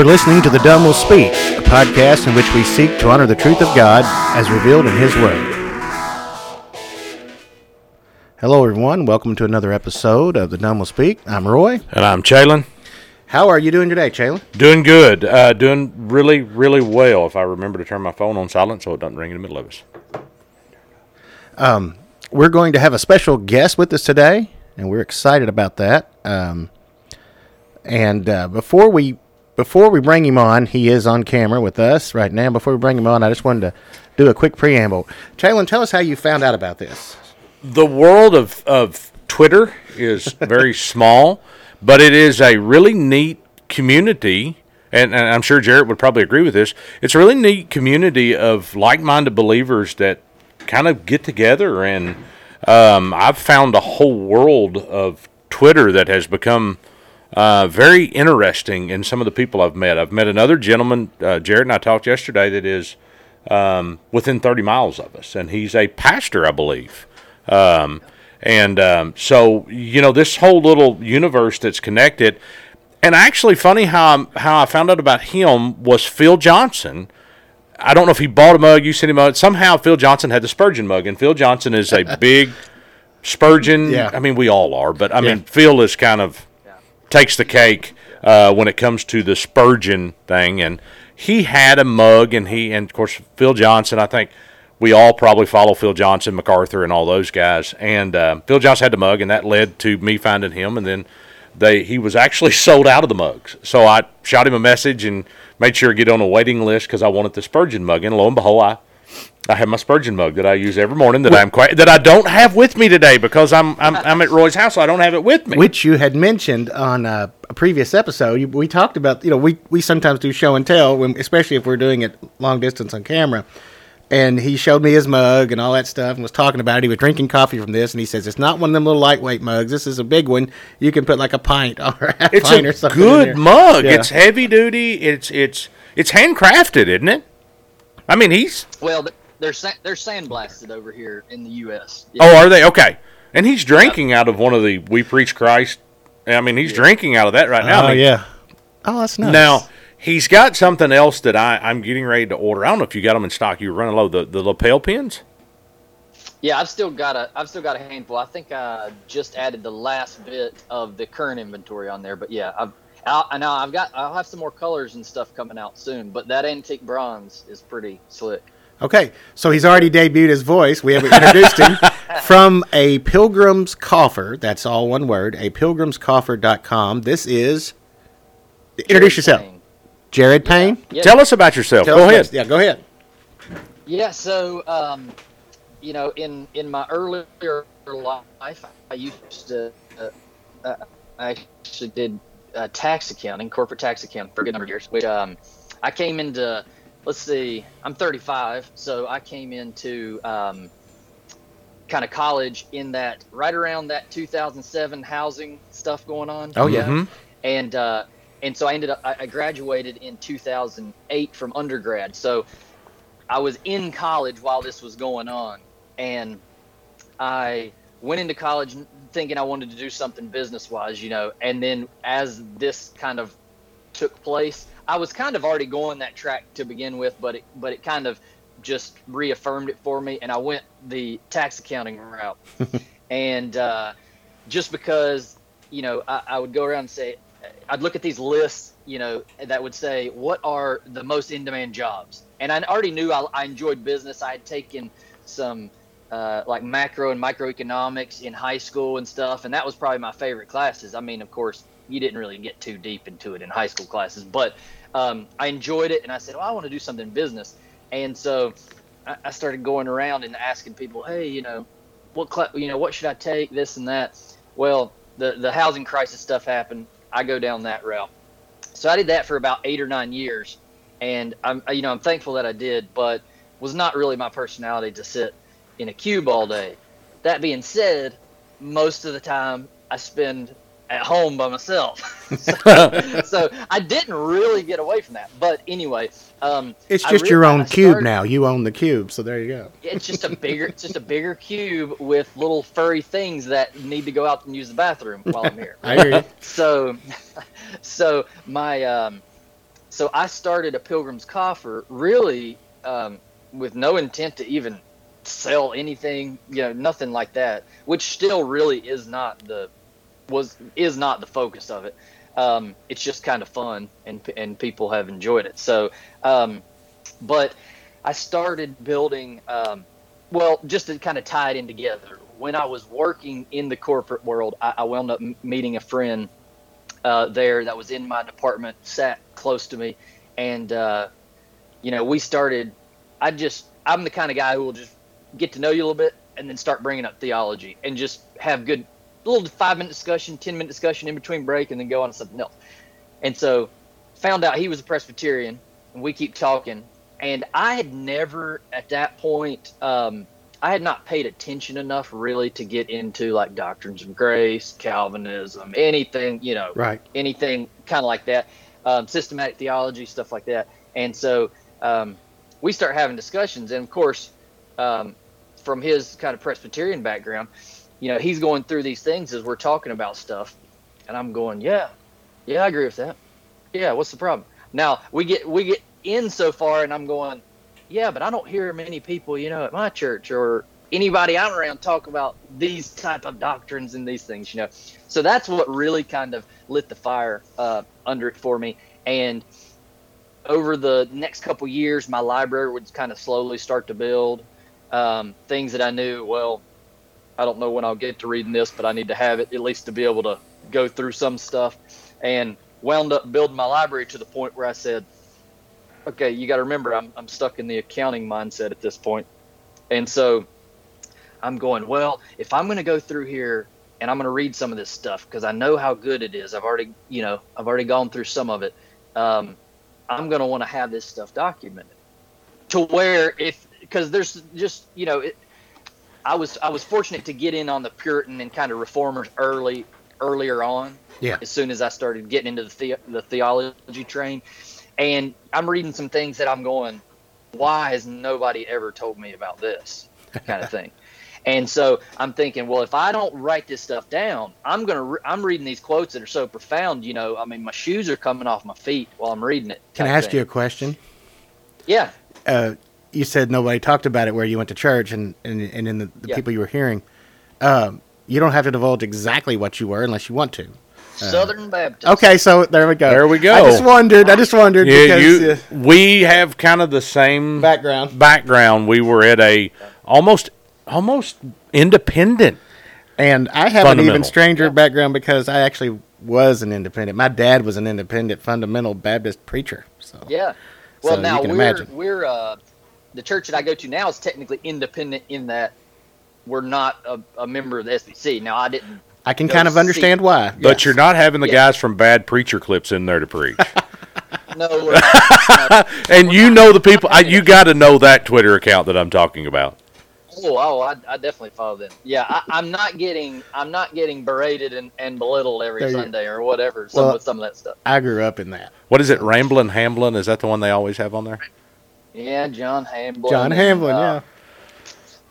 You're listening to The Dumb Will Speak, a podcast in which we seek to honor the truth of God as revealed in His Word. Hello, everyone. Welcome to another episode of The Dumb Will Speak. I'm Roy. And I'm Chalon. How are you doing today, Chalon? Doing good. Uh, doing really, really well. If I remember to turn my phone on silent so it doesn't ring in the middle of us. Um, We're going to have a special guest with us today, and we're excited about that. Um, and uh, before we before we bring him on, he is on camera with us right now. Before we bring him on, I just wanted to do a quick preamble. Chalon, tell us how you found out about this. The world of, of Twitter is very small, but it is a really neat community. And, and I'm sure Jared would probably agree with this. It's a really neat community of like minded believers that kind of get together. And um, I've found a whole world of Twitter that has become uh, very interesting in some of the people I've met. I've met another gentleman, uh, Jared and I talked yesterday, that is um, within 30 miles of us, and he's a pastor, I believe. Um, and um, so, you know, this whole little universe that's connected. And actually, funny how i how I found out about him was Phil Johnson. I don't know if he bought a mug, you sent him a mug. Somehow, Phil Johnson had the Spurgeon mug, and Phil Johnson is a big Spurgeon. Yeah. I mean, we all are, but I Yeah. mean, Phil is kind of takes the cake uh, when it comes to the Spurgeon thing. And he had a mug, and he and of course Phil Johnson. I think we all probably follow Phil Johnson, MacArthur, and all those guys. And uh, Phil Johnson had the mug, and that led to me finding him. And then they he was actually sold out of the mugs, so I shot him a message and made sure to get on a waiting list because I wanted the Spurgeon mug. And lo and behold, I. I have my Spurgeon mug that I use every morning that I'm quite that I don't have with me today because I'm I'm, I'm at Roy's house. So I don't have it with me. Which you had mentioned on uh, a previous episode. You, we talked about, you know, we, we sometimes do show and tell, when, especially if we're doing it long distance on camera. And he showed me his mug and all that stuff and was talking about it. He was drinking coffee from this, and he says, It's not one of them little lightweight mugs. This is a big one. You can put like a pint or a half It's pint a or something. in good there." mug. Yeah. It's heavy duty. It's it's it's handcrafted, isn't it? I mean, he's Well, th- they're sa- they're sandblasted over here in the U.S. oh, are they okay? And he's drinking out of one of the We Preach Christ. I mean, he's drinking out of that right now. Oh, I mean, yeah. Oh, that's nice. Now he's got something else that I I'm getting ready to order. I don't know if you got them in stock. You were running low. The the lapel pins. Yeah, I've still got a I've still got a handful. I think I just added the last bit of the current inventory on there, but yeah, I've I know I've got I'll have some more colors and stuff coming out soon. But that antique bronze is pretty slick. Okay, so he's already debuted his voice. We haven't introduced him from a pilgrim's coffer. That's all one word. A pilgrimscoffer.com. This is. Introduce yourself. Dang. Jared Payne. Yeah, Tell us about yourself. Tell Go ahead. about- Yeah, go ahead. Yeah, so um, you know, in in my earlier life, I used to uh, uh, I actually did uh, tax accounting, corporate tax accounting for a good number of years. Which um, I came into. Let's see, I'm 35, so I came into um, kind of college in that right around that 2007 housing stuff going on. Oh, yeah. Mhm. and uh, and so I ended up I I graduated in 2008 from undergrad. So I was in college while this was going on, and I went into college thinking I wanted to do something business wise, you know. And then as this kind of took place, I was kind of already going that track to begin with, but it but it kind of just reaffirmed it for me, and I went the tax accounting route. and uh, just because you know I, I would go around and say I'd look at these lists, you know, that would say what are the most in-demand jobs, and I already knew I, I enjoyed business. I had taken some uh, like macro and microeconomics in high school and stuff, and that was probably my favorite classes. I mean, of course, you didn't really get too deep into it in high school classes, but um, I enjoyed it, and I said, "Well, I want to do something in business," and so I, I started going around and asking people, "Hey, you know, what cla- you know, what should I take? This and that." Well, the the housing crisis stuff happened. I go down that route. So I did that for about eight or nine years, and I'm you know I'm thankful that I did, but was not really my personality to sit in a cube all day. That being said, most of the time I spend at home by myself, so, so I didn't really get away from that. But anyway, um, It's just your own cube started- now. You own the cube, so there you go. it's just a bigger it's just a bigger cube with little furry things that need to go out and use the bathroom while I'm here. I hear you. so so my um so I started a Pilgrim's Coffer really um, with no intent to even sell anything, you know, nothing like that. Which still really is not the was is not the focus of it. Um, it's just kind of fun, and and people have enjoyed it. So, um, but I started building. Um, well, just to kind of tie it in together. When I was working in the corporate world, I, I wound up meeting a friend uh, there that was in my department, sat close to me, and uh, you know, we started. I just, I'm the kind of guy who will just get to know you a little bit and then start bringing up theology and just have good little five minute discussion, ten minute discussion in between break, and then go on to something else. And so, found out he was a Presbyterian, and we keep talking. And I had never, at that point, um, I had not paid attention enough really to get into like doctrines of grace, Calvinism, anything, you know, Right. anything kind of like that, um, systematic theology, stuff like that. And so um, we start having discussions, and of course, um, from his kind of Presbyterian background, you know, he's going through these things as we're talking about stuff, and I'm going, yeah, yeah, I agree with that. Yeah, what's the problem? Now we get we get in so far, and I'm going, yeah, but I don't hear many people, you know, at my church or anybody I'm around talk about these type of doctrines and these things, you know. So that's what really kind of lit the fire uh, under it for me. And over the next couple years, my library would kind of slowly start to build um, things that I knew. Well, I don't know when I'll get to reading this, but I need to have it at least to be able to go through some stuff. And wound up building my library to the point where I said, okay, you got to remember, I'm, I'm stuck in the accounting mindset at this point. And so I'm going, well, if I'm going to go through here and I'm going to read some of this stuff because I know how good it is, I've already, you know, I've already gone through some of it. Um, I'm going to want to have this stuff documented to where if, because there's just, you know, it, I was, I was fortunate to get in on the Puritan and kind of reformers early, earlier on Yeah. as soon as I started getting into the, the, the theology train. And I'm reading some things that I'm going, why has nobody ever told me about this kind of thing? And so I'm thinking, well, if I don't write this stuff down, I'm gonna re- I'm reading these quotes that are so profound. You know, I mean, my shoes are coming off my feet while I'm reading it. Can I ask you a question? Yeah, Uh, you said nobody talked about it where you went to church and, and, and in the, the Yeah. people you were hearing. Um, you don't have to divulge exactly what you were unless you want to. Southern Baptist. Okay, so there we go. There we go. I just wondered. I just wondered Yeah, because you. uh, we have kind of the same background. background. We were at a almost almost independent. And I have an even Fundamental. stranger background because I actually was an independent. My dad was an independent fundamental Baptist preacher. So Yeah. Well, So now you can we're imagine. we're uh, the church that I go to now is technically independent in that we're not a, a member of the SBC. Now I didn't. I can kind of see. understand why. But Yes. you're not having the Yeah. guys from bad preacher clips in there to preach. No. We're not. and you know the people. I, you got to know that Twitter account that I'm talking about. Oh, oh, I, I definitely follow them. Yeah, I, I'm not getting, I'm not getting berated and, and belittled every There you- Sunday or whatever. Some Well- with some of that stuff. I grew up in that. What is it? Ramblin' Hamblin? Is that the one they always have on there? Yeah, John Hamblin. John and, Hamlin, uh, yeah.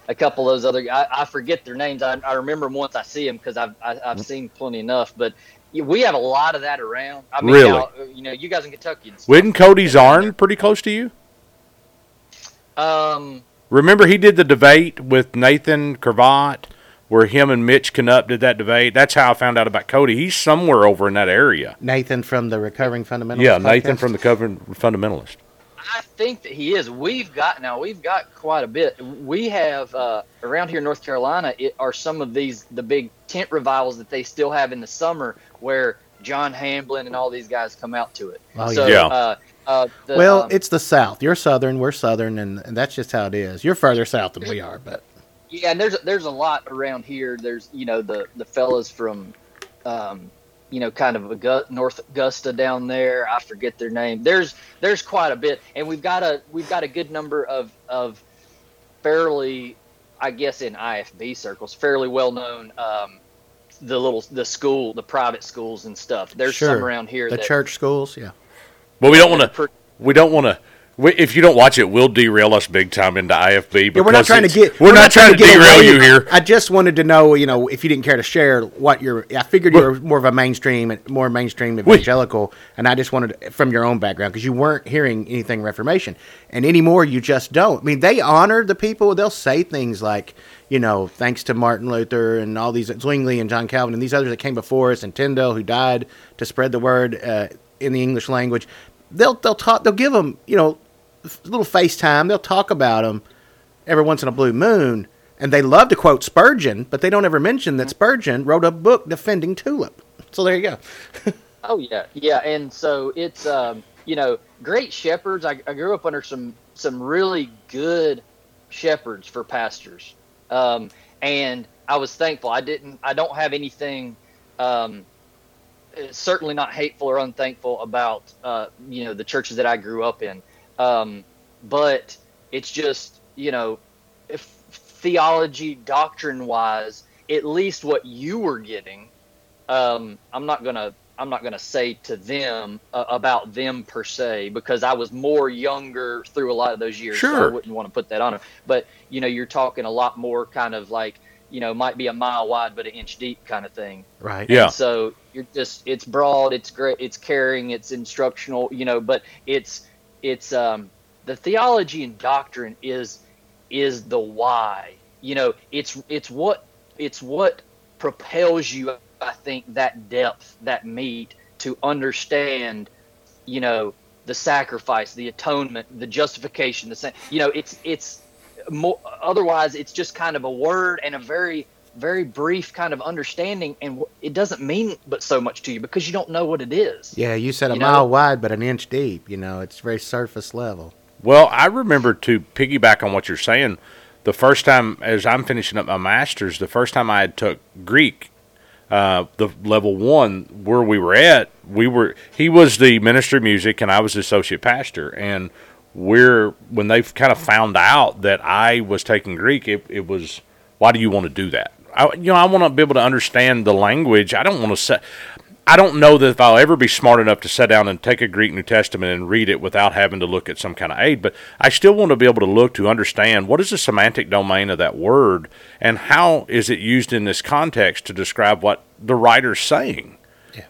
A couple of those other, I, I forget their names. I, I remember them once I see them because I've I, I've seen plenty enough. But we have a lot of that around. I mean, Really? now, you know, you guys in Kentucky. and stuff. Wouldn't Cody Zarn pretty close to you? Um, Remember he did the debate with Nathan Cravat, where him and Mitch Knupp did that debate. That's how I found out about Cody. He's somewhere over in that area. Nathan from the Recovering Fundamentals. Yeah, Nathan podcast. from the Covenant Fundamentalist. I think that he is. We've got now. We've got quite a bit. We have uh, around here in North Carolina. It are some of these the big tent revivals that they still have in the summer, where John Hamblin and all these guys come out to it. Oh, so, yeah. Uh, uh, the, Well, um, it's the South. You're Southern. We're Southern, and, and that's just how it is. You're further south than we are, but yeah, and there's there's a lot around here. There's you know the the fellas from, um, you know, kind of Augu- North Augusta down there. I forget their name. There's there's quite a bit, and we've got a we've got a good number of of fairly, I guess, in IFB circles, fairly well known. Um, the little the school, the private schools and stuff. There's Sure. some around here. the that, church schools, yeah. But we don't want to. We don't want to We- If you don't watch it, we'll derail us big time into IFB. Yeah, we're not trying to get. We're, not, trying, to, get derail away. you here. I just wanted to know, you know, if you didn't care to share what your. I figured you were more of a mainstream, more mainstream evangelical, and I just wanted from your own background because you weren't hearing anything Reformation, and anymore you just don't. I mean, they honor the people. They'll say things like, you know, thanks to Martin Luther and all these Zwingli and John Calvin and these others that came before us, and Tyndale who died to spread the word uh, in the English language. They'll they'll talk. They'll give them, you know, little FaceTime. They'll talk about them every once in a blue moon, and they love to quote Spurgeon, but they don't ever mention that Spurgeon wrote a book defending Tulip. So there you go. Oh yeah, yeah, and so it's um, you know great shepherds. I, I grew up under some some really good shepherds for pastors, um, and I was thankful. I didn't. I don't have anything. Um, certainly not hateful or unthankful about uh, you know the churches that I grew up in, um, but it's just you know if theology doctrine wise, at least what you were getting um, I'm not gonna I'm not gonna say to them uh, about them per se because I was more younger through a lot of those years. So I wouldn't want to put that on them. But you know, you're talking a lot more kind of like you know might be a mile wide but an inch deep kind of thing. Right. Yeah. So you're just it's broad, it's great, it's caring, it's instructional, you know, but it's it's um the theology and doctrine is is the why. You know, it's it's what it's what propels you I think that depth, that meat to understand, you know, the sacrifice, the atonement, the justification, the sa- you know, it's it's more otherwise it's just kind of a word and a very very brief kind of understanding and it doesn't mean but so much to you because you don't know what it is. Yeah, you said a You know? mile wide, but an inch deep. You know, it's very surface level. Well, I remember to piggyback on what you're saying. The first time, as I'm finishing up my master's, the first time I had took Greek, uh, the level one where we were at, we were he was the minister of music and I was the associate pastor, and we're when they kind of found out that I was taking Greek, it, it was why do you want to do that? I, you know, I want to be able to understand the language. I don't want to say. I don't know that if I'll ever be smart enough to sit down and take a Greek New Testament and read it without having to look at some kind of aid, but I still want to be able to look to understand what is the semantic domain of that word and how is it used in this context to describe what the writer's saying.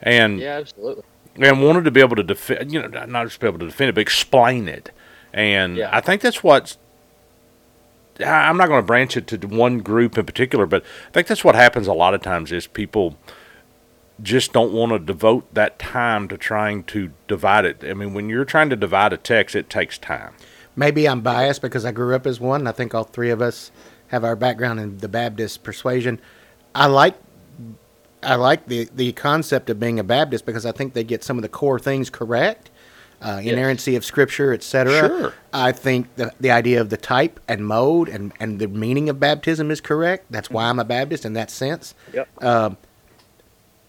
And Yeah, absolutely. and wanted to be able to defend, you know, not just be able to defend it, but explain it. And Yeah. I think that's what's. I'm not going to branch it to one group in particular, but I think that's what happens a lot of times is people just don't want to devote that time to trying to divide it. I mean, when you're trying to divide a text, it takes time. Maybe I'm biased because I grew up as one. I think all three of us have our background in the Baptist persuasion. I like I like the the concept of being a Baptist because I think they get some of the core things correct. Uh, inerrancy of scripture, etc. Sure. I think the the idea of the type and mode and, and the meaning of baptism is correct. That's why I'm a Baptist in that sense. Yep. Um,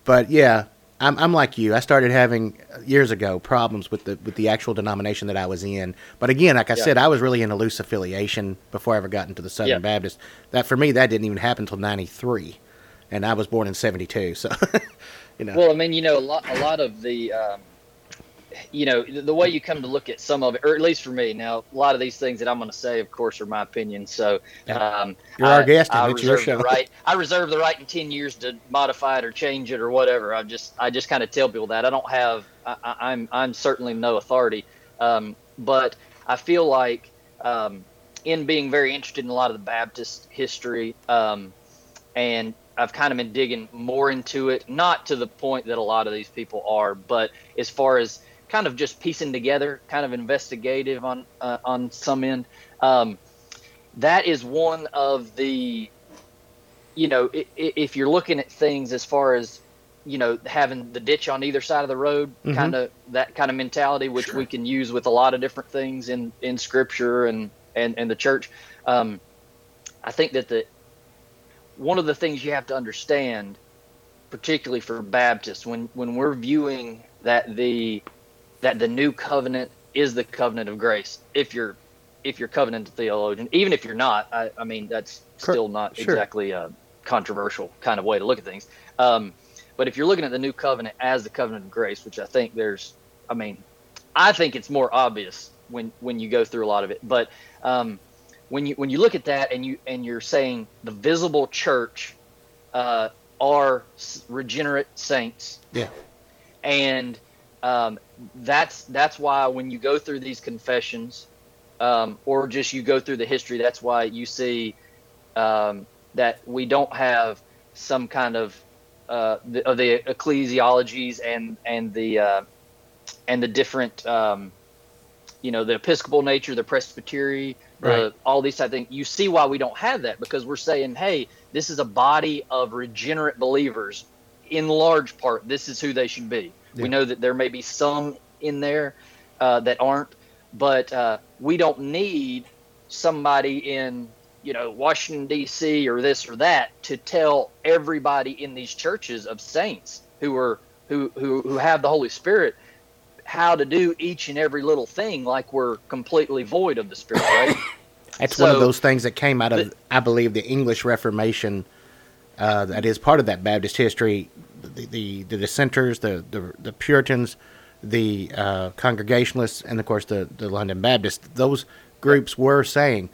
but yeah, I'm, I'm like you. I started having years ago problems with the with the actual denomination that I was in. But again, like I Yeah. said, I was really in a loose affiliation before I ever got into the Southern Yeah. Baptist. That for me, that didn't even happen until '93, and I was born in '72. So, you know, Well, I mean, you know, a lot, a lot of the, um, you know, the, the way you come to look at some of it, or at least for me. Now, a lot of these things that I'm going to say, of course, are my opinion. So, um, You're our guest, and I it's your reserve the show. right. I reserve the right in ten years to modify it or change it or whatever. I just, I just kind of tell people that I don't have. I, I, I'm, I'm certainly no authority, um, but I feel like, um, in being very interested in a lot of the Baptist history, um, and I've kind of been digging more into it, not to the point that a lot of these people are, but as far as kind of just piecing together, kind of investigative on uh, on some end. Um, that is one of the, you know, i- i- if you're looking at things as far as, you know, having the ditch on either side of the road, Mhm. kind of that kind of mentality, which we can use with a lot of different things in in Scripture and and and the church. Um, I think that the one of the things you have to understand, particularly for Baptists, when when we're viewing that the that the new covenant is the covenant of grace. If you're if you're covenant theologian, even if you're not, I, I mean that's still not sure. exactly a controversial kind of way to look at things. Um, but if you're looking at the new covenant as the covenant of grace, which I think there's, I mean, I think it's more obvious when when you go through a lot of it. But um, when you when you look at that and you and you're saying the visible church uh, are regenerate saints. Yeah. And um, that's that's why when you go through these confessions, um, or just you go through the history, that's why you see um, that we don't have some kind of uh, the, of the ecclesiologies and and the uh, and the different um, you know the Episcopal nature, the Presbytery, right. the, all these type of things. You see why we don't have that because we're saying, hey, this is a body of regenerate believers. In large part, this is who they should be. Yeah. We know that there may be some in there uh, that aren't, but uh, we don't need somebody in you know Washington D.C. or this or that to tell everybody in these churches of saints who are who who who have the Holy Spirit how to do each and every little thing like we're completely void of the Spirit, right? That's so, one of those things that came out of, the, I believe, the English Reformation. Uh, that is part of that Baptist history. The the, the dissenters, the, the the Puritans, the uh, Congregationalists, and of course the the London Baptists. Those groups were saying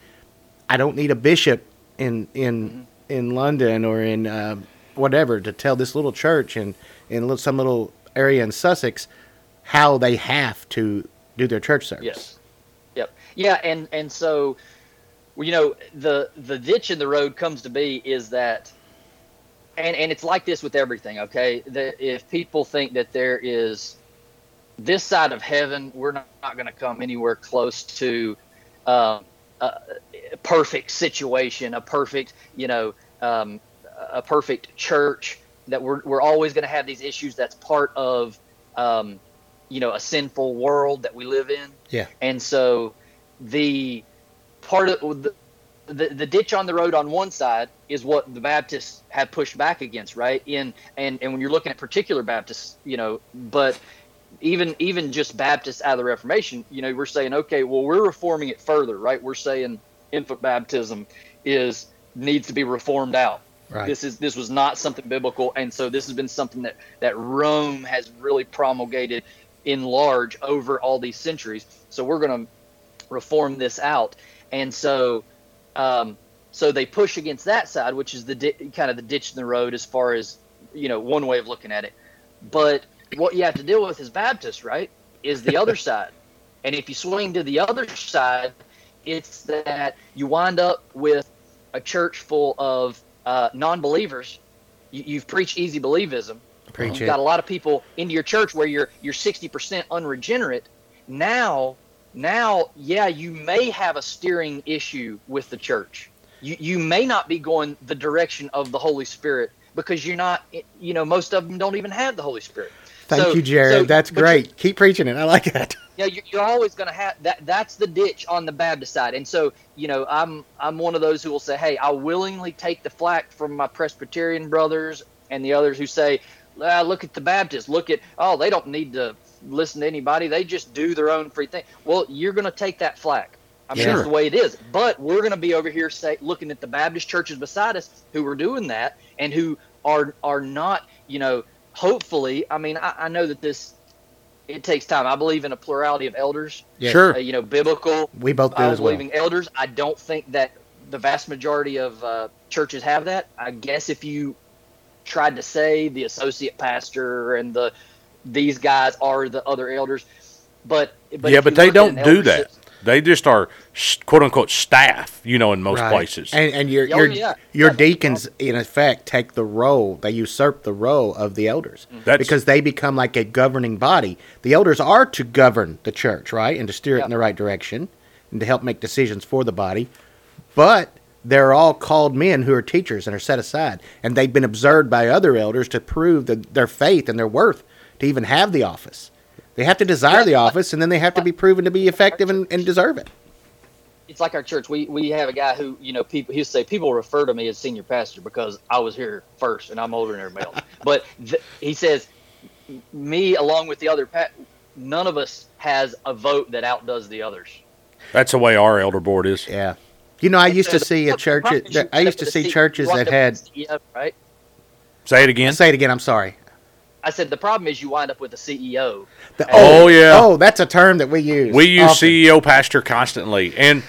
I don't need a bishop in in mm-hmm. in London or in uh, whatever to tell this little church in in some little area in Sussex how they have to do their church service. Yes. Yep. Yeah, and and so you know the the ditch in the road comes to be is that and and it's like this with everything okay that if people think that there is this side of heaven we're not, not going to come anywhere close to um, a perfect situation, a perfect, you know, um, a perfect church. That we're we're always going to have these issues. That's part of, um, you know, a sinful world that we live in. Yeah. And so, the part of the, the, the ditch on the road on one side is what the Baptists have pushed back against, right? In and and when you're looking at particular Baptists, you know, but even even just Baptists out of the Reformation, you know, we're saying, okay, well, we're reforming it further, right? We're saying infant baptism is needs to be reformed out. Right. This is this was not something biblical, and so this has been something that that Rome has really promulgated in large over all these centuries. So we're going to reform this out, and so um, so they push against that side, which is the di- kind of the ditch in the road as far as you know one way of looking at it. But what you have to deal with is Baptist, right, is the other side. And if you swing to the other side, it's that you wind up with a church full of uh, non-believers. You, have preached easy believism. Preach You've it. got a lot of people into your church where you're you're 60% unregenerate. Now, now, yeah, you may have a steering issue with the church. You you may not be going the direction of the Holy Spirit because you're not. You know, most of them don't even have the Holy Spirit. Thank so, you, Jared. So, that's great. Keep preaching it. I like that. Yeah, you're always going to have that. That's the ditch on the Baptist side, and so you know, I'm I'm one of those who will say, "Hey, I willingly take the flack from my Presbyterian brothers and the others who say, ah, look at the Baptists. Look at oh, they don't need to listen to anybody. They just do their own free thing." Well, you're going to take that flack. I mean, sure. that's the way it is. But we're going to be over here, say, looking at the Baptist churches beside us who are doing that and who are are not, you know, hopefully, I mean, I, I, know that this it takes time. I believe in a plurality of elders. Yeah. Sure. Uh, you know, biblical. We both do as well. Believing elders. I don't think that the vast majority of uh, churches have that. I guess if you tried to say the associate pastor and the these guys are the other elders, but, but yeah, but they don't do that. They just are quote unquote staff, you know, in most right. places. And, and your oh, your yeah. your deacons, in effect, take the role. They usurp the role of the elders mm-hmm. That's, because they become like a governing body. The elders are to govern the church, right, and to steer it in the right direction, and to help make decisions for the body. But they're all called men who are teachers and are set aside, and they've been observed by other elders to prove that their faith and their worth to even have the office. They have to desire the office, and then they have to be proven to be effective and, and deserve it. It's like our church. We we have a guy who you know people. He'll say people refer to me as senior pastor because I was here first and I'm older than everybody else. but th- he says me along with the other pa- none of us has a vote that outdoes the others. That's the way our elder board is. Yeah. You know, I used to see a church. I used to see churches that had. Right. Say it again. Say it again. I'm sorry. I said the problem is you wind up with a CEO. The- oh, oh, yeah. Oh, that's a term that we use. We use often. CEO pastor constantly, and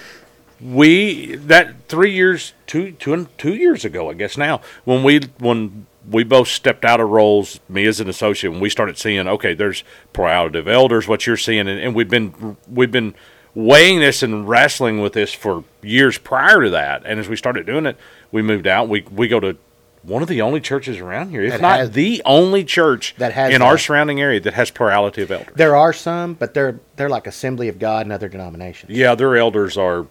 we that three years, two two two years ago, I guess now when we when we both stepped out of roles, me as an associate, when we started seeing, okay, there's plurality of elders, what you're seeing, and, and we've been we've been weighing this and wrestling with this for years prior to that, and as we started doing it, we moved out. We we go to one of the only churches around here, if That not has- the only church That has in our surrounding area that has plurality of elders. There are some, but they're they're like Assembly of God and other denominations, Yeah, their elders are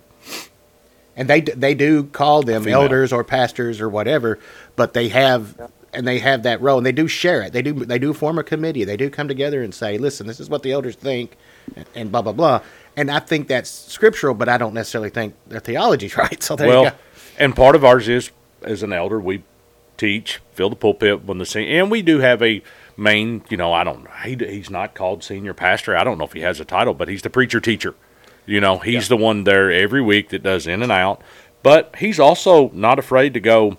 and they they do call them elders or pastors or whatever, but they have and they have that role, and they do share it. They do they do form a committee. They do come together and say, "Listen, this is what the elders think," and, blah blah blah. And I think that's scriptural, but I don't necessarily think their theology's right. So there you well, go. and part of ours is as an elder, we teach, fill the pulpit when the sing, and we do have a main. You know, I don't. He, he's not called senior pastor. I don't know if he has a title, but he's the preacher teacher. You know, he's the one there every week that does in and out. But he's also not afraid to go.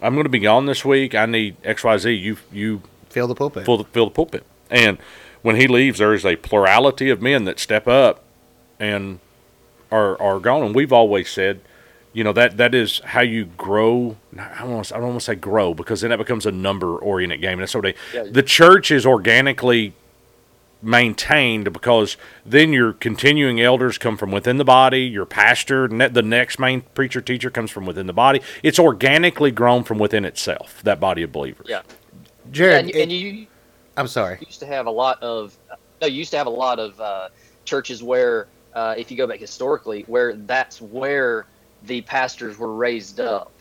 I'm going to be gone this week. I need X, Y, Z. You, you Fill the pulpit. fill the, fill the pulpit. And when he leaves, there is a plurality of men that step up and are are gone. And we've always said, you know, that that is how you grow. I don't want to, I don't want to say grow because then that becomes a number oriented game. And that's what they, Yeah. the church is organically maintained because then your continuing elders come from within the body your pastor ne- the next main preacher teacher comes from within the body it's organically grown from within itself that body of believers Yeah. Jared, and, it- and you I'm sorry. used to have a lot of no you used to have a lot of uh, churches where uh, if you go back historically where that's where the pastors were raised up.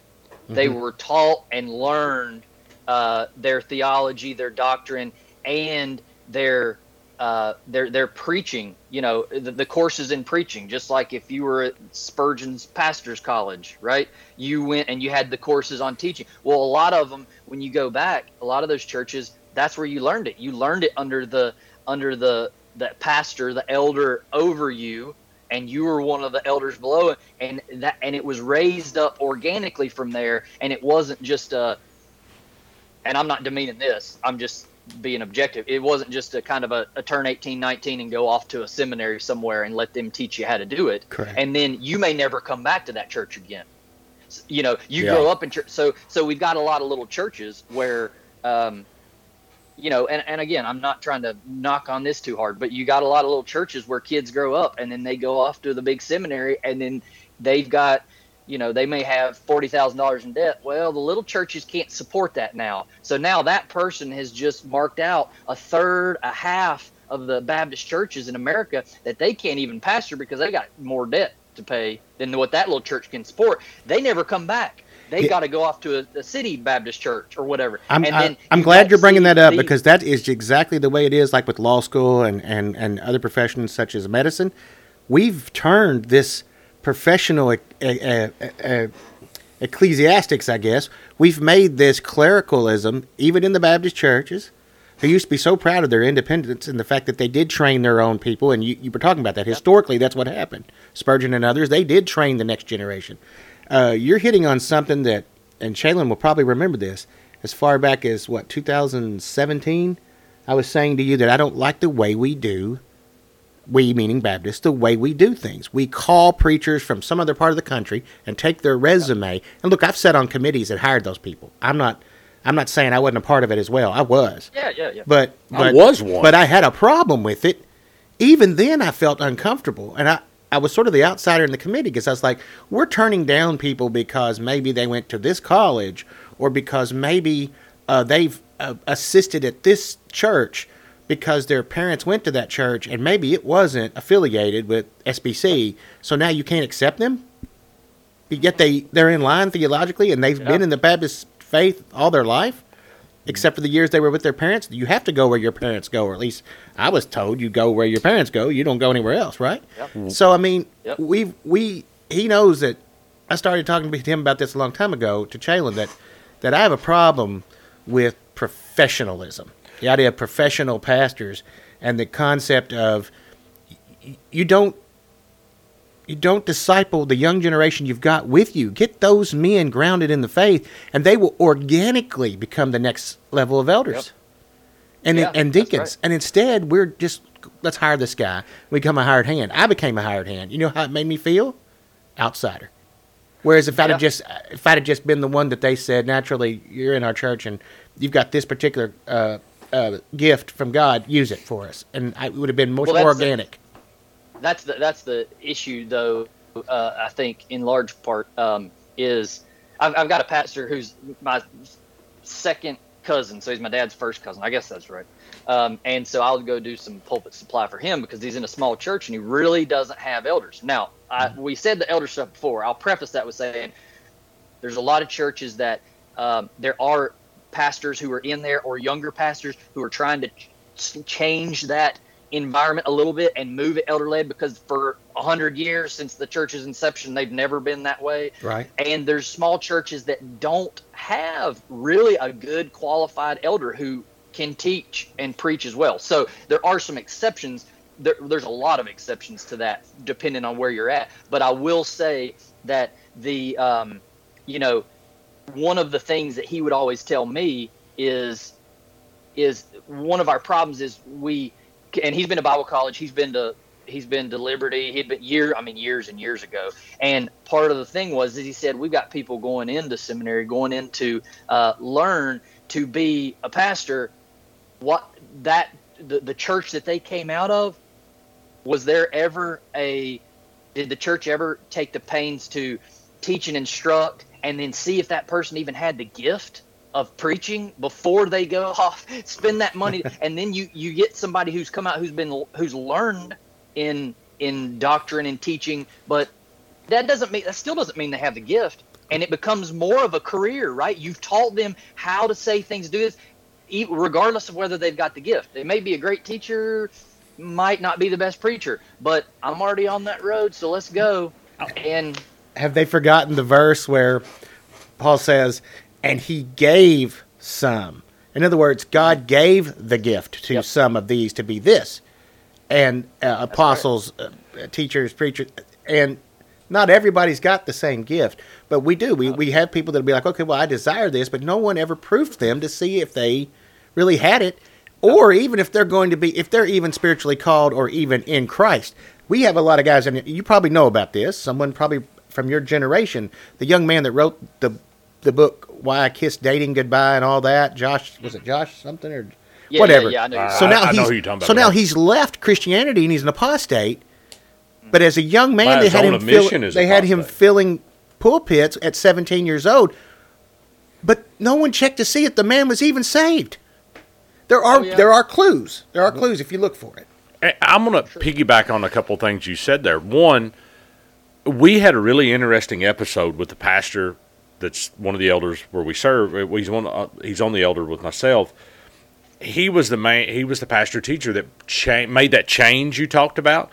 They Mm-hmm. were taught and learned uh, their theology their doctrine and their uh, their their preaching you know the, the courses in preaching. Just like if you were at spurgeon's pastors college right? You went and you had the courses on teaching. Well a lot of them when you go back a lot of those churches that's where you learned it. You learned it under the under the the pastor the elder over you and you were one of the elders below and that and it was raised up organically from there and it wasn't just a and i'm not demeaning this i'm just being objective it wasn't just a kind of a, a turn 18 19 and go off to a seminary somewhere and let them teach you how to do it Correct. and then you may never come back to that church again you know you Yeah. grow up in church so so we've got a lot of little churches where um you know and, and again i'm not trying to knock on this too hard but you got a lot of little churches where kids grow up and then they go off to the big seminary and then they've got you know they may have $40000 in debt. Well the little churches can't support that now. So now that person has just marked out a third a half of the baptist churches in america that they can't even pastor because they got more debt to pay than what that little church can support. They never come back they Yeah. got to go off to a, a city baptist church or whatever I'm, and I, I'm glad you're bringing that up the- because that is exactly the way it is, like with law school and, and, and other professions such as medicine. We've turned this professional e- e- e- ecclesiastics, I guess, we've made this clericalism, even in the Baptist churches, who used to be so proud of their independence and the fact that they did train their own people. And you, you were talking about that. Historically, that's what happened. Spurgeon and others, they did train the next generation. Uh, you're hitting on something that, and Shaylin will probably remember this, as far back as, what, 2017? I was saying to you that I don't like the way we do, we meaning Baptists, the way we do things. We call preachers from some other part of the country and take their resume. And look, I've sat on committees that hired those people. I'm not, I'm not saying I wasn't a part of it as well. I was. yeah yeah yeah But, I was one. But I had a problem with it. Even then, I felt uncomfortable, and I I was sort of the outsider in the committee because I was like, we're turning down people because maybe they went to this college or because maybe uh, they've uh, assisted at this church because their parents went to that church and maybe it wasn't affiliated with SBC. So now you can't accept them. Yet they they're in line theologically and they've Yeah. been in the Baptist faith all their life except for the years they were with their parents. You have to go where your parents go, or at least I was told you go where your parents go. You don't go anywhere else, right? Yep. Mm-hmm. So I mean, Yep. we we he knows that I started talking to him about this a long time ago to Chalon that that I have a problem with professionalism, the idea of professional pastors, and the concept of you don't you don't disciple the young generation you've got with you. Get those men grounded in the faith, and they will organically become the next level of elders. and Yeah, and deacons, right. and instead we're just let's hire this guy. We become a hired hand. I became a hired hand. You know how it made me feel? Outsider. Whereas if I'd have Yeah. just if I'd have just been the one that they said naturally you're in our church and you've got this particular uh, uh, gift from God, use it for us, and I, it would have been much Well, more organic. That's the that's the issue though uh, i think in large part um, is I've, I've got a pastor who's my second cousin so he's my dad's first cousin. I guess that's right. Um, and so i'll go do some pulpit supply for him because he's in a small church and he really doesn't have elders. Now I, we said the elder stuff before. I'll preface that with saying there's a lot of churches that um, there are pastors who are in there or younger pastors who are trying to ch- change that environment a little bit and move it elder led because for a hundred years since the church's inception they've never been that way. Right. and there's small churches that don't have really a good qualified elder who can teach and preach as well. So there are some exceptions. There, there's a lot of exceptions to that depending on where you're at. But i will say that the um, you know one of the things that he would always tell me is is one of our problems is we and he's been to Bible college, he's been to he's been to Liberty, he'd been year I mean years and years ago. And part of the thing was that he said we've got people going into seminary, going into uh, learn to be a pastor. What that the, the church that they came out of was there ever a did the church ever take the pains to teach and instruct and then see if that person even had the gift of preaching before they go off spend that money and then you you get somebody who's come out who's been who's learned in in doctrine and teaching but that doesn't mean that still doesn't mean they have the gift. And it becomes more of a career right? You've taught them how to say things do this regardless of whether they've got the gift. They may be a great teacher might not be the best preacher but i'm already on that road so let's go. And have they forgotten the verse where Paul says, "And he gave some." In other words, God gave the gift to Yep. some of these to be this, and uh, apostles, uh, teachers, preachers, and not everybody's got the same gift, but we do. We we have people that'll be like, "Okay, well, I desire this," but no one ever proofed them to see if they really had it, or even if they're going to be, if they're even spiritually called or even in Christ. We have a lot of guys, and you probably know about this. Someone probably from your generation, the young man that wrote the the book "Why I Kissed Dating Goodbye" and all that. Josh, was it Josh something or Yeah, whatever? yeah, yeah, I know so now I he's who about, so now but- he's left Christianity and he's an apostate. But as a young man, By they had him fill, admission is they had him filling pulpits at 17 years old. But no one checked to see if the man was even saved. There are Oh, yeah. there are clues. There are clues if you look for it. I- I'm going to piggyback on a couple things you said there. One, we had a really interesting episode with the pastor that's one of the elders where we serve. Uh, He's one. Uh, he's on the elder with myself. He was the main. He was the pastor teacher that cha- made that change you talked about.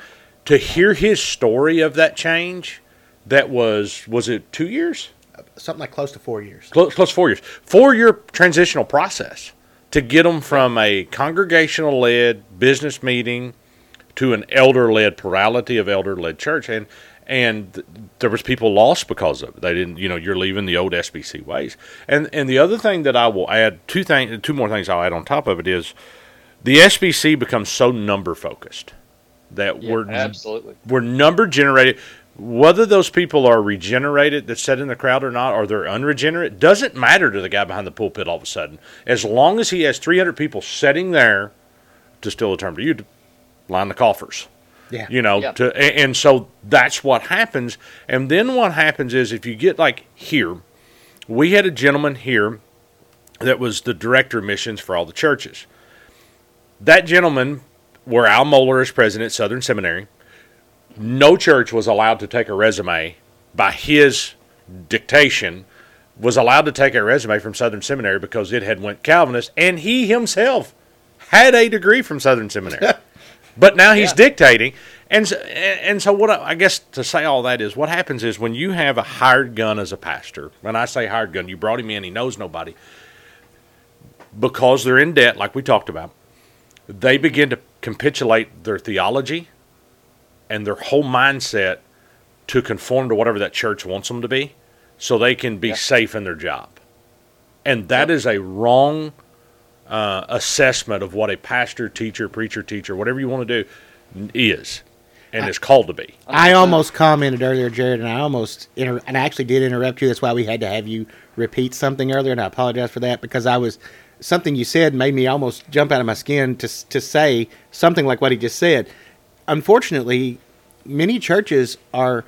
To hear his story of that change, that was was it two years? Something like close to four years. close, close to four years, four year transitional process to get them from a congregational led business meeting to an elder led plurality of elder led church, and and th- there was people lost because of it. They didn't, you know, you're leaving the old SBC ways. And and the other thing that I will add, two thing, two more things I'll add on top of it is the SBC becomes so number focused that Yeah, we're absolutely we're number generated. Whether those people are regenerated that sit in the crowd or not, or they're unregenerate, doesn't matter to the guy behind the pulpit all of a sudden. As long as he has 300 people sitting there, to steal a term to you, to line the coffers. Yeah. You know, Yeah. to a- and so that's what happens. And then what happens is if you get like here, we had a gentleman here that was the director of missions for all the churches. That gentleman, where Al Mohler is president at Southern Seminary, no church was allowed to take a resume by his dictation was allowed to take a resume from Southern Seminary because it had went Calvinist and he himself had a degree from Southern Seminary. but now he's Yeah. dictating and so, and so what I, I guess to say all that is what happens is when you have a hired gun as a pastor, when I say hired gun, you brought him in, he knows nobody. Because they're in debt like we talked about, they begin to capitulate their theology and their whole mindset to conform to whatever that church wants them to be so they can be Yeah. safe in their job. And that is a wrong uh, assessment of what a pastor, teacher, preacher, teacher, whatever you want to do, is, and is called to be. I almost commented earlier, Jared, and I almost inter- and I actually did interrupt you. That's why we had to have you repeat something earlier, and I apologize for that because I was something you said made me almost jump out of my skin to to say something like what he just said. Unfortunately, many churches are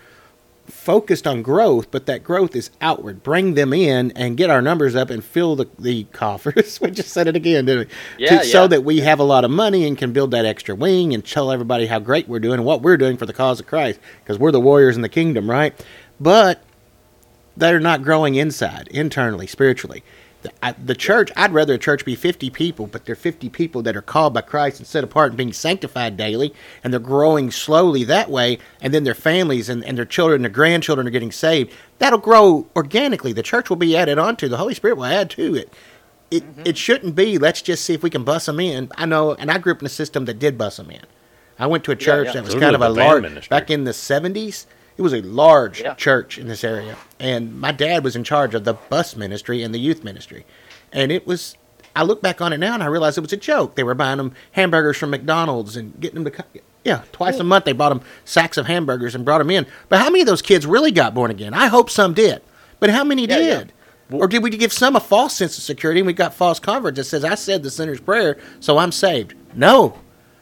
focused on growth, but that growth is outward. Bring them in and get our numbers up and fill the, the coffers. we just said it again, didn't we? Yeah, To- So that we have a lot of money and can build that extra wing and tell everybody how great we're doing and what we're doing for the cause of Christ because we're the warriors in the kingdom, right? But they're not growing inside, internally, spiritually. The, I, the church, I'd rather a church be 50 people, but they're 50 people that are called by Christ and set apart and being sanctified daily, and they're growing slowly that way, and then their families and, and their children, and their grandchildren are getting saved. That'll grow organically. The church will be added onto, the Holy Spirit will add to it. It, mm-hmm. it shouldn't be, let's just see if we can bus them in. I know, and I grew up in a system that did bus them in. I went to a church yeah. that was Those kind of a the band large, ministry. back in the 70s, it was a large Yeah. church in this area. And my dad was in charge of the bus ministry and the youth ministry. And it was, I look back on it now and I realize it was a joke. They were buying them hamburgers from McDonald's and getting them to, yeah, twice a month they bought them sacks of hamburgers and brought them in. But how many of those kids really got born again? I hope some did. But how many Yeah, yeah. did? Or did we give some a false sense of security and we got false converts that says, I said the sinner's prayer, so I'm saved? No.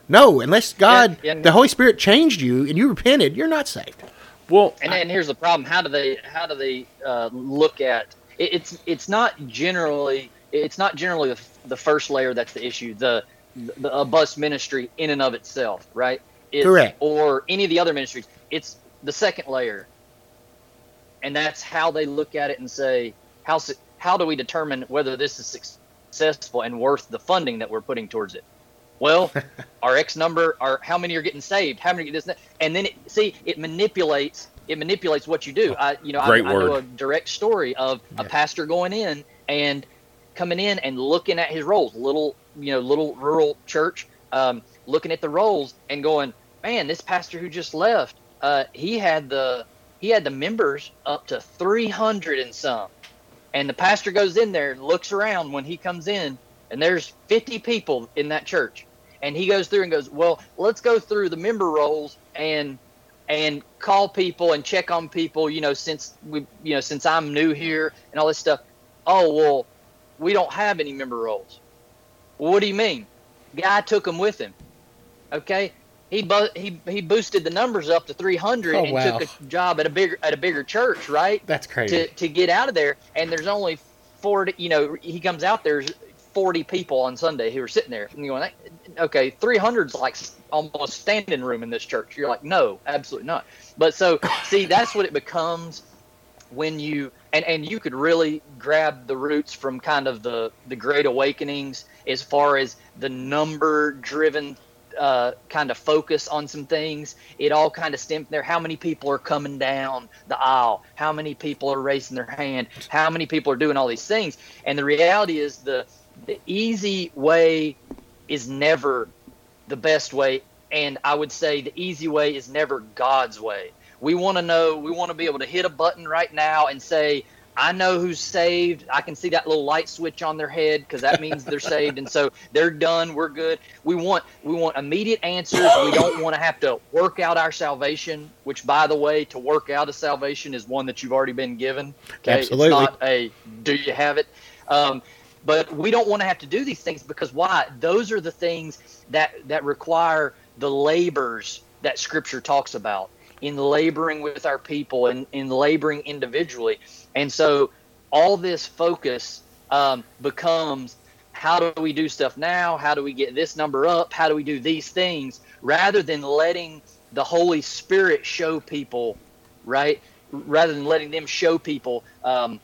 No, unless God, Yeah, yeah. the Holy Spirit changed you and you repented, you're not saved. Well, And then here's the problem: how do they how do they uh, look at it, it's it's not generally it's not generally the, the first layer that's the issue. The, the a bus ministry in and of itself, right? It's, Correct. Or any of the other ministries. It's the second layer, and that's how they look at it and say how how do we determine whether this is successful and worth the funding that we're putting towards it? Well, our X number, our how many are getting saved, how many get this, and then it, see it manipulates it manipulates what you do. I you know I, Great I know a direct story of a pastor going in and coming in and looking at his rolls, little you know little rural church, um, looking at the rolls and going, man, this pastor who just left, uh, he had the he had the members up to three hundred and some, and the pastor goes in there and looks around when he comes in, and there's fifty people in that church, and he goes through and goes, well, let's go through the member rolls and and call people and check on people, you know, since we, you know, since I'm new here and all this stuff. Oh well, we don't have any member rolls. Well, what do you mean? Guy took them with him. Okay, he bu- he he boosted the numbers up to 300 Oh, and wow. took a job at a bigger at a bigger church, right? That's crazy. to to get out of there. And there's only 40. You know, he comes out there's 40 people on Sunday who are sitting there. And you're going, okay, 300's like almost standing room in this church. You're like, no, absolutely not. But so see, that's what it becomes when you and and you could really grab the roots from kind of the the great awakenings as far as the number driven uh, kind of focus on some things. It all kind of stemmed there. How many people are coming down the aisle? How many people are raising their hand? How many people are doing all these things? And the reality is the the easy way is never the best way. And I would say the easy way is never God's way. We want to know, we want to be able to hit a button right now and say, I know who's saved. I can see that little light switch on their head because that means they're saved, and so they're done. We're good. We want we want immediate answers. We don't want to have to work out our salvation. Which, by the way, to work out a salvation is one that you've already been given. Okay, Absolutely. it's not a do you have it. Um, but we don't want to have to do these things because why? Those are the things that that require the labors that Scripture talks about in laboring with our people and in laboring individually. And so all this focus um, becomes how do we do stuff now? How do we get this number up? How do we do these things? Rather than letting the Holy Spirit show people, right? Rather than letting them show people um,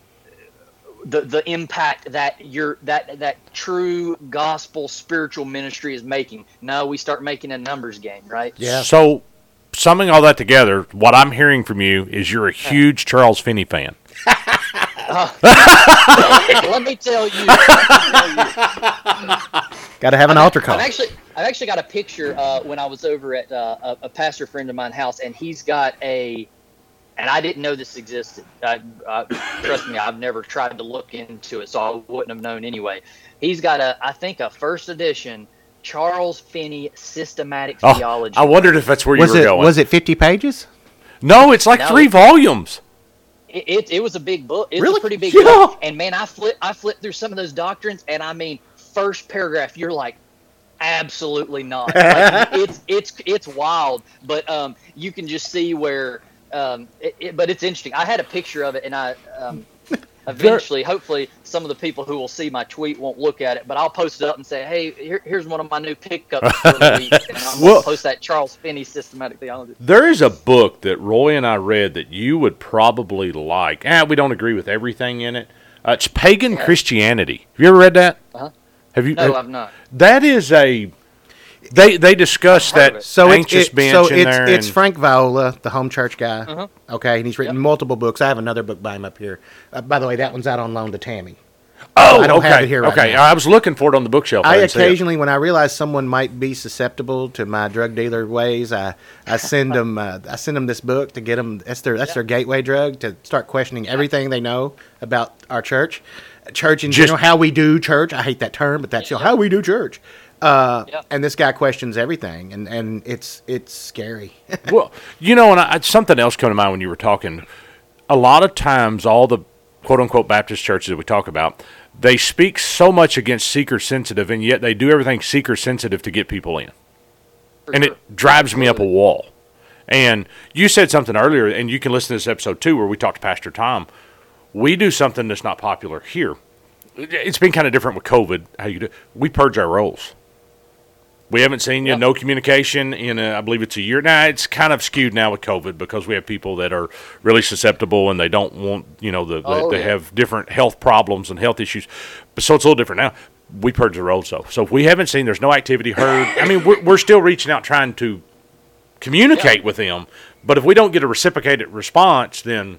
the the impact that your that that true gospel spiritual ministry is making. No, we start making a numbers game, right? Yeah. So, summing all that together, what I'm hearing from you is you're a huge Charles Finney fan. Let me tell you. let me tell you. Got to have an altar call. I've actually, I've actually got a picture uh, when I was over at uh, a, a pastor friend of mine's house, and he's got a and I didn't know this existed. I, uh, trust me, I've never tried to look into it, so I wouldn't have known anyway. He's got a, I think, a first edition Charles Finney systematic Oh, theology. I wondered if that's where Was you were it going. was it 50 pages? no, it's like No, three it- volumes. It, it, it was a big book. It's Really? a pretty big Yeah. book. And man, I flip I flipped through some of those doctrines, and I mean, first paragraph, you're like, absolutely not. Like, it's it's it's wild, but um, you can just see where. Um, it, it, but it's interesting. I had a picture of it, and I um, eventually, hopefully, some of the people who will see my tweet won't look at it, but I'll post it up and say, "Hey, here, here's one of my new pickups for the week." And I'm Well- post that Charles Finney systematic theology. There is a book that Roy and I read that you would probably like. Eh, we don't agree with everything in it. Uh, it's Pagan Christianity. Have you ever read that? Uh-huh. Have you? No, I've not. that is a. They they discuss I've heard of that. So it's anxious it, bench so in it's there. it's and- Frank Viola, the home church guy. Uh-huh. Okay, and he's written Yep. multiple books. I have another book by him up here. Uh, by the way, that one's out on loan to Tammy. oh, I don't okay, have it here right okay. now. I was looking for it on the bookshelf. I didn't see it. occasionally, when I realize someone might be susceptible to my drug dealer ways, I, I send them uh, I send them this book to get them. That's their that's their gateway drug to start questioning everything they know about our church, church in Just- general, how we do church. I hate that term, but that's you how we do church. Uh, Yeah. And this guy questions everything, and, and it's it's scary. well, you know, and I, something else came to mind when you were talking. A lot of times, all the quote unquote Baptist churches that we talk about, they speak so much against seeker sensitive, and yet they do everything seeker sensitive to get people in. For and sure. it drives me up a wall. And you said something earlier, and you can listen to this episode too, where we talked to Pastor Tom. We do something that's not popular here. It's been kind of different with COVID. How you do? We purge our rolls. We haven't seen you. No communication in, a, I believe it's a year. Now it's kind of skewed now with COVID because we have people that are really susceptible and they don't want, you know, the, Oh, they yeah. have different health problems and health issues. But so it's a little different now. We purge the rolls though. So if we haven't seen, there's no activity heard. I mean, we're, we're still reaching out trying to communicate with them. But if we don't get a reciprocated response, then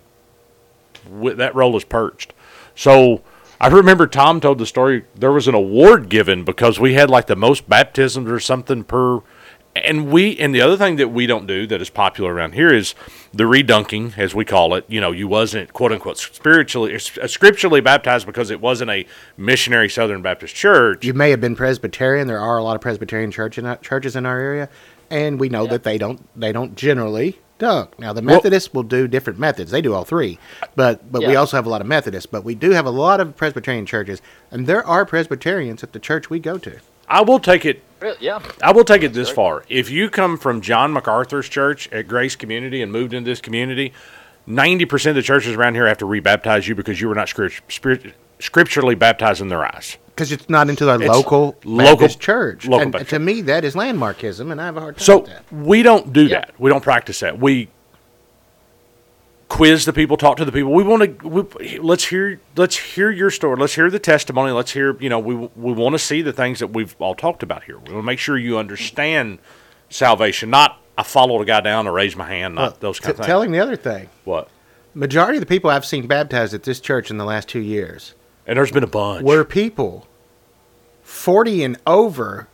that roll is purged. So I remember Tom told the story. There was an award given because we had like the most baptisms or something per. And we and the other thing that we don't do that is popular around here is the redunking, as we call it. You know, you wasn't quote unquote spiritually uh, scripturally baptized because it wasn't a missionary Southern Baptist church. you may have been Presbyterian. There are a lot of Presbyterian church in, churches in our area, and we know that they don't they don't generally dunk. Now the Well- Methodists will do different methods. They do all three, but but we also have a lot of Methodists. But we do have a lot of Presbyterian churches, and there are Presbyterians at the church we go to. I will take it Yeah. I will take it this far. If you come from John MacArthur's church at Grace Community and moved into this community, 90% of the churches around here have to rebaptize you because you were not script, spirit, scripturally baptized in their eyes. Because it's not into our local local- Baptist church. local and Baptist to me, that is landmarkism, and I have a hard time So with that. we don't do Yeah. that. We don't practice that. We quiz the people, talk to the people. We want to we, let's hear let's hear your story. Let's hear the testimony. Let's hear you know we we want to see the things that we've all talked about here. We want to make sure you understand salvation. Not I followed a guy down or raised my hand. Not those kind T- of things. tell him the other thing. what? Majority of the people I've seen baptized at this church in the last two years And there's been a bunch. were people 40 and over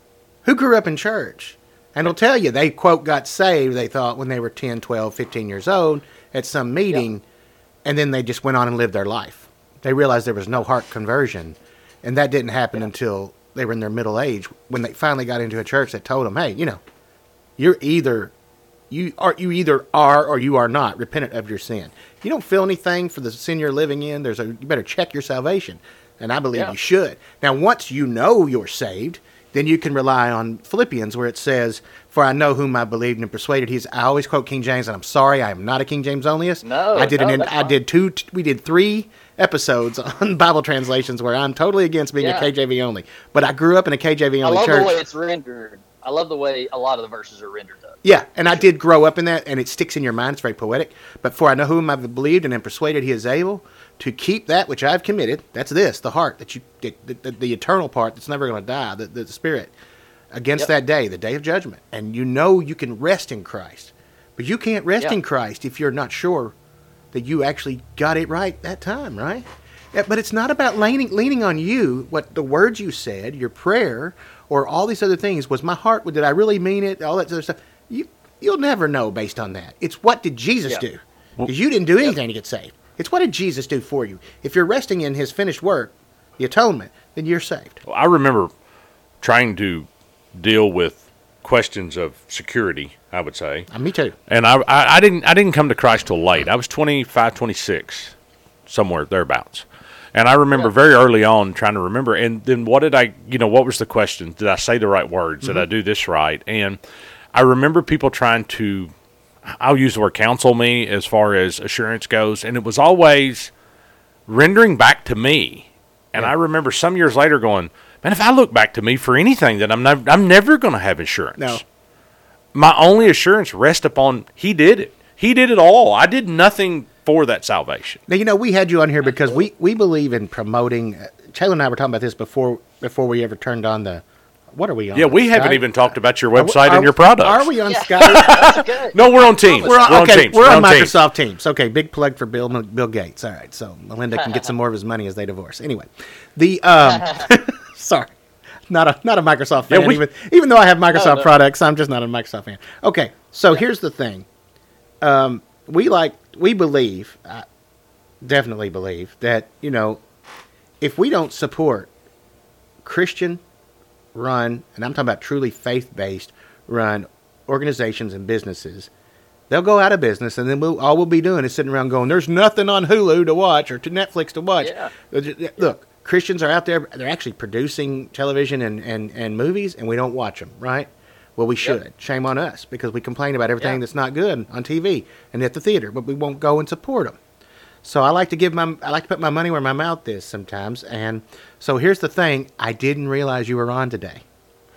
who grew up in church. And I'll tell you, they, quote, got saved, they thought, when they were 10, 12, 15 years old at some meeting, and then they just went on and lived their life. They realized there was no heart conversion. And that didn't happen until they were in their middle age when they finally got into a church that told them, hey, you know, you're either. You are you either are or you are not repentant of your sin. You don't feel anything for the sin you're living in. There's a you better check your salvation, and I believe Yeah. you should. Now, once you know you're saved, then you can rely on Philippians, where it says, "For I know whom I believed and persuaded." He's. I always quote King James, and I'm sorry, I am not a King James onlyist. No, I did no, an. I did two. We did three episodes on Bible translations where I'm totally against being Yeah. a KJV only. But I grew up in a KJV only I love church. the way it's rendered. I love the way a lot of the verses are rendered up. Yeah, and I did grow up in that, and it sticks in your mind. It's very poetic. But for I know whom I've believed and am persuaded he is able to keep that which I've committed. That's this, the heart that you, the, the, the eternal part that's never going to die, the, the, spirit, against Yep. that day, the day of judgment. And you know you can rest in Christ, but you can't rest Yeah. in Christ if you're not sure that you actually got it right that time, right? Yeah, but it's not about leaning leaning on you. What the words you said, your prayer, or all these other things. Was my heart? Did I really mean it? All that other stuff. You you'll never know based on that. It's what did Jesus Yeah. do? because you didn't do anything to get saved. It's what did Jesus do for you? If you're resting in His finished work, the atonement, then you're saved. Well, I remember trying to deal with questions of security, I would say. Uh, me too. And I, I, I didn't I didn't come to Christ till late. I was 25, 26, somewhere thereabouts. And I remember Yeah. very early on trying to remember. And then what did I, you know, what was the question? Did I say the right words? Did I do this right? And I remember people trying to, I'll use the word counsel me as far as assurance goes. And it was always rendering back to me. And I remember some years later going, man, if I look back to me for anything, then I'm, nev- I'm never going to have insurance No. my only assurance rests upon he did it. He did it all. I did nothing for that salvation. Now you know we had you on here because we, we believe in promoting. Uh, Taylor and I were talking about this before before we ever turned on the. What are we on? Yeah, we haven't even talked about your website are- and your products. Are we on Yeah. Skype? That's good. No, we're on Teams. We're on, okay. Teams. We're on, Teams. Microsoft Teams. Okay, big plug for Bill Bill Gates. All right, so Melinda can get some more of his money as they divorce. Anyway, the um, sorry, not a not a Microsoft Yeah, fan. we- even even though I have Microsoft no. products, I'm just not a Microsoft fan. Okay, so here's the thing. Um, we like we believe, I definitely believe that you know, if we don't support Christian run, and I'm talking about truly faith based run organizations and businesses, they'll go out of business, and then we'll, all we'll be doing is sitting around going, "There's nothing on Hulu to watch or to Netflix to watch." Yeah. Look, Christians are out there; they're actually producing television and, and, and movies, and we don't watch them, right? Well, we should. Shame on us because we complain about everything Yeah. that's not good on TV and at the theater, but we won't go and support them. So I like to give my I like to put my money where my mouth is sometimes. And so here's the thing: I didn't realize you were on today.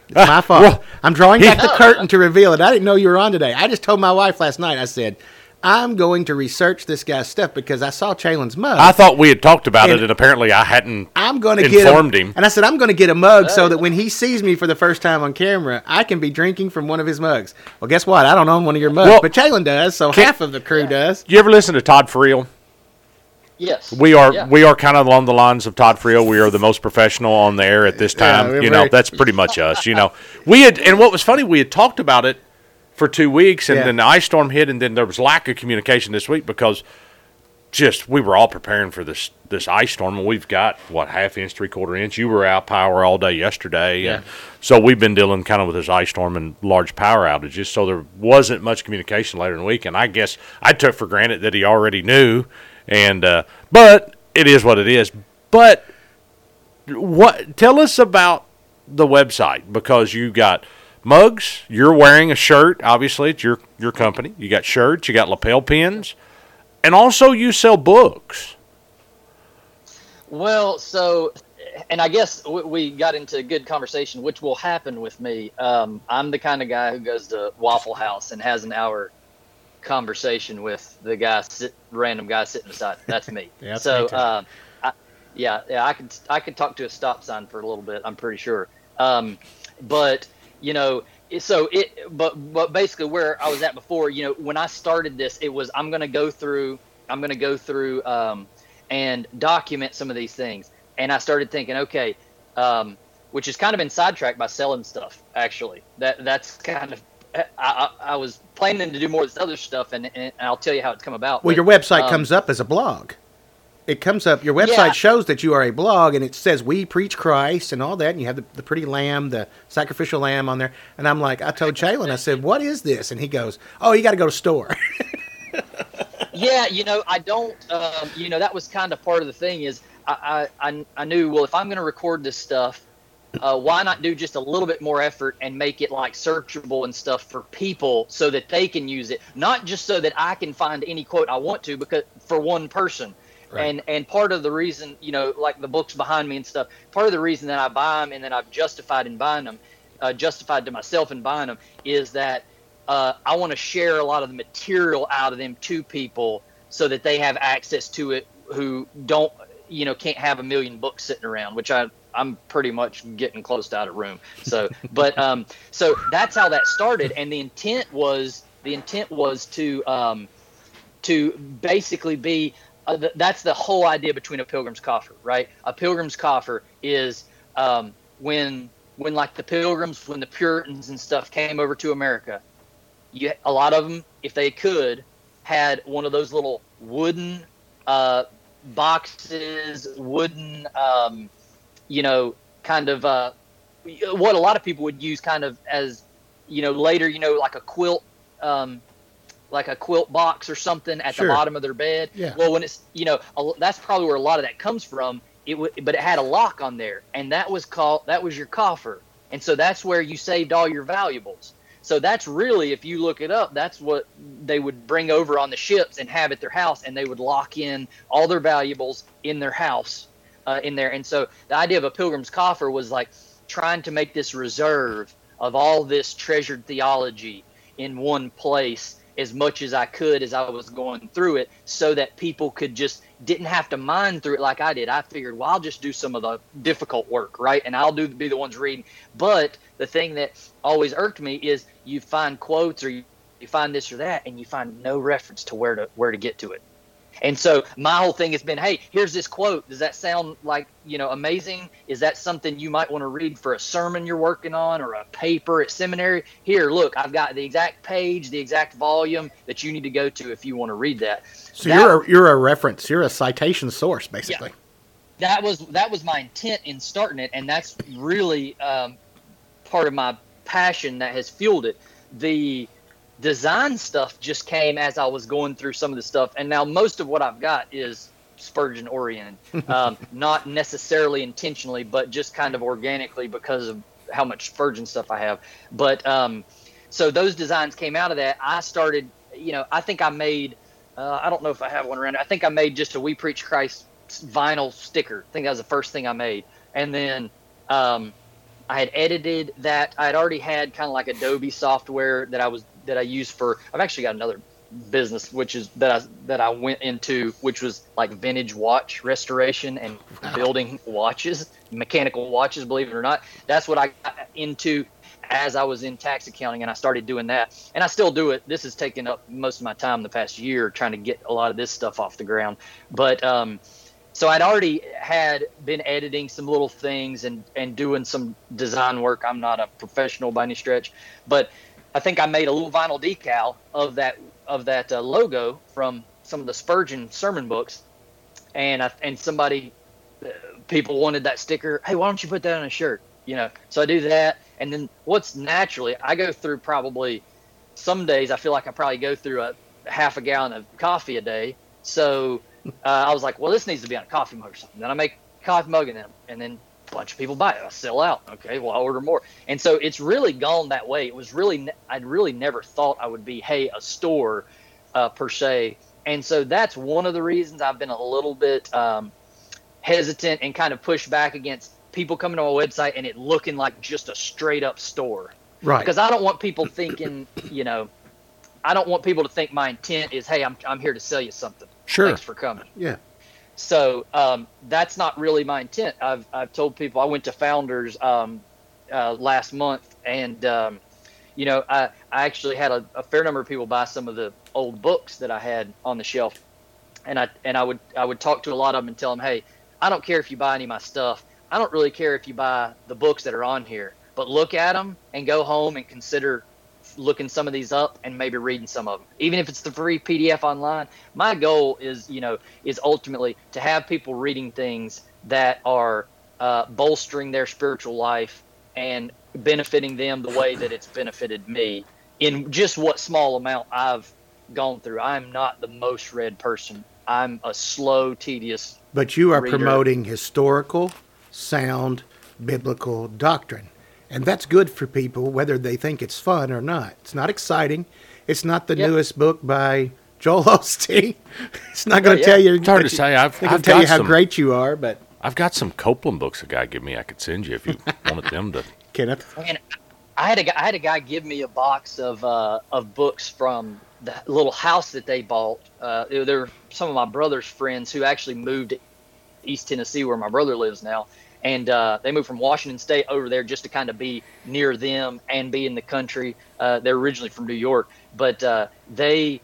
It's my fault. well, I'm drawing he- back the curtain to reveal it. I didn't know you were on today. I just told my wife last night. I said, "I'm going to research this guy's stuff because I saw Chalen's mug. I thought we had talked about And- it, and apparently I hadn't. I'm going to get informed a, him. And I said, I'm going to get a mug so Hey. that when he sees me for the first time on camera, I can be drinking from one of his mugs. Well, guess what? I don't own one of your mugs, Well, but Chalen does, so half of the crew does. You ever listen to Todd Friel? Yes. We are Yeah. we are kind of along the lines of Todd Friel. We are the most professional on the air at this time. we're you know, very- that's pretty much us. You know, we had and what was funny, we had talked about it for two weeks, and Yeah. then the ice storm hit, and then there was lack of communication this week because just we were all preparing for this this ice storm, and we've got what half inch, three quarter inch. You were out power all day yesterday, and so we've been dealing kind of with this ice storm and large power outages. So there wasn't much communication later in the week, and I guess I took for granted that he already knew, and uh, but it is what it is. But what? Tell us about the website because you got mugs. You're wearing a shirt. Obviously, it's your your company. You got shirts. You got lapel pins, and also you sell books. Well, so, and I guess we, got into a good conversation, which will happen with me. Um, I'm the kind of guy who goes to Waffle House and has an hour conversation with the guy, sit, random guy sitting beside. That's me. Yeah, so, um, I, yeah, yeah, I could I could talk to a stop sign for a little bit. I'm pretty sure. Um, but you know, so it, but but basically where I was at before, you know, when I started this, it was I'm gonna go through, I'm gonna go through um, and document some of these things, and I started thinking, okay, um, which has kind of been sidetracked by selling stuff. Actually, that that's kind of I, I, I was planning to do more of this other stuff, and, and I'll tell you how it's come about. Well, but, your website um, comes up as a blog. It comes up. Your website Yeah. shows that you are a blog, and it says "We preach Christ" and all that. And you have the, the pretty lamb, the sacrificial lamb on there. And I'm like, I told Jalen, I said, "What is this?" And he goes, "Oh, you got to go to store." Yeah, you know, I don't. Um, you know, that was kind of part of the thing is I I, I, I knew well if I'm going to record this stuff, uh, why not do just a little bit more effort and make it like searchable and stuff for people so that they can use it, not just so that I can find any quote I want to, because for one person. Right. And and part of the reason, you know, like the books behind me and stuff, part of the reason that I buy them and that I've justified in buying them, uh, justified to myself in buying them, is that uh, I want to share a lot of the material out of them to people so that they have access to it who don't, you know, can't have a million books sitting around, which I I'm pretty much getting close to out of room. So, but um, so that's how that started, and the intent was the intent was to um, to basically be uh, th- that's the whole idea between a pilgrim's coffer, right? A pilgrim's coffer is um, when when like the pilgrims, when the Puritans and stuff came over to America, you a lot of them, if they could, had one of those little wooden uh, boxes, wooden, um, you know, kind of uh, what a lot of people would use kind of as, you know, later, you know, like a quilt, um, like a quilt box or something at Sure. the bottom of their bed. Yeah. Well, when it's, you know, a, that's probably where a lot of that comes from. It w- but it had a lock on there, and that was called that was your coffer, and so that's where you saved all your valuables. So that's really, if you look it up, that's what they would bring over on the ships and have at their house, and they would lock in all their valuables in their house, uh, in there. And so the idea of a pilgrim's coffer was like trying to make this reserve of all this treasured theology in one place as much as I could as I was going through it, so that people could just didn't have to mine through it like I did. I figured, well, I'll just do some of the difficult work, right? And I'll do be the ones reading. But the thing that always irked me is you find quotes or you, you find this or that, and you find no reference to where to where to get to it. And so my whole thing has been, hey, here's this quote. Does that sound like, you know, amazing? Is that something you might want to read for a sermon you're working on or a paper at seminary? Here, look, I've got the exact page, the exact volume that you need to go to if you want to read that. So That- you're a, you're a reference. You're a citation source, basically. Yeah, that was that was my intent in starting it, and that's really um, part of my passion that has fueled it. The design stuff just came as I was going through some of the stuff, and now most of what I've got is Spurgeon oriented, um, not necessarily intentionally, but just kind of organically because of how much Spurgeon stuff I have. But um, so those designs came out of that. I started, you know, I think I made. Uh, I don't know if I have one around. I think I made just a "We Preach Christ" vinyl sticker. I think that was the first thing I made, and then um, I had edited that. I had already had kind of like Adobe software that I was that I use for. I've actually got another business which is that I that I went into, which was like vintage watch restoration and building watches, mechanical watches. Believe it or not, that's what I got into as I was in tax accounting, and I started doing that, and I still do it. This has taken up most of my time the past year trying to get a lot of this stuff off the ground, but. um so I'd already had been editing some little things and and doing some design work. I'm not a professional by any stretch, but I think I made a little vinyl decal of that of that uh, logo from some of the Spurgeon sermon books, and I, and somebody uh, people wanted that sticker. Hey, why don't you put that on a shirt? You know, so I do that, and then what's naturally I go through probably some days I feel like I probably go through a half a gallon of coffee a day. So uh, I was like, well, this needs to be on a coffee mug or something. Then I make coffee mug and then and then bunch of people buy it. I sell out. Okay, well, I'll order more. And so it's really gone that way. It was really I'd really never thought I would be hey a store uh, per se. And so that's one of the reasons I've been a little bit um, hesitant and kind of pushed back against people coming to my website and it looking like just a straight up store Right. because I don't want people thinking, you know, I don't want people to think my intent is, hey, I'm, I'm here to sell you something. Sure. Thanks for coming. yeah. So um, that's not really my intent. I've, I've told people I went to Founders um, uh, last month, and um, you know, I, I actually had a, a fair number of people buy some of the old books that I had on the shelf, and I and I would I would talk to a lot of them and tell them, hey, I don't care if you buy any of my stuff. I don't really care if you buy the books that are on here, but look at them and go home and consider looking some of these up and maybe reading some of them even if it's the free pdf online my goal is you know is ultimately to have people reading things that are uh, bolstering their spiritual life and benefiting them the way that it's benefited me in just what small amount i've gone through i'm not the most read person i'm a slow tedious But you are reader. promoting historical, sound, biblical doctrine. And that's good for people whether they think it's fun or not. It's not exciting. It's not the Yep. newest book by Joel Osteen. It's not going to Yeah, tell you. It's hard to you- say. I've, It's not going I've to tell you got how some, great you are, but I've got some Copeland books a guy gave me. I could send you if you wanted them to. Kenneth, And I had a guy, I had a guy give me a box of uh, of books from the little house that they bought. Uh, they- they're some of my brother's friends who actually moved to East Tennessee, where my brother lives now, and uh, they moved from Washington State over there just to kind of be near them and be in the country. Uh, they're originally from New York, but uh, they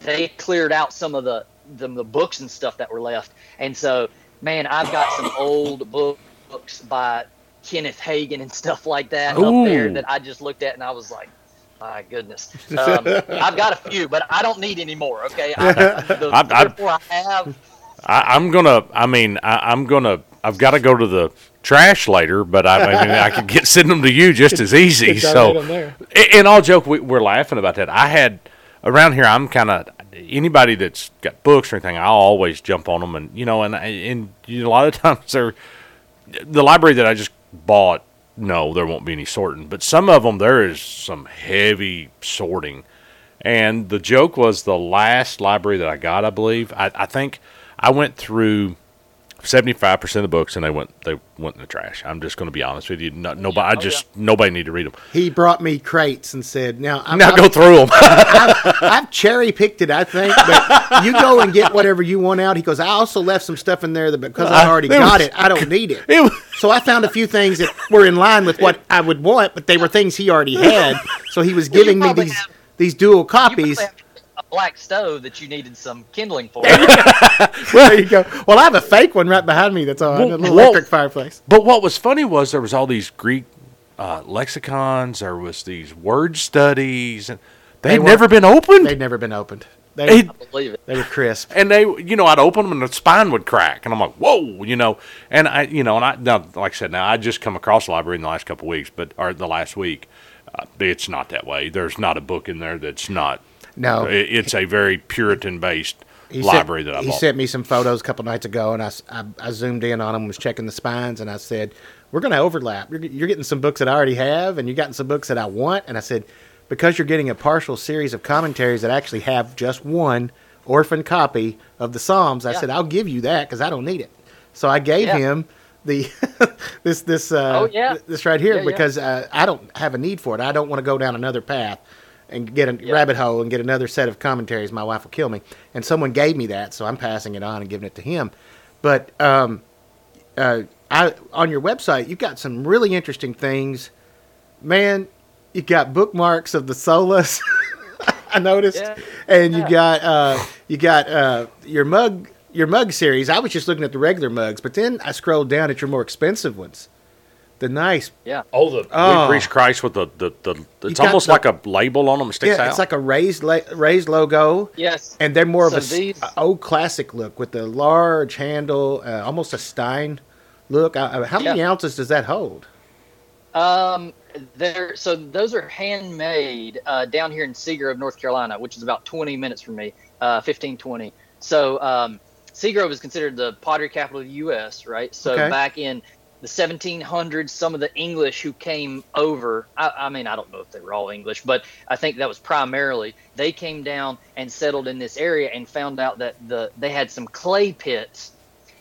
they cleared out some of the, the the books and stuff that were left, and so man, I've got some old books by Kenneth Hagin and stuff like that up there that I just looked at and I was like, my goodness. Um, I've got a few, but I don't need any more. Okay, I, the I- I- three or four I have. I, I'm gonna. I mean, I, I'm gonna. I've got to go to the trash later, but I, I mean, I could get send them to you just as easy. So, right on there. a- and all joke, we, we're laughing about that. I had around here. I'm kind of anybody that's got books or anything. I'll always jump on them, and you know, and and you know, a lot of times they're the library that I just bought. No, there won't be any sorting, but some of them there is some heavy sorting. And the joke was the last library that I got, I believe. I, I think I went through seventy five percent of the books, and they went they went in the trash. I'm just going to be honest with you. No, nobody, I oh, just nobody need to read them. He brought me crates and said, "Now, I'm, Now I'm- go through them. I've cherry picked it, I think, but you go and get whatever you want out." He goes, "I also left some stuff in there that because I Uh, already there got was- it, I don't need it." It was- So I found a few things that were in line with what I would want, but they were things he already had. So he was Well, giving me these have- these dual You copies. Probably have a black stove that you needed some kindling for. there you go. Well, I have a fake one right behind me. That's all. I have a little Whoa. electric fireplace. But what was funny was there was all these Greek uh, lexicons. There was these word studies, and they'd they never been opened. They'd never been opened. They, It- I believe it. they were crisp. and they, you know, I'd open them and the spine would crack, and I'm like, whoa, you know, and I, you know, and I, now, like I said, now I just come across the library in the last couple of weeks, but or the last week, uh, it's not that way. There's not a book in there that's not. No. it's a very Puritan based He library sent, that I bought. he bought. sent me some photos a couple nights ago, and I I zoomed in on them, was checking the spines, and I said, "We're going to overlap. You're, you're getting some books that I already have, and you're getting some books that I want." And I said, "Because you're getting a partial series of commentaries that actually have just one orphan copy of the Psalms, I Yeah. said I'll give you that because I don't need it." So I gave Yeah. him the this this uh, Oh, yeah. this right here Yeah, yeah. because uh, I don't have a need for it. I don't want to go down another path and get a Yeah. rabbit hole and get another set of commentaries. My wife will kill me. And someone gave me that, so I'm passing it on and giving it to him. But um, uh, I on your website, you've got some really interesting things. Man, you got bookmarks of the solas. I noticed, Yeah. and you Yeah. got uh, you got uh, your mug your mug series. I was just looking at the regular mugs, but then I scrolled down at your more expensive ones. The nice Yeah. oh, the Oh. we preach Christ with the the, the it's almost the- like a label on them that sticks yeah, out. it's like a raised la- raised logo. Yes. And they're more of So a s- these- a old classic look with the large handle, uh, almost a Stein look. Uh, Uh, how many Yeah. ounces does that hold? Um, there. So those are handmade uh, down here in Seagrove, North Carolina, which is about 20 minutes from me, uh, 15, 20. So um, Seagrove is considered the pottery capital of the U.S. Right. So Okay. back in the 1700s, some of the English who came over. I, I mean, I don't know if they were all English, but I think that was primarily they came down and settled in this area and found out that the they had some clay pits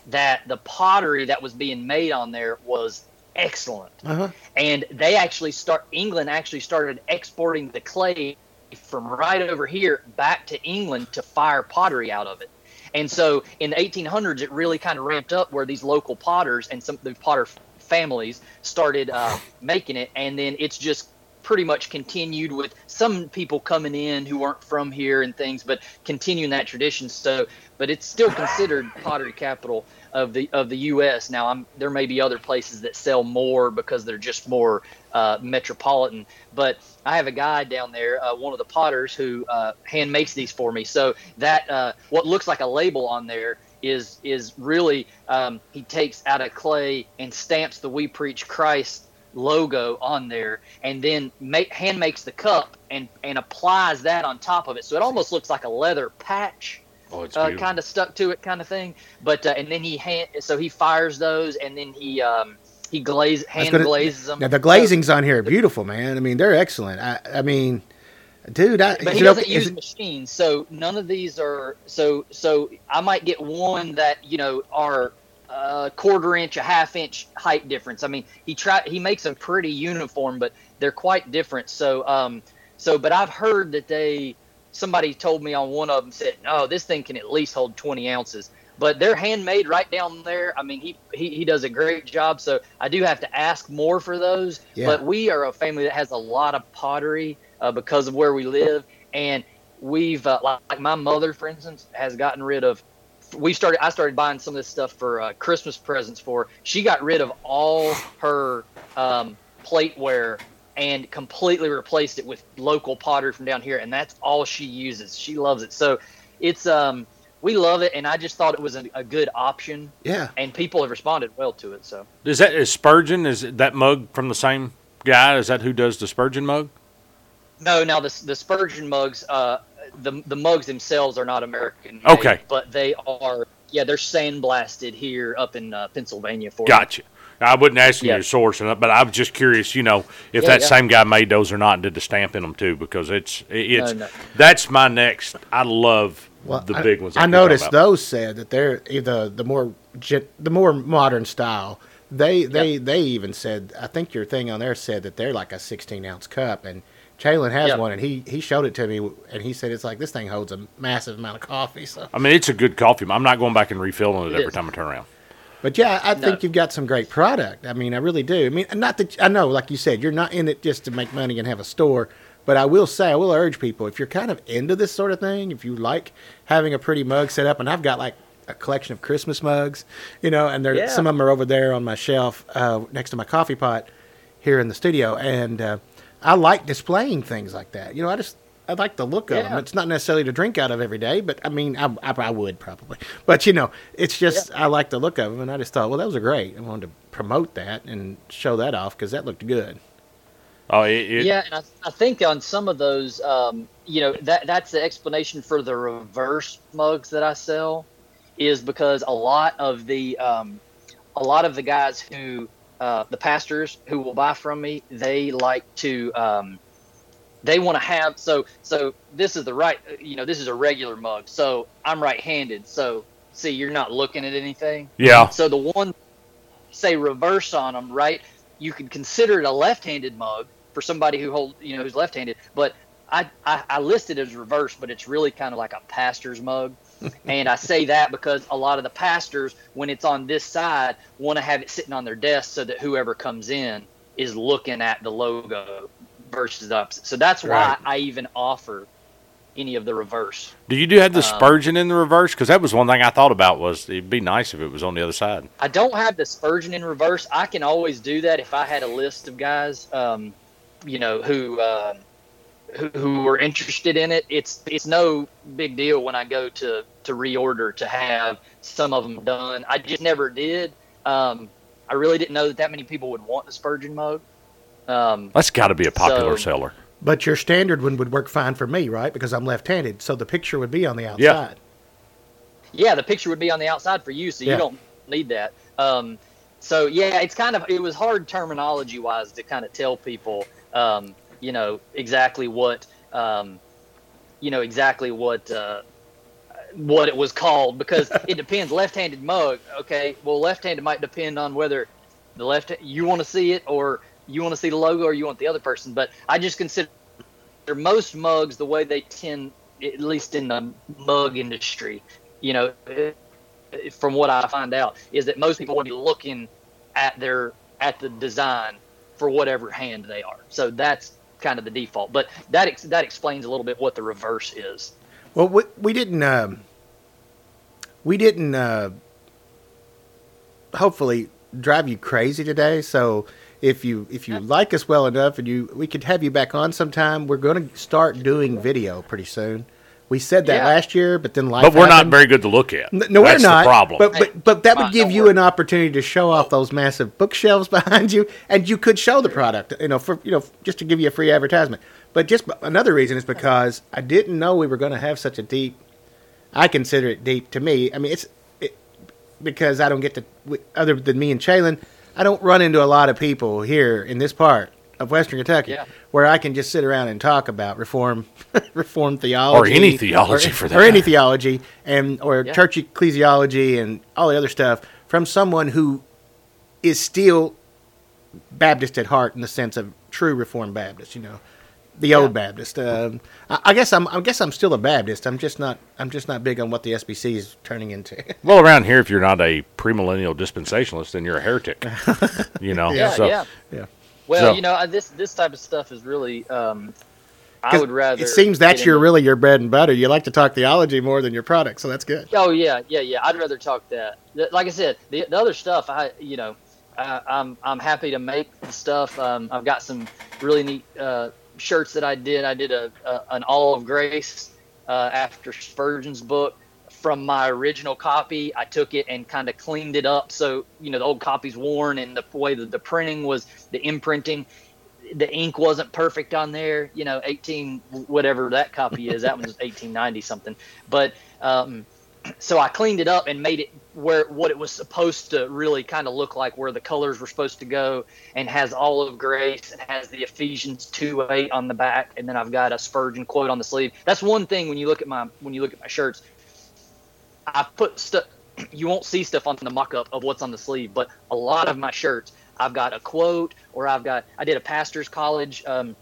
that the pottery that was being made on there was excellent Uh-huh. and they actually start England actually started exporting the clay from right over here back to England to fire pottery out of it. And so in the 1800s, it really kind of ramped up where these local potters and some the potter families started uh, making it, and then it's just pretty much continued with some people coming in who weren't from here and things, but continuing that tradition. So, but it's still considered pottery capital of the of the U.S. Now, I'm there may be other places that sell more because they're just more uh, metropolitan. But I have a guy down there, uh, one of the potters, who uh, hand makes these for me. So that uh, what looks like a label on there is is really um, he takes out of clay and stamps the We Preach Christ logo on there and then make, hand makes the cup and and applies that on top of it. So it almost looks like a leather patch oh, it's uh, kind of stuck to it kind of thing. But uh, and then he hand so he fires those and then he um he glaze hand gonna- glazes them. Now the glazings on here. Are beautiful, man. I mean, they're excellent. I, I mean, dude, I, but he doesn't use machines so none of these are so so i might get one that you know are a quarter inch a half inch height difference. I mean he try he makes them pretty uniform but they're quite different. So um so but i've heard that they somebody told me on one of them said no this thing can at least hold 20 ounces. But they're handmade right down there. I mean he he, he does a great job. So i do have to ask more for those. Yeah. but we are a family that has a lot of pottery uh, because of where we live. And we've uh, like, like my mother for instance has gotten rid of we started i started buying some of this stuff for uh, christmas presents for her. she got rid of all her um, plateware and completely replaced it with local pottery from down here, and that's all she uses. She loves it. So it's um we love it, and I just thought it was a, a good option, Yeah. and people have responded well to it. So Is that is Spurgeon? Is that mug from the same guy? Is that who does the Spurgeon mug? no, now the the Spurgeon mugs, uh, the the mugs themselves are not American. made, Okay. but they are. Yeah, they're sandblasted here up in uh, Pennsylvania for. Gotcha. I wouldn't ask you Yeah. your source, but I was just curious, you know, if Yeah, that yeah. same guy made those or not, and did the stamp in them too, because it's it's no. that's my next. I love the I- big ones. I, like noticed those said that they're the the more the more modern style. They they they even said I think your thing on there said that they're like a 16 ounce cup and Chalin has Yep. one and he he showed it to me and he said it's like this thing holds a massive amount of coffee. So, I mean, it's a good coffee. I'm not going back and refilling it, It every is. time I turn around. but yeah, I No. think you've got some great product. I mean, I really do. I mean, not that I know, like you said, you're not in it just to make money and have a store. But I will say, I will urge people if you're kind of into this sort of thing, if you like having a pretty mug set up, and I've got like a collection of Christmas mugs, you know, and they're, Yeah. some of them are over there on my shelf uh, next to my coffee pot here in the studio, and uh, I like displaying things like that. You know, I just I like the look of them. It's not necessarily to drink out of every day, but I mean, I, I, I would probably, but you know, it's just I like the look of them, and I just thought, well, that was a great. I wanted to promote that and show that off because that looked good. Oh, it, it, yeah, and I, I think on some of those, um, you know, that that's the explanation for the reverse mugs that I sell, is because a lot of the um, a lot of the guys who uh, the pastors who will buy from me, they like to um, they want to have so so this is the right you know this is a regular mug, so I'm right-handed, so see you're not looking at anything. yeah. So the one say reverse on them, right? You could consider it a left-handed mug for somebody who hold, you know, who's left-handed. But I, I, I list it as reverse, but it's really kind of like a pastor's mug. And I say that because a lot of the pastors, when it's on this side, want to have it sitting on their desk so that whoever comes in is looking at the logo versus the opposite. So that's why Right. I even offer any of the reverse. Do you do have the Um, Spurgeon in the reverse? Because that was one thing I thought about. Was it'd be nice if it was on the other side. I don't have the Spurgeon in reverse. I can always do that if I had a list of guys, um, you know, who, uh, who who were interested in it. It's it's no big deal when I go to to reorder to have some of them done. I just never did. Um, I really didn't know that that many people would want the Spurgeon mug. Um, That's got to be a popular So- seller. But your standard one would work fine for me, right? Because I'm left-handed, so the picture would be on the outside. Yeah. yeah, the picture would be on the outside for you, so Yeah. you don't need that. Um, so yeah, it's kind of it was hard terminology wise to kind of tell people, um, you know, exactly what, um, you know, exactly what uh, what it was called because it depends. Left-handed mug, okay. Well, left-handed might depend on whether the left you want to see it or you want to see the logo or you want the other person. But I just consider most mugs the way they tend, at least in the mug industry, you know, eh, from what I find out, is that most people want to be looking at their at the design for whatever hand they are. So that's kind of the default. But that ex- that explains a little bit what the reverse is. Well, we, we didn't. Um, we didn't. Uh, hopefully, drive you crazy today. So, if you if you like us well enough, and you we could have you back on sometime. We're going to start doing video pretty soon. We said that Yeah. last year, but then life. But we're not very good to look at. N- No, That's we're not. the problem. But but but that would give you worry. an opportunity to show off those massive bookshelves behind you, and you could show the product. You know, for you know, just to give you a free advertisement. But just another reason is because I didn't know we were going to have such a deep. I consider it deep to me. I mean, it's it, because I don't get to other than me and Chalin. I don't run into a lot of people here in this part of Western Kentucky Yeah. where I can just sit around and talk about reform, reform theology, or any theology or, for that or any theology, and or Yeah. church ecclesiology and all the other stuff from someone who is still Baptist at heart in the sense of true Reformed Baptist. You know, the old Baptist. Um, I, I guess I'm. I guess I'm still a Baptist. I'm just not. I'm just not big on what the SBC is turning into. well, around here, if you're not a premillennial dispensationalist, then you're a heretic. you know. Yeah, so, yeah. yeah. Well, So- you know, I- this this type of stuff is really. Um, I would rather. It seems that's your really your bread and butter. You like to talk theology more than your product, so that's good. Oh yeah, yeah, yeah. I'd rather talk that. Like I said, the, the other stuff, I you know, I, I'm I'm happy to make the stuff. Um, I've got some really neat uh, shirts that I did. I did a, a an All of Grace uh, after Spurgeon's book from my original copy. I took it and kind of cleaned it up so you know the old copy's worn and the way that the printing was, the imprinting, the ink wasn't perfect on there. You know, 18 whatever that copy is. That one's 1890 something. But um, so I cleaned it up and made it where what it was supposed to really kind of look like, where the colors were supposed to go, and has all of grace and has the Ephesians two eight on the back, and then I've got a Spurgeon quote on the sleeve. That's one thing when you look at my when you look at my shirts. I put stuff. You won't see stuff on the mock-up of what's on the sleeve, but a lot of my shirts, I've got a quote, or I've got. I did a pastor's college. Um,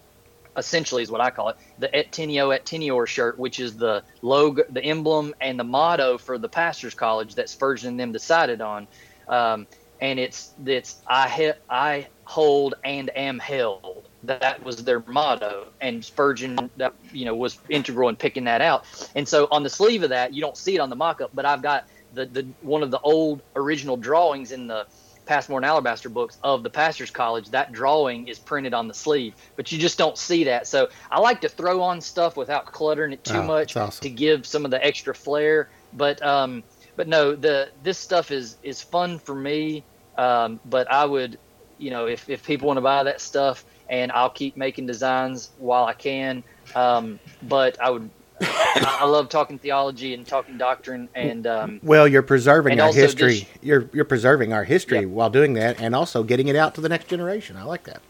essentially is what I call it, the Et Teneo Et Teneor shirt, which is the logo, the emblem, and the motto for the pastors' college that Spurgeon and them decided on. Um, and it's it's I he, I hold and am held. That was their motto, and Spurgeon, that you know, was integral in picking that out. And so on the sleeve of that, you don't see it on the mock-up, but I've got the the one of the old original drawings in the Passmore and Alabaster books of the Pastors College, that drawing is printed on the sleeve, but you just don't see that. So I like to throw on stuff without cluttering it too Oh, much awesome. to give some of the extra flair. But um, but no, the this stuff is is fun for me. Um, but I would, you know, if if people want to buy that stuff, and I'll keep making designs while I can. Um, but I would. I I love talking theology and talking doctrine, and um, Well, you're preserving our history. this- you're you're preserving our history Yeah. while doing that, and also getting it out to the next generation. I like that.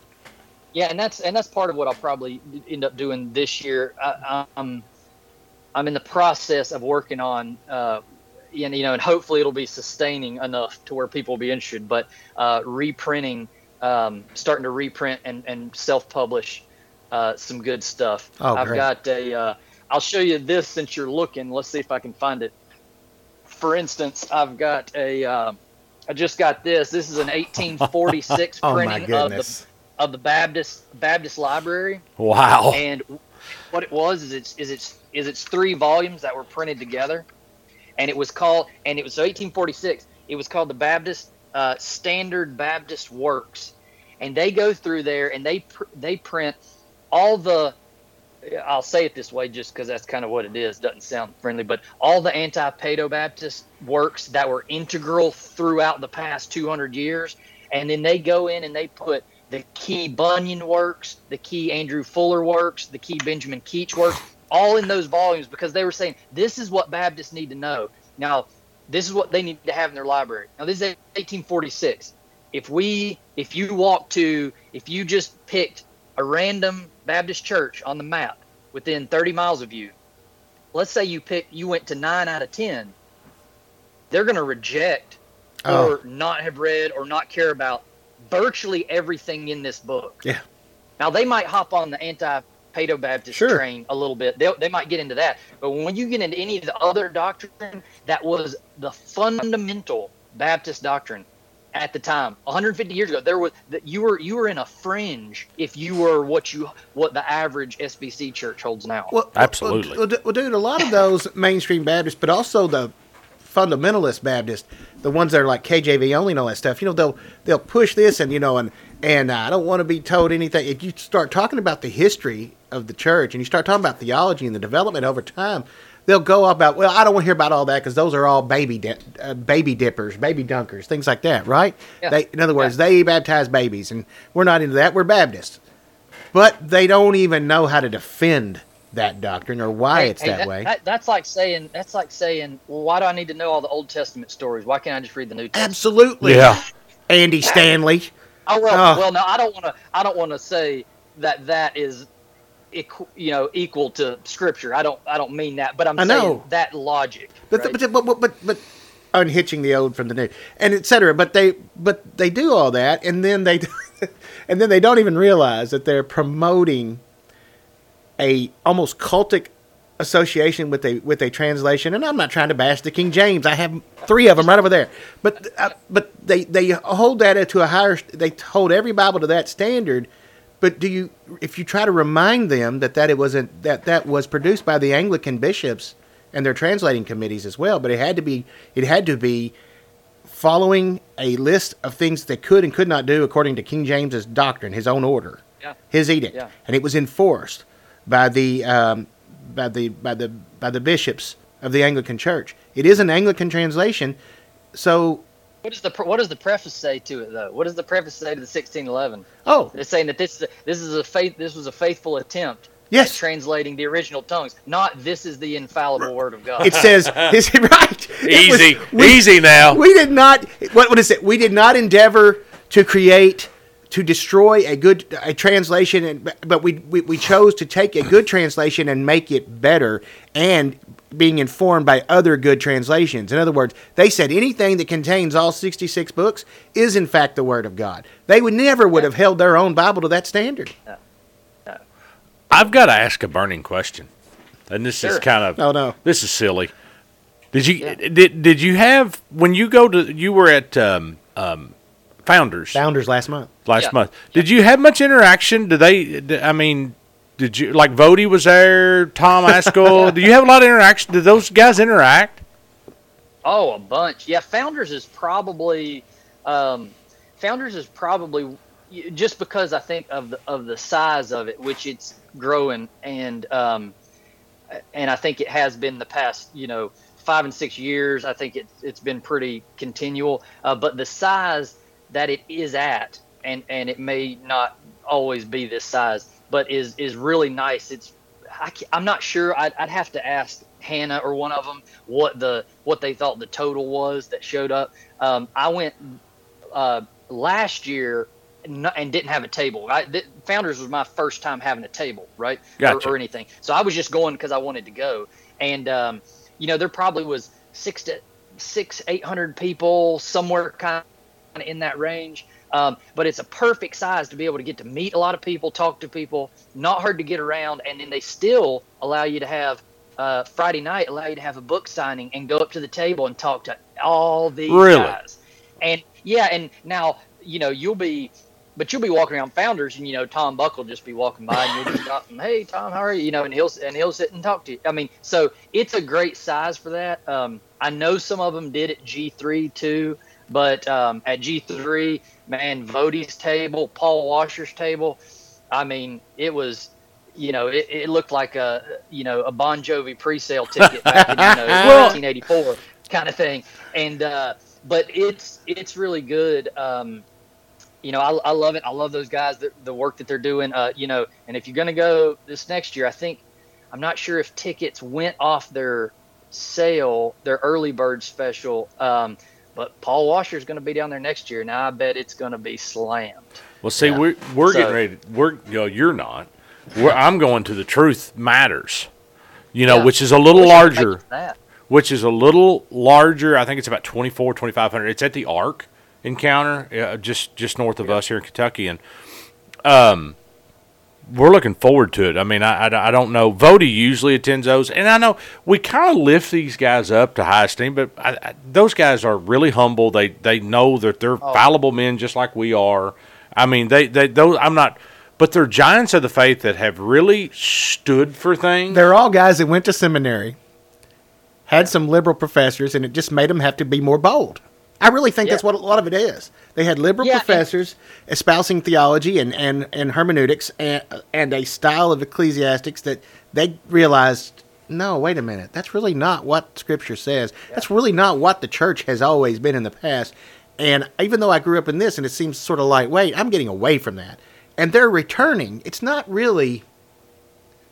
Yeah, and that's and that's part of what I'll probably end up doing this year. I, I'm I'm in the process of working on, uh, and you know, and hopefully it'll be sustaining enough to where people will be interested. But uh, reprinting, um, starting to reprint and and self-publish uh, some good stuff. Oh, I've great. got a. Uh, I'll show you this since you're looking. Let's see if I can find it. For instance, I've got a. Uh, I just got this. This is an 1846 Oh printing of the of the Baptist Baptist Library, Wow. and what it was is it's is it's is it's three volumes that were printed together, and it was called and it was so 1846. It was called the Baptist uh, Standard Baptist Works, and they go through there and they pr- they print all the. I'll say it this way just because that's kind of what it is. Doesn't sound friendly, but all the anti-Paedo Baptist works that were integral throughout the past 200 years, and then they go in and they put the key Bunyan works, the key Andrew Fuller works, the key Benjamin Keach works, all in those volumes because they were saying this is what Baptists need to know. Now, this is what they need to have in their library. Now, this is 1846. If we, if you walk to, if you just picked a random Baptist church on the map within 30 miles of you, let's say you pick, you went to nine out of 10, they're going to reject Oh. or not have read or not care about virtually everything in this book. Yeah. Now they might hop on the anti Paedo Baptist Sure. train a little bit. They they might get into that. But when you get into any of the other doctrine that was the fundamental Baptist doctrine at the time, 150 years ago, there was that you were you were in a fringe if you were what you what the average SBC church holds now. Well, Absolutely. Well, well, well, dude, a lot of those mainstream Baptists, but also the fundamentalist Baptists, the ones that are like KJV only and all that stuff. You know, they'll they'll push this and you know, and and I don't want to be told anything. If you start talking about the history of the church and you start talking about theology and the development over time, they'll go about. Well, I don't want to hear about all that because those are all baby di- uh, baby dippers, baby dunkers, things like that, right? Yeah. They, in other words, Yeah. they baptize babies, and we're not into that. We're Baptists but they don't even know how to defend that doctrine or why Hey, it's hey, that, way. that's like saying that's like saying, well, why do I need to know all the Old Testament stories? Why can't I just read the New Testament? Absolutely. Yeah. Andy Stanley. Oh well, Oh. well no, I don't want to. I don't want to say that that is, equ- you know, equal to Scripture. I don't. I don't mean that. But I'm I saying know. that logic. But, right? but, but, but, but, but unhitching the old from the new and etc. But they but they do all that and then they and then they don't even realize that they're promoting a almost cultic association with a with a translation. And I'm not trying to bash the King James. I have three of them right over there. But uh, but they they hold that to a higher. They hold every Bible to that standard. But do you if you try to remind them that that it wasn't that that was produced by the Anglican bishops and their translating committees as well, but it had to be it had to be following a list of things they could and could not do according to King James's doctrine, his own order. Yeah. His edict, Yeah. and it was enforced by the um, by the by the by the bishops of the Anglican Church. It is an Anglican translation, so What does the what does the preface say to it though? What does the preface say to the 1611? oh It's saying that this this is a faith this was a faithful attempt yes, at translating the original tongues, not this is the infallible word of God. it says is it right? It was- Easy, we- easy now. We did not. What, what is it? We did not endeavor to create, to destroy a good a translation, and, but we, we we chose to take a good translation and make it better, and being informed by other good translations. In other words, they said anything that contains all sixty six books is in fact the Word of God. They would never would have held their own Bible to that standard. I've got to ask a burning question, and this is kind of Oh no. this is silly. Did you Yeah. did did you have when you go to you were at um, um, Founders Founders last month. last Yeah. month? Did you have much interaction? Did they? Did, I mean, did you like Voddie was there? Tom Ascol? Do you have a lot of interaction? Did those guys interact? Oh, a bunch. Yeah, Founders is probably um, Founders is probably just because I think of the of the size of it, which it's growing, and um, and I think it has been the past, you know, five and six years. I think it's it's been pretty continual. Uh, but the size that it is at, and and it may not always be this size, but is is really nice. It's I am not sure. I'd, I'd have to ask Hannah or one of them what the what they thought the total was that showed up. Um, I went uh, last year and and didn't have a table. I, th- Founders was my first time having a table, right? Gotcha. Or, or anything. So I was just going because I wanted to go. And um, you know, there probably was six to six, eight hundred people somewhere kind of in that range. Um, but it's a perfect size to be able to get to meet a lot of people, talk to people, not hard to get around, and then they still allow you to have uh, Friday night allow you to have a book signing and go up to the table and talk to all these Really? guys. And yeah, and now you know you'll be, but you'll be walking around Founders, and you know Tom Buck will just be walking by, and you'll just stop him, hey Tom, how are you? You know, and he'll and he'll sit and talk to you. I mean, so it's a great size for that. Um, I know some of them did at G three too, but um, at G three, man, Voddie's table, Paul Washer's table, I mean, it was. You know, it, it looked like a you know a Bon Jovi pre-sale ticket back in you know 1984 kind of thing, and uh, but it's it's really good. Um, you know, I, I love it. I love those guys, the, the work that they're doing. Uh, you know, and if you're going to go this next year, I think I'm not sure if tickets went off their sale, their early bird special. Um, but Paul Washer is going to be down there next year. Now I bet it's going to be slammed. Well, see, Yeah. we're we're So- getting ready. To, we're you know, you're not. We're, I'm going to the Truth Matters. You know, Yeah. which is a little Wish I could make larger. That. which is a little larger. I think it's about 24, 2500. It's at the Ark Encounter, uh, just just north of us here in Kentucky, and um, we're looking forward to it. I mean, I, I, I don't know. Voddie usually attends those, and I know we kind of lift these guys up to high esteem, but I, I, those guys are really humble. They they know that they're Oh. fallible men just like we are. I mean, they they those I'm not. But they're giants of the faith that have really stood for things. They're all guys that went to seminary, had some liberal professors, and it just made them have to be more bold. I really think that's what a lot of it is. They had liberal Yeah, and- professors espousing theology and, and, and hermeneutics and, and a style of ecclesiastics that they realized, no, wait a minute, that's really not what Scripture says. That's really not what the church has always been in the past. And even though I grew up in this and it seems sort of lightweight, I'm getting away from that. And they're returning. It's not really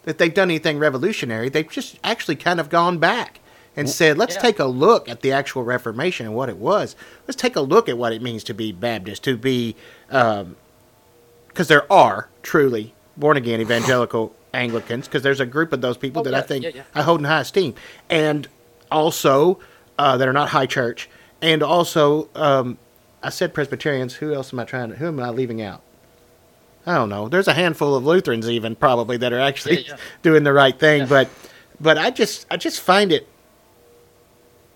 that they've done anything revolutionary. They've just actually kind of gone back and said, let's yeah. take a look at the actual Reformation and what it was. Let's take a look at what it means to be Baptist, to be, because there are truly born again evangelical Anglicans, because there's a group of those people Oh, that yeah, I think yeah. I hold in high esteem, and also uh, that are not high church, and also um, I said Presbyterians. Who else am I trying to? Who am I leaving out? I don't know. There's a handful of Lutherans even probably that are actually doing the right thing, but but I just I just find it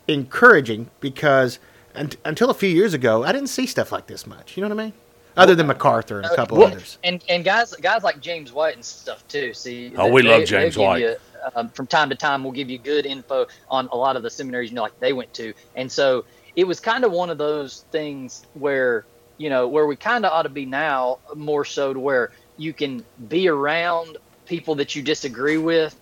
encouraging because un- until a few years ago I didn't see stuff like this much. You know what I mean? Other than MacArthur and a couple Well, others. And and guys guys like James White and stuff too. See, Oh, they- we love they- James White. you, um, from time to time, we'll give you good info on a lot of the seminaries you know like they went to, and so it was kind of one of those things where you know where we kind of ought to be now more so to where you can be around people that you disagree with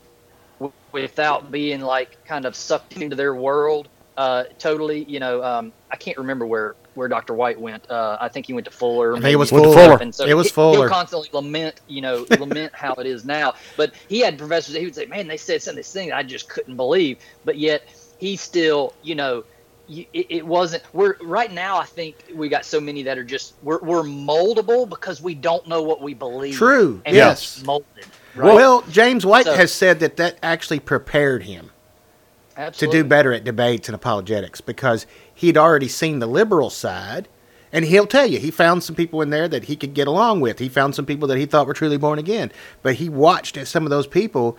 w- without being like kind of sucked into their world uh, totally. You know, um, I can't remember where where Dr. White went. Uh, I think he went to Fuller. I think it was Fuller. And so It was he- Fuller. He'll constantly lament, you know, lament how it is now. But he had professors that he would say, "Man, they said some of I just couldn't believe." But yet he still, you know, it, it wasn't. We're right now. I think we got so many that are just we're we're moldable because we don't know what we believe. True, And yes. molded. Right? Well, James White So- has said that that actually prepared him to do better at debates and apologetics because he'd already seen the liberal side. And he'll tell you, he found some people in there that he could get along with. He found some people that he thought were truly born again. But he watched as some of those people,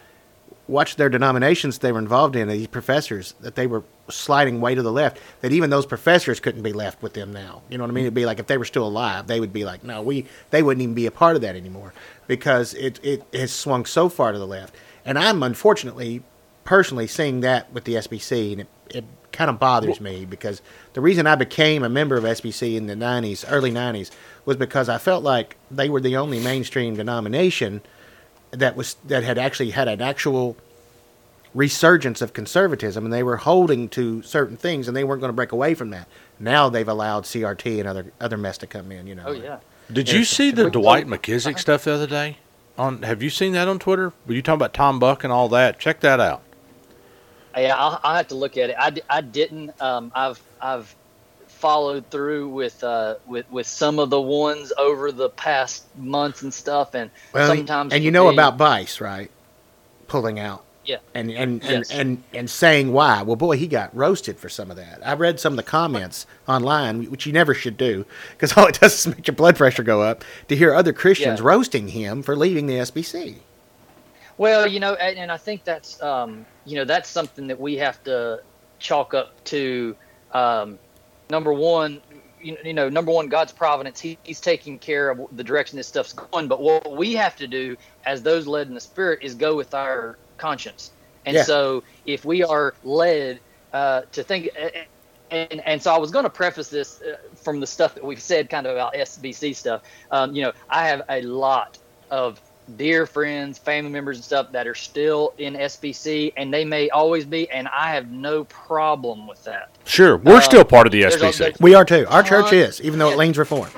watched their denominations they were involved in, these professors, that they were sliding way to the left, that even those professors couldn't be left with them now. You know what I mean? It'd be like if they were still alive, they would be like, no, we, they wouldn't even be a part of that anymore because it, it has swung so far to the left. And I'm unfortunately personally seeing that with the SBC, and it, it kind of bothers me because the reason I became a member of SBC in the 90s, early 90s, was because I felt like they were the only mainstream denomination that was that had actually had an actual resurgence of conservatism, and they were holding to certain things, and they weren't going to break away from that. Now they've allowed CRT and other other mess to come in. You know. Oh yeah. Did you see the Dwight McKissic stuff the other day? On have you seen that on Twitter? Were you talking about Tom Buck and all that? Check that out. Yeah, I'll, I'll have to look at it. I, I didn't. Um, I've I've followed through with uh, with with some of the ones over the past months and stuff, and Well, sometimes and you know me- about Buice, right? Pulling out. Yeah. And and, Yes. and, and and saying why. Well, boy, he got roasted for some of that. I read some of the comments online, which you never should do, because all it does is make your blood pressure go up to hear other Christians Yeah. roasting him for leaving the SBC. Well, you know, and, and I think that's um, you know that's something that we have to chalk up to um, number one. You, you know, number one, God's providence. He, he's taking care of the direction this stuff's going. But what we have to do, as those led in the Spirit, is go with our conscience. And Yeah. so, if we are led uh, to think, and and so I was going to preface this uh, from the stuff that we've said, kind of about SBC stuff. Um, you know, I have a lot of dear friends, family members, and stuff that are still in SBC, and they may always be, and I have no problem with that. Sure, we're Uh, still part of the there's a- SBC. there's- We are too. Our church is, even though it leans reform.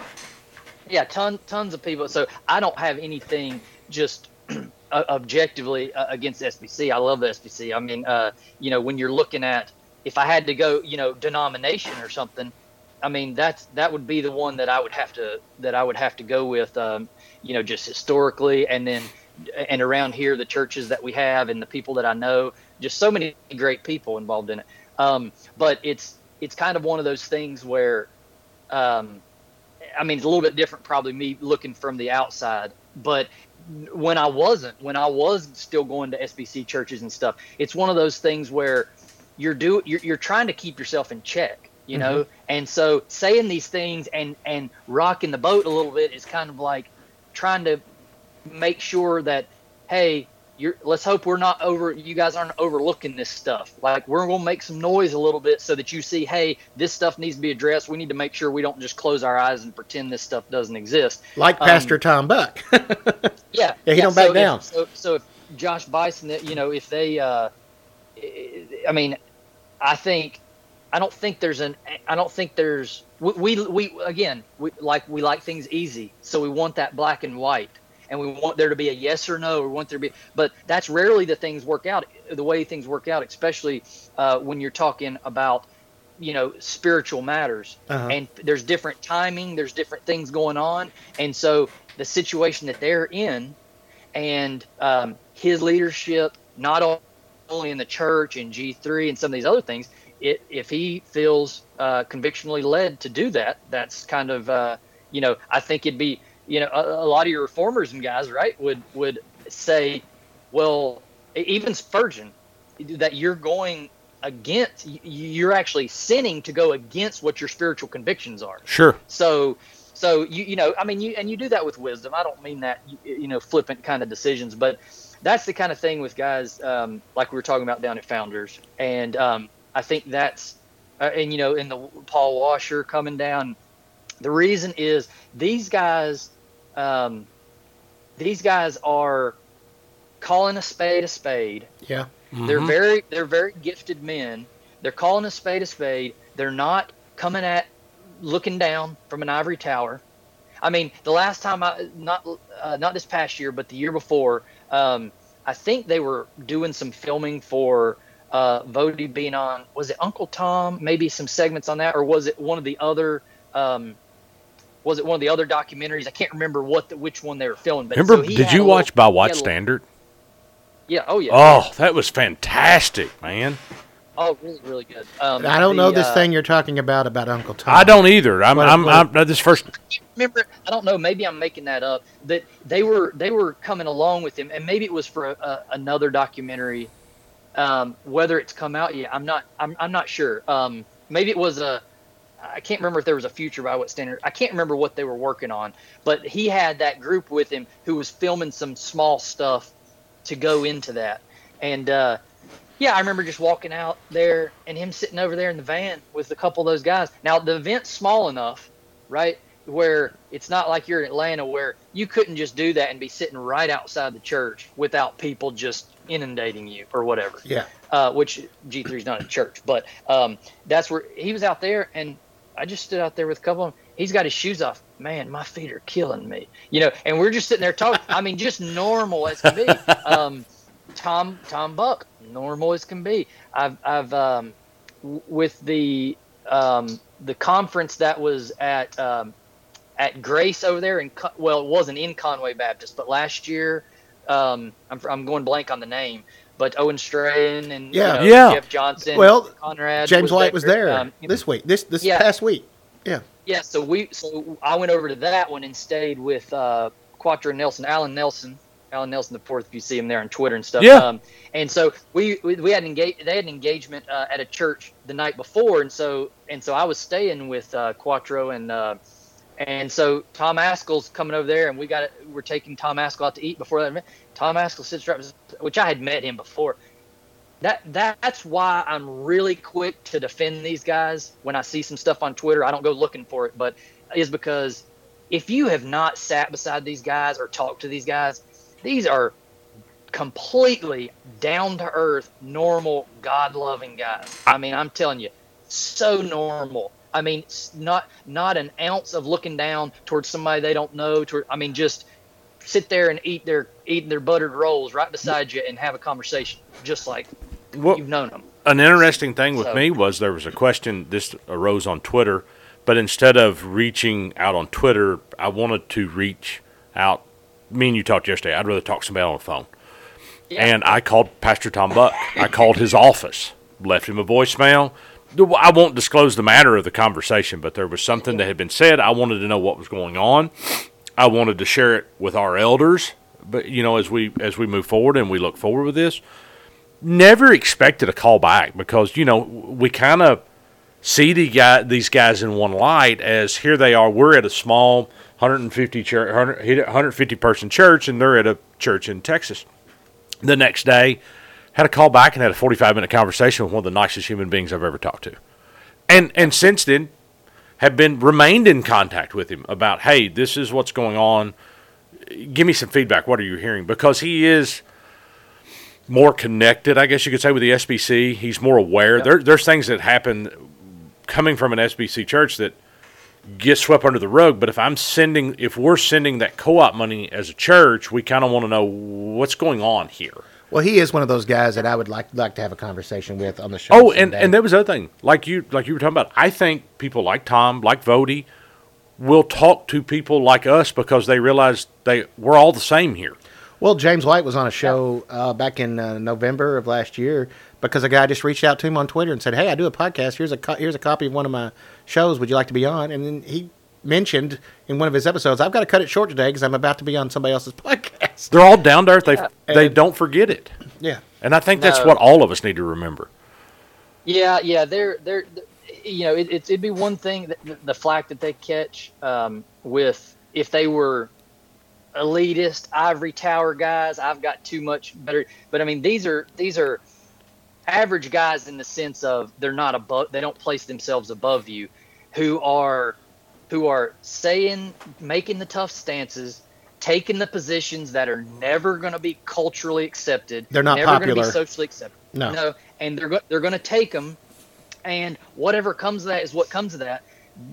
Yeah, ton, tons of people. So I don't have anything just uh, objectively uh, against SBC. I love the SBC. I mean, uh, you know, when you're looking at if I had to go, you know, denomination or something, I mean, that's that would be the one that I would have to that I would have to go with. Um, you know, just historically, and then and around here, the churches that we have and the people that I know, just so many great people involved in it. Um, but it's it's kind of one of those things where. Um, I mean, it's a little bit different, probably me looking from the outside. But when I wasn't, when I was still going to SBC churches and stuff, it's one of those things where you're do you're, you're trying to keep yourself in check, you know. And so saying these things and and rocking the boat a little bit is kind of like trying to make sure that hey, you're let's hope we're not over you guys aren't overlooking this stuff. Like we're gonna make some noise a little bit so that you see, hey, this stuff needs to be addressed. We need to make sure we don't just close our eyes and pretend this stuff doesn't exist. Like Um, Pastor Tom Buck. Yeah, Yeah, he don't back so if- down. so, so if Josh Buice, you know, if they, uh, I mean, I think, I don't think there's an, I don't think there's, we, we, we again, we like we like things easy, so we want that black and white, and we want there to be a yes or no, or we want there to be, but that's rarely the things work out, the way things work out, especially uh, when you're talking about you know spiritual matters. Uh-huh. and there's different timing there's different things going on. And so the situation that they're in and um, his leadership not only in the church and g3 and some of these other things it, if he feels uh, convictionally led to do that that's kind of uh, you know i think it'd be you know a, a lot of your reformers and guys right would would say well even spurgeon that you're going against you're actually sinning to go against what your spiritual convictions are. Sure. so so you you know i mean you and you do that with wisdom. I don't mean that you, you know flippant kind of decisions but that's the kind of thing with guys um, like we were talking about down at founders. And um, i think that's uh, and you know in the paul washer coming down the reason is these guys um, these guys are calling a spade a spade. Yeah. They're very they're very gifted men. They're calling a spade a spade. They're not coming at looking down from an ivory tower. I mean, the last time I not uh, not this past year, but the year before, um, I think they were doing some filming for uh, Voddie being on. Was it Uncle Tom? Maybe some segments on that, or was it one of the other? Um, was it one of the other documentaries? I can't remember what the, which one they were filming. But Remember, so did you watch little- by he White little- Standard? Yeah. Oh yeah. Oh, that was fantastic, man. Oh, really, really good. Um, I don't the, know this uh, thing you're talking about about Uncle Tom. I don't either. I'm, What- I'm, what- I'm, this first. remember i don't know maybe i'm making that up that they were they were coming along with him and maybe it was for a, a, another documentary um, whether it's come out yet i'm not i'm, I'm not sure. Um, maybe it was a i can't remember if there was a future by what standard i can't remember what they were working on but he had that group with him who was filming some small stuff to go into that. And uh, yeah, I remember just walking out there and him sitting over there in the van with a couple of those guys. Now the event's small enough, right, where it's not like you're in Atlanta where you couldn't just do that and be sitting right outside the church without people just inundating you or whatever. Yeah. Uh, which G3 is not a church, but um, that's where he was out there, and I just stood out there with a couple of them. He's got his shoes off. Man, my feet are killing me, you know. And we're just sitting there talking. I mean, just normal as can be. Um, Tom Tom Buck, normal as can be. I've I've um, w- with the um, the conference that was at um, at Grace over there in Con- well, it wasn't in Conway Baptist, but last year um, I'm I'm going blank on the name, but Owen Strachan and you Yeah. know, Yeah. Jeff Johnson, Well, Conrad, James White was there Um, this week. This this Yeah. past week. Yeah. yeah, so we so I went over to that one and stayed with uh, Quattro Nelson, Alan Nelson, Alan Nelson the fourth. If you see him there on Twitter and stuff. Yeah. Um, and so we we, we had engage they had an engagement uh, at a church the night before, and so and so I was staying with uh, Quattro and. Uh, and so Tom Ascol's coming over there, and we got we're taking Tom Ascol out to eat before that. Tom Askell sits right, which I had met him before. That that's why I'm really quick to defend these guys when I see some stuff on Twitter. I don't go looking for it, but is because if you have not sat beside these guys or talked to these guys, these are completely down to earth, normal, God loving guys. I mean, I'm telling you, so normal. I mean, not not an ounce of looking down towards somebody they don't know. Toward, I mean, just sit there and eat their eating their buttered rolls right beside you and have a conversation, just like Well, you've known them. an interesting thing with So- me was there was a question this arose on Twitter, but instead of reaching out on Twitter, I wanted to reach out. Me and you talked yesterday. I'd rather talk to somebody on the phone, Yeah. and I called Pastor Tom Buck. I called his office, left him a voicemail. I won't disclose the matter of the conversation, but there was something that had been said. I wanted to know what was going on. I wanted to share it with our elders, but you know, as we as we move forward and we look forward with this, never expected a call back because you know we kind of see the guy, these guys in one light as here they are. We're at a small 150 church, 100, 150 person church, and they're at a church in Texas. The next day, had a call back and had a 45 minute conversation with one of the nicest human beings I've ever talked to, and and since then have been remained in contact with him about hey this is what's going on. Give me some feedback. What are you hearing? Because he is more connected i guess you could say with the sbc he's more aware. There, there's things that happen coming from an sbc church that get swept under the rug. But if i'm sending if we're sending that co-op money as a church we kind of want to know what's going on here Well, he is one of those guys that I would like like to have a conversation with on the show. Oh, and, someday. and there was the other thing, like you like you were talking about. I think people like Tom, like Voddie, will talk to people like us because they realize they we're all the same here. Well, James White was on a show uh, back in uh, November of last year because a guy just reached out to him on Twitter and said, "Hey, I do a podcast. Here's a co- here's a copy of one of my shows. Would you like to be on?" And then he mentioned in one of his episodes, "I've got to cut it short today because I'm about to be on somebody else's podcast." They're all down to earth. They they And- don't forget it, Yeah, and I think that's No. what all of us need to remember. Yeah, yeah, they're they're you know it, it's it'd be one thing that the, the flack that they catch um, with if they were elitist ivory tower guys. I've got too much better, but I mean these are these are average guys in the sense of they're not above they don't place themselves above you, who are who are saying making the tough stances taking the positions that are never going to be culturally accepted. They're not never going to popular. be socially accepted. No. no, and they're go- they're going to take them, and whatever comes of that is what comes of that.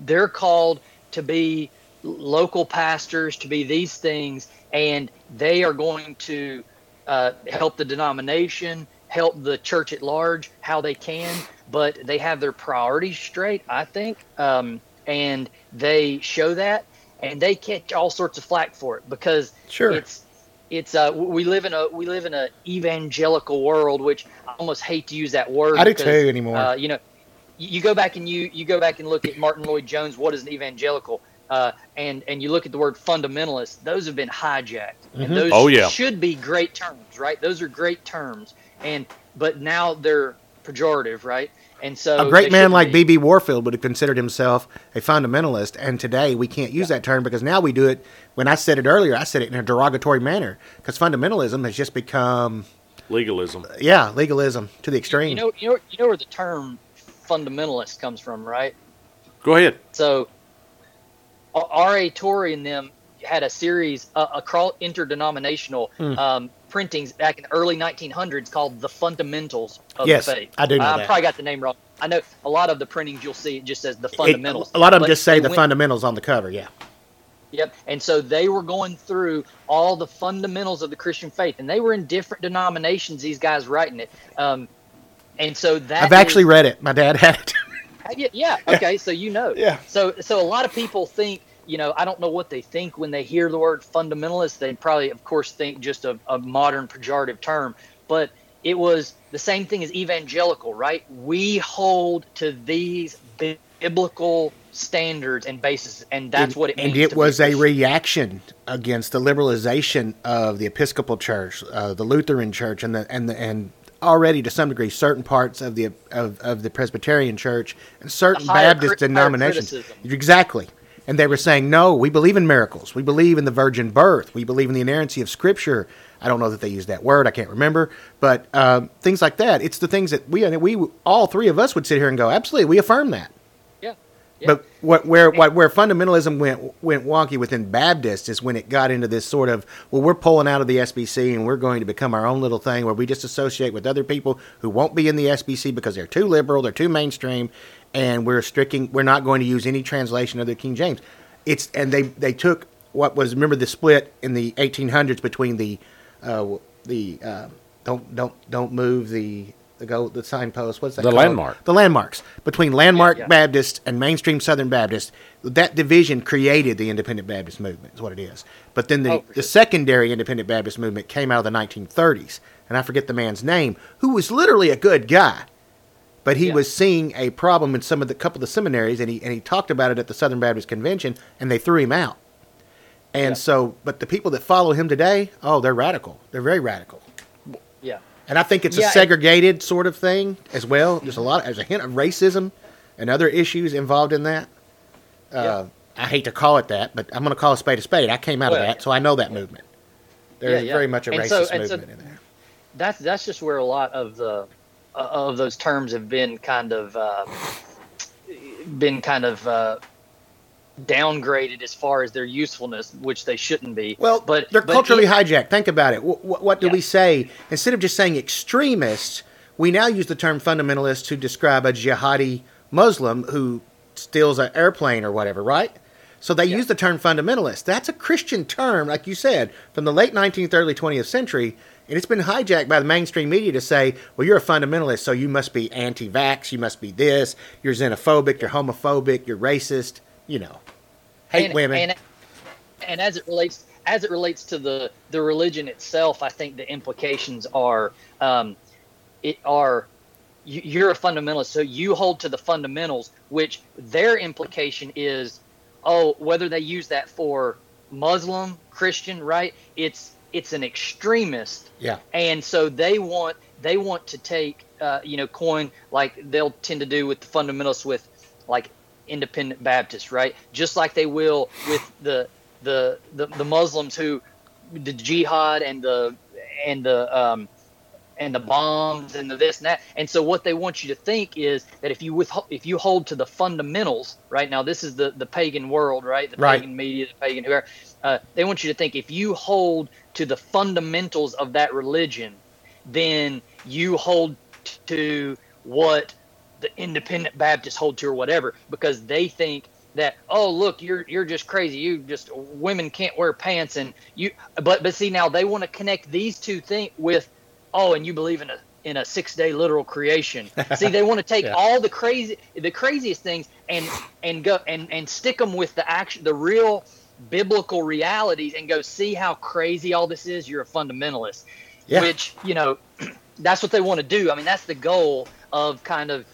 They're called to be local pastors, to be these things, and they are going to uh, help the denomination, help the church at large, how they can. But they have their priorities straight, I think, um, and they show that, and they catch all sorts of flack for it because Sure. it's it's uh we live in a we live in a evangelical world, which I almost hate to use that word. I do because, too anymore. Uh, you know, you, you go back and you you go back and look at Martyn Lloyd Jones. What is an evangelical? Uh, and and you look at the word fundamentalist. Those have been hijacked, Mhm. and those Oh, yeah. should be great terms, right? Those are great terms, and but now they're pejorative, right? And so a great man like. B.B. Warfield would have considered himself a fundamentalist, and today we can't use that term because now we do it. When I said it earlier, I said it in a derogatory manner because fundamentalism has just become, Legalism. yeah, legalism to the extreme. You know, you know, you know where the term fundamentalist comes from, right? Go ahead. So, R.A. Torrey and them had a series uh, across interdenominational Hmm. um, printings back in the early 1900s called "The Fundamentals of Yes, the Faith." I do know I that. probably got the name wrong. I know a lot of the printings you'll see it just says the It- fundamentals. a lot of them just say the went- fundamentals on the cover. Yeah, Yep. And so they were going through all the fundamentals of the Christian faith, and they were in different denominations. These guys writing it, um, and so that I've actually is- read it. My dad had it. yeah, yeah. Okay, so you know. Yeah. So so a lot of people think, you know, I don't know what they think when they hear the word fundamentalist. They probably, of course, think just a, a modern pejorative term, but it was the same thing as evangelical, right? We hold to these biblical standards and basis, and that's what it means. and it was a reaction against the liberalization of the Episcopal Church, uh, the Lutheran Church, and the and the and already to some degree certain parts of the of, of the Presbyterian Church and certain Baptist cri- denominations. Exactly. And they were saying, no, we believe in miracles. We believe in the virgin birth. We believe in the inerrancy of Scripture. I don't know that they used that word. I can't remember. But um, things like that. It's the things that we, we, all three of us would sit here and go, absolutely, we affirm that. Yeah. yeah. But what where what where fundamentalism went went wonky within Baptists is when it got into this sort of well we're pulling out of the SBC and we're going to become our own little thing where we just associate with other people who won't be in the SBC because they're too liberal, they're too mainstream, and we're restricting we're not going to use any translation of the King James. It's and they they took what was remember the split in the 1800s between the uh, the uh, don't don't don't move the the go the signpost what's that The called? landmark. the landmarks between landmark Yeah, yeah. Baptist and mainstream Southern Baptist. That division created the Independent Baptist movement, is what it is. But then the, Oh, the sure. secondary Independent Baptist movement came out of the 1930s, and I forget the man's name, who was literally a good guy, but he Yeah. was seeing a problem in some of the couple of the seminaries, and he and he talked about it at the Southern Baptist Convention, and they threw him out. And Yeah. so, but the people that follow him today, oh, they're radical. They're very radical. yeah. And I think it's Yeah, a segregated sort of thing as well. There's a lot, there's a hint of racism and other issues involved in that. Uh. I hate to call it that, but I'm going to call a spade a spade. I came out Well, of that, so I know that movement. There's Yeah, yeah. very much a And racist so- and so- movement in there. that's that's just where a lot of the of those terms have been kind of uh, been kind of uh, downgraded as far as their usefulness, which they shouldn't be. Well, but they're but culturally it- hijacked. Think about it. What, what do Yeah. we say? Instead of just saying extremists, we now use the term fundamentalist to describe a jihadi Muslim who steals an airplane or whatever, right? So they Yeah. use the term fundamentalist. That's a Christian term, like you said, from the late 19th, early 20th century. And it's been hijacked by the mainstream media to say, well, you're a fundamentalist, so you must be anti vax, you must be this, you're xenophobic, you're homophobic, you're racist, you know, hate and, women. And, and as it relates as it relates to the the religion itself, I think the implications are um, it are you, you're a fundamentalist, so you hold to the fundamentals, which their implication is, oh, whether they use that for Muslim, Christian, right? It's it's an extremist yeah. and so they want they want to take uh, you know coin like they'll tend to do with the fundamentalists with like independent baptists right just like they will with the the the, the muslims who the jihad and the and the um and the bombs and the this and that. And so what they want you to think is that if you with if you hold to the fundamentals, right now this is the the pagan world, right? The Right. pagan media, the pagan whoever. Uh, they want you to think if you hold to the fundamentals of that religion, then you hold to what the independent Baptists hold to or whatever, because they think that oh look you're you're just crazy you just women can't wear pants and you but but see now they want to connect these two things with oh and you believe in a in a six day literal creation see they want to take Yeah. all the crazy the craziest things and and go and and stick them with the action the real biblical realities and go see how crazy all this is you're a fundamentalist Yeah. which you know that's what they want to do i mean that's the goal of kind of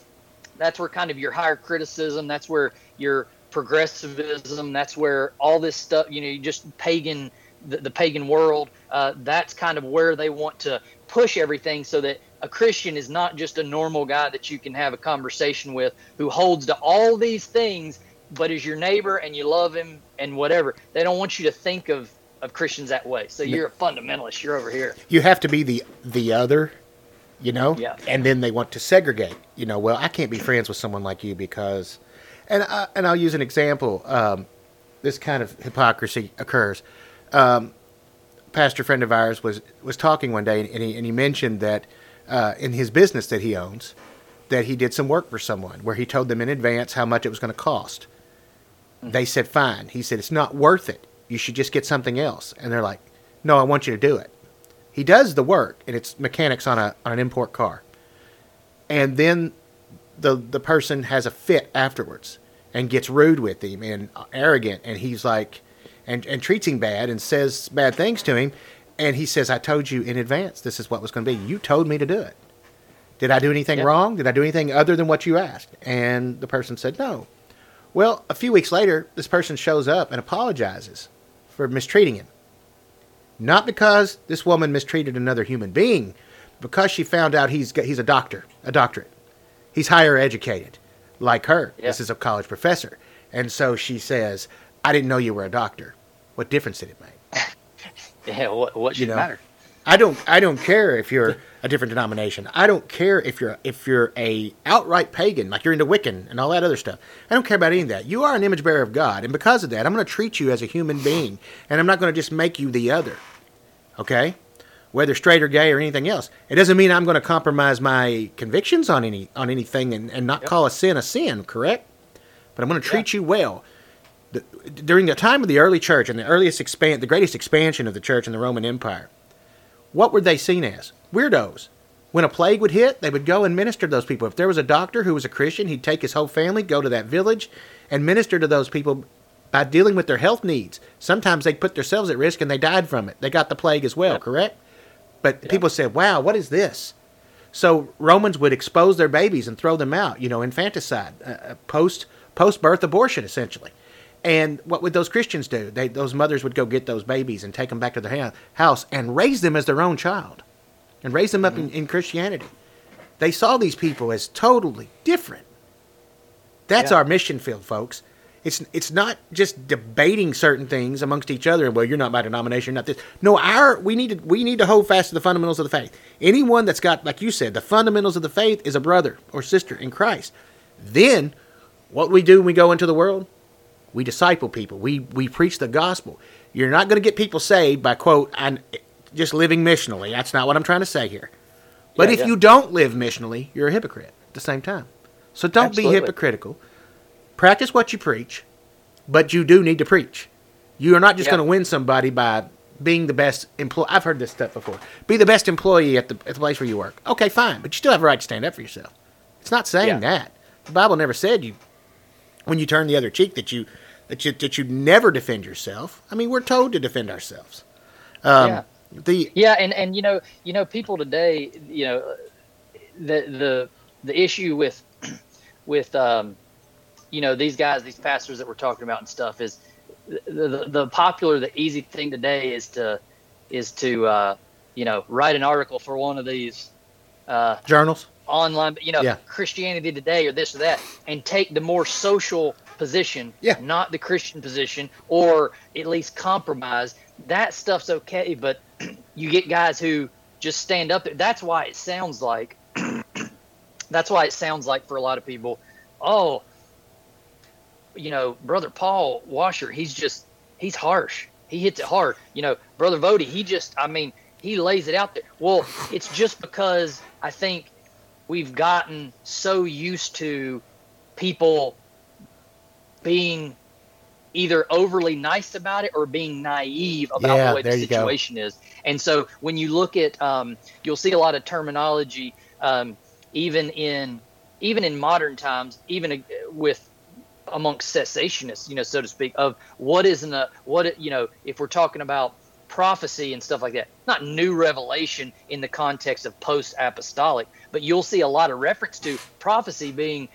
that's where kind of your higher criticism that's where your progressivism that's where all this stuff you know you just pagan the, the pagan world uh, that's kind of where they want to push everything so that a christian is not just a normal guy that you can have a conversation with who holds to all these things but is your neighbor and you love him and whatever they don't want you to think of of christians that way so you're a fundamentalist you're over here You have to be the the other, you know. Yeah. And then they want to segregate. You know, well, I can't be friends with someone like you because, and I, and I'll use an example. Um, this kind of hypocrisy occurs. Um, pastor friend of ours was was talking one day, and he and he mentioned that uh, in his business that he owns, that he did some work for someone where he told them in advance how much it was going to cost. They said fine. He said it's not worth it. You should just get something else. And they're like, no, I want you to do it. He does the work, and it's mechanics on a on an import car. And then the the person has a fit afterwards and gets rude with him and arrogant, and he's like, and and treats him bad and says bad things to him. And he says, "I told you in advance this is what was going to be. You told me to do it. Did I do anything Yeah. wrong? Did I do anything other than what you asked?" And the person said, "No." Well, a few weeks later, this person shows up and apologizes for mistreating him. Not because this woman mistreated another human being, because she found out he's he's a doctor, a doctorate. He's higher educated, like her. Yeah. This is a college professor. And so she says, I didn't know you were a doctor. What difference did it make? yeah what, what should know, matter I don't I don't care if you're a different denomination. I don't care if you're if you're a outright pagan, like you're into Wiccan and all that other stuff. I don't care about any of that. You are an image bearer of God, and because of that, I'm going to treat you as a human being, and I'm not going to just make you the other. Okay? Whether straight or gay or anything else. It doesn't mean I'm going to compromise my convictions on any on anything and, and not Yep. call a sin a sin, correct? But I'm going to treat you well. The, during the time of the early church and the earliest expand the greatest expansion of the church in the Roman Empire, what were they seen as? Weirdos. When a plague would hit, they would go and minister to those people. If there was a doctor who was a Christian, he'd take his whole family, go to that village, and minister to those people by dealing with their health needs. Sometimes they put themselves at risk and they died from it. They got the plague as well, Yep. correct? But people said, wow, what is this? So Romans would expose their babies and throw them out, you know, infanticide, uh, uh, post post birth abortion, essentially. And what would those Christians do? They, those mothers would go get those babies and take them back to their ha- house and raise them as their own child, and raise them up in, mm-hmm. in Christianity. They saw these people as totally different. That's Yeah. our mission field, folks. It's it's not just debating certain things amongst each other. And well, you're not my denomination, not this. No, our we need to we need to hold fast to the fundamentals of the faith. Anyone that's got, like you said, the fundamentals of the faith is a brother or sister in Christ. Then, what we do when we go into the world, we disciple people. We we preach the gospel. You're not going to get people saved by quote I'm just living missionally. That's not what I'm trying to say here. But Yeah, if yeah. you don't live missionally, you're a hypocrite at the same time. So don't Absolutely. be hypocritical. Practice what you preach, but you do need to preach. You are not just Yeah. going to win somebody by being the best employee. I've heard this stuff before. Be the best employee at the, at the place where you work. Okay, fine, but you still have a right to stand up for yourself. It's not saying that. The Bible never said you when you turn the other cheek that you that you that you never defend yourself. I mean, we're told to defend ourselves. Um, Yeah. The Yeah, and and you know, you know, people today, you know, the the the issue with with um, you know, these guys, these pastors that we're talking about and stuff is the the, the popular, the easy thing today is to is to uh, you know write an article for one of these uh, journals. Online, you know, Yeah. Christianity Today or this or that, and take the more social position, Yeah. not the Christian position, or at least compromise. That stuff's okay, but you get guys who just stand up. That's why it sounds like that's why it sounds like for a lot of people, oh, you know, brother Paul Washer, he's just he's harsh. He hits it hard. You know, brother Voddie, he just I mean, he lays it out there. Well, it's just because I think we've gotten so used to people being either overly nice about it or being naive about Yeah, the way the go. situation is. And so when you look at, um, you'll see a lot of terminology, um, even in even in modern times, even uh, with amongst cessationists, you know, so to speak, of what is in a what you know, if we're talking about prophecy and stuff like that, not new revelation in the context of post apostolic, but you'll see a lot of reference to prophecy being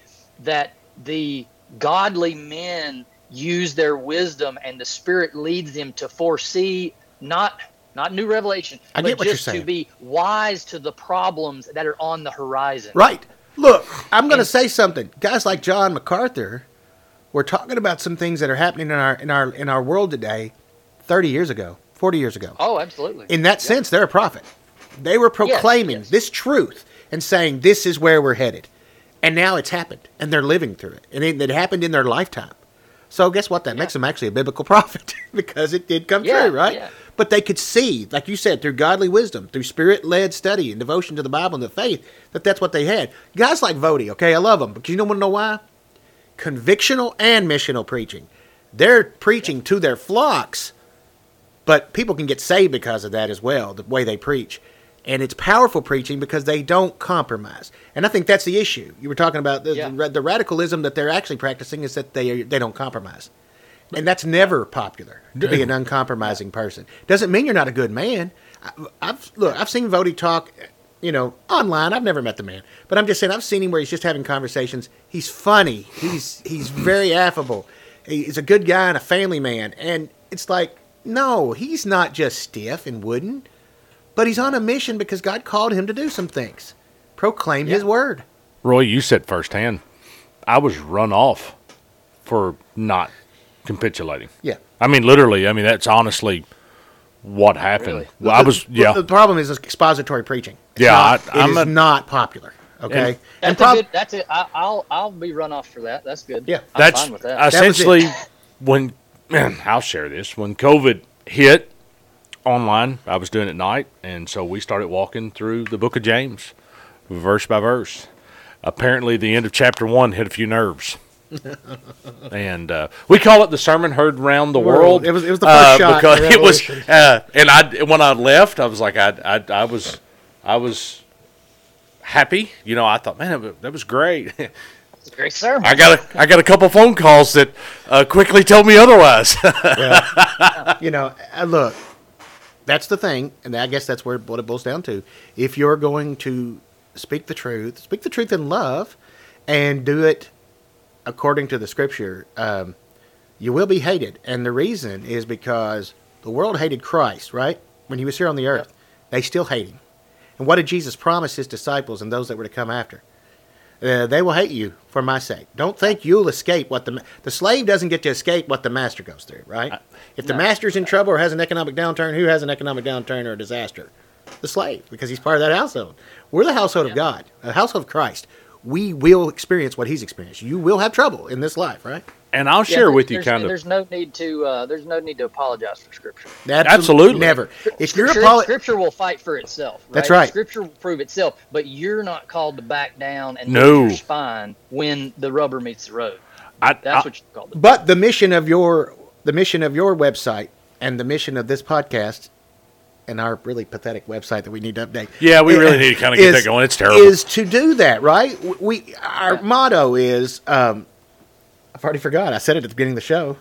that the godly men use their wisdom and the spirit leads them to foresee not not new revelation I but get what you're just to be wise to the problems that are on the horizon Right. Look, I'm going to say something. Guys like John MacArthur were talking about some things that are happening in our in our in our world today 30 years ago, 40 years ago. oh absolutely In that sense, they're a prophet. They were proclaiming yes. this truth and saying this is where we're headed. And now it's happened and they're living through it. And it, it happened in their lifetime. So guess what? That makes them actually a biblical prophet because it did come Yeah, true, right? yeah. But they could see, like you said, through godly wisdom, through spirit-led study and devotion to the Bible and the faith, that that's what they had. Guys like Voddie, okay, I love them, but you don't want to know why? Convictional and missional preaching. They're preaching to their flocks, but people can get saved because of that as well, the way they preach. And it's powerful preaching because they don't compromise. And I think that's the issue. You were talking about the, Yeah. the, the radicalism that they're actually practicing is that they they don't compromise. And that's never popular to be an uncompromising person. Doesn't mean you're not a good man. I, I've look, I've seen Voddie talk, you know, online. I've never met the man, but I'm just saying I've seen him where he's just having conversations. He's funny. He's he's very affable. He's a good guy and a family man. And it's like, no, he's not just stiff and wooden, but he's on a mission because God called him to do some things, proclaim His word. Roy, you said firsthand, I was run off for not capitulating. Yeah. I mean, literally. I mean, that's honestly what happened. Really? Well, I was, yeah. The problem is expository preaching. It's Yeah, not, I- I'm it is a- not popular. Okay, that's prob- good that's it I, i'll i'll be run off for that that's good Yeah. I'm that's fine with that was it. essentially when man, I'll share this. When COVID hit online, I was doing it at night, and so we started walking through the book of James, verse by verse. Apparently, the end of chapter one hit a few nerves. and uh, we call it the sermon heard round the World. world. It was- it was the first shot because it was. Uh, and I when I left, I was like, I, I, I was, I was happy. You know, I thought, man, that was great. it's great sermon I got a I got a couple phone calls that uh, quickly told me otherwise. you know, uh, look, that's the thing, and I guess that's where what it boils down to. If you're going to speak the truth, speak the truth in love, and do it according to the Scripture, um, you will be hated, and the reason is because the world hated Christ, right? When he was here on the earth, they still hate him. And what did Jesus promise his disciples and those that were to come after? Uh, they will hate you for my sake. Don't think you'll escape what the the slave doesn't get to escape what the master goes through, right? If the no. master's in trouble or has an economic downturn, who has an economic downturn or a disaster? The slave, because he's part of that household. We're the household of God, the household of Christ. We will experience what he's experienced. You will have trouble in this life, right? And I'll Yeah, share there- with you there's, kind of there's no need to uh, there's no need to apologize for scripture Absolutely. never. If you're scripture, apolo- scripture will fight for itself right? That's right. scripture will prove itself but you're not called to back down and No. lose your spine when the rubber meets the road I, that's I- what you're called to But the mission of your the mission of your website and the mission of this podcast and our really pathetic website that we need to update. Yeah, we really need to kinda get is- that going. It's terrible. Is to do that, right? We our motto is um, I've already forgot. I said it at the beginning of the show.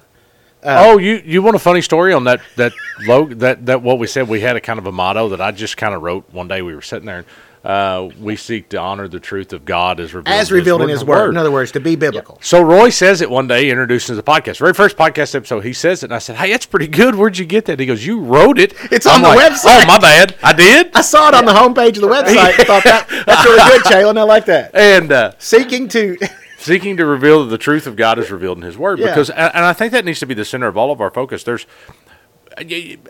oh, you you want a funny story on that that log that that what we said we had a kind of a motto that I just kind of wrote one day we were sitting there and uh, we seek to honor the truth of God as revealed As revealed in his word. In other words, to be biblical. So Roy says it one day, introducing the podcast. Very first podcast episode, he says it, and I said, "Hey, that's pretty good. Where'd you get that?" He goes, "You wrote it. It's I'm on the like, website." Oh, my bad. I did. I saw it on the homepage of the website and thought that that's really good, Jalen. I like that. And uh, Seeking to seeking to reveal that the truth of God is revealed in His Word. Yeah. Because, and and I think that needs to be the center of all of our focus. There's,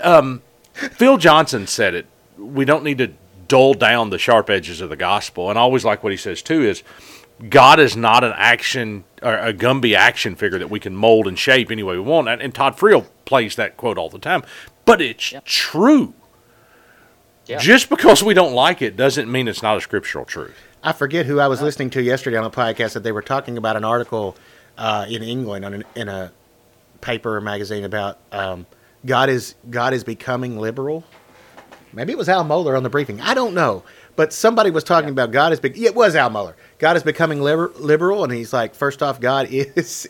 um, Phil Johnson said it. We don't need to dull down the sharp edges of the gospel. And I always like what he says too is God is not an action or a Gumby action figure that we can mold and shape any way we want. And, and Todd Friel plays that quote all the time, but it's Yeah. true. Yeah. Just because we don't like it doesn't mean it's not a scriptural truth. I forget who I was listening to yesterday on a podcast that they were talking about an article uh, in England on an, in a paper or magazine about um, God is God is becoming liberal. Maybe it was Al Mohler on the briefing. I don't know, but somebody was talking about God is. Be- yeah, it was Al Mohler. God is becoming liber- liberal, and he's like, first off, God is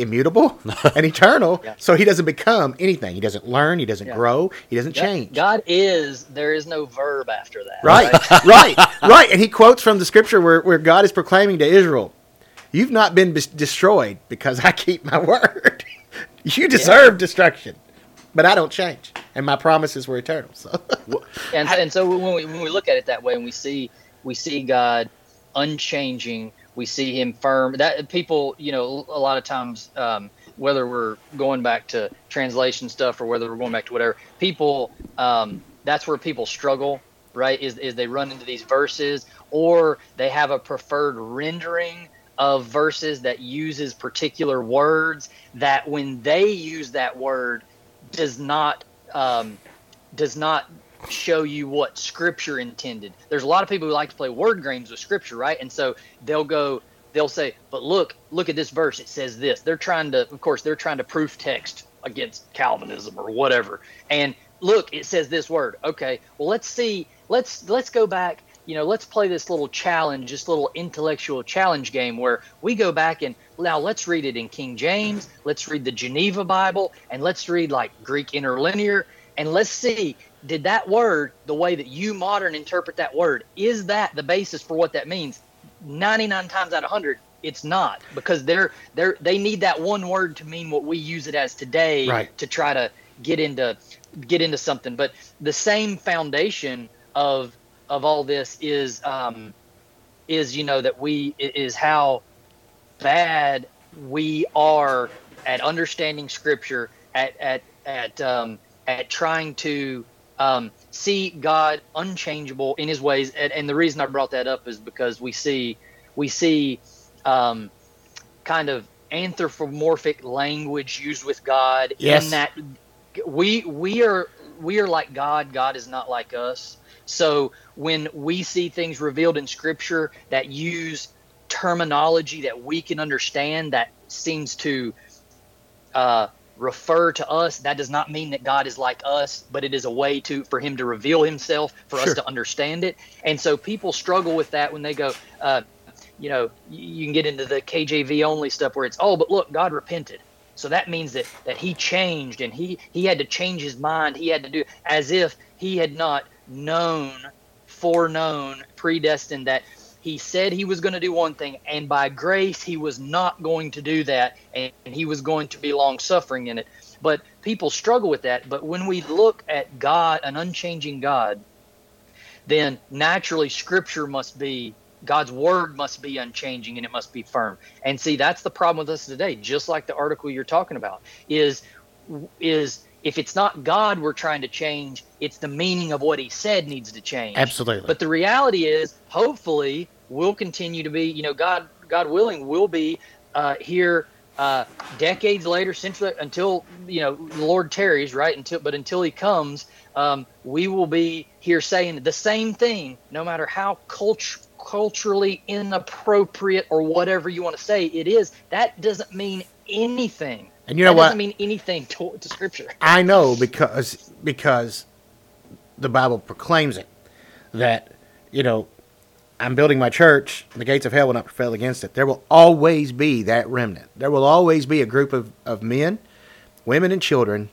immutable and eternal, Yeah. so he doesn't become anything. He doesn't learn. He doesn't Yeah. grow. He doesn't God- change. God is. There is no verb after that. Right, right, right. And he quotes from the scripture where, where God is proclaiming to Israel, You've not been bis- destroyed because I keep my word. you deserve destruction, but I don't change. And my promises were eternal. So, and and so when we when we look at it that way, and we see we see God unchanging, we see Him firm. That people, you know, a lot of times, um, whether we're going back to translation stuff or whether we're going back to whatever, people, um, that's where people struggle, right? Is is they run into these verses, or they have a preferred rendering of verses that uses particular words that when they use that word does not um, does not show you what scripture intended. There's a lot of people who like to play word games with scripture, right? And so they'll go, they'll say, but look, look at this verse. It says this. They're trying to, of course, they're trying to proof text against Calvinism or whatever. And look, it says this word. Okay, well, let's see. Let's let's go back. You know, let's play this little challenge, this little intellectual challenge game where we go back and now let's read it in King James, let's read the Geneva Bible, and let's read like Greek interlinear, and let's see did that word, the way that you modern interpret that word, is that the basis for what that means? 99 times out of 100, it's not because they're they're they need that one word to mean what we use it as today Right. to try to get into get into something. But the same foundation of of all this is um, is you know that we is how bad we are at understanding scripture at at at um, at trying to um, see God unchangeable in His ways, and, and the reason I brought that up is because we see we see um, kind of anthropomorphic language used with God Yes. in that we we are we are like God. God is not like us. So when we see things revealed in Scripture that use terminology that we can understand that seems to uh, refer to us, that does not mean that God is like us, but it is a way to for Him to reveal Himself for Sure. us to understand it. And so people struggle with that when they go. Uh, you know, you you can get into the KJV only stuff where it's, oh, but look, God repented. So that means that that he changed and he he had to change his mind. He had to do as if he had not known, foreknown, predestined that he said he was going to do one thing and by grace he was not going to do that and he was going to be long suffering in it. But people struggle with that, but when we look at God, an unchanging God, then naturally scripture must be God's word must be unchanging and it must be firm. And see, that's the problem with us today, just like the article you're talking about, is is if it's not God we're trying to change, it's the meaning of what he said needs to change. Absolutely. But the reality is, hopefully, we'll continue to be, you know, God God willing, we'll be uh, here uh, decades later, century until you know the Lord tarries, right? Until but until He comes, um, we will be here saying the same thing, no matter how cult- culturally inappropriate or whatever you want to say it is. That doesn't mean anything. And you know that what? Doesn't mean anything to, to Scripture. I know because because the Bible proclaims it that you know I'm building my church. The gates of hell will not prevail against it. There will always be that remnant. There will always be a group of, of men, women, and children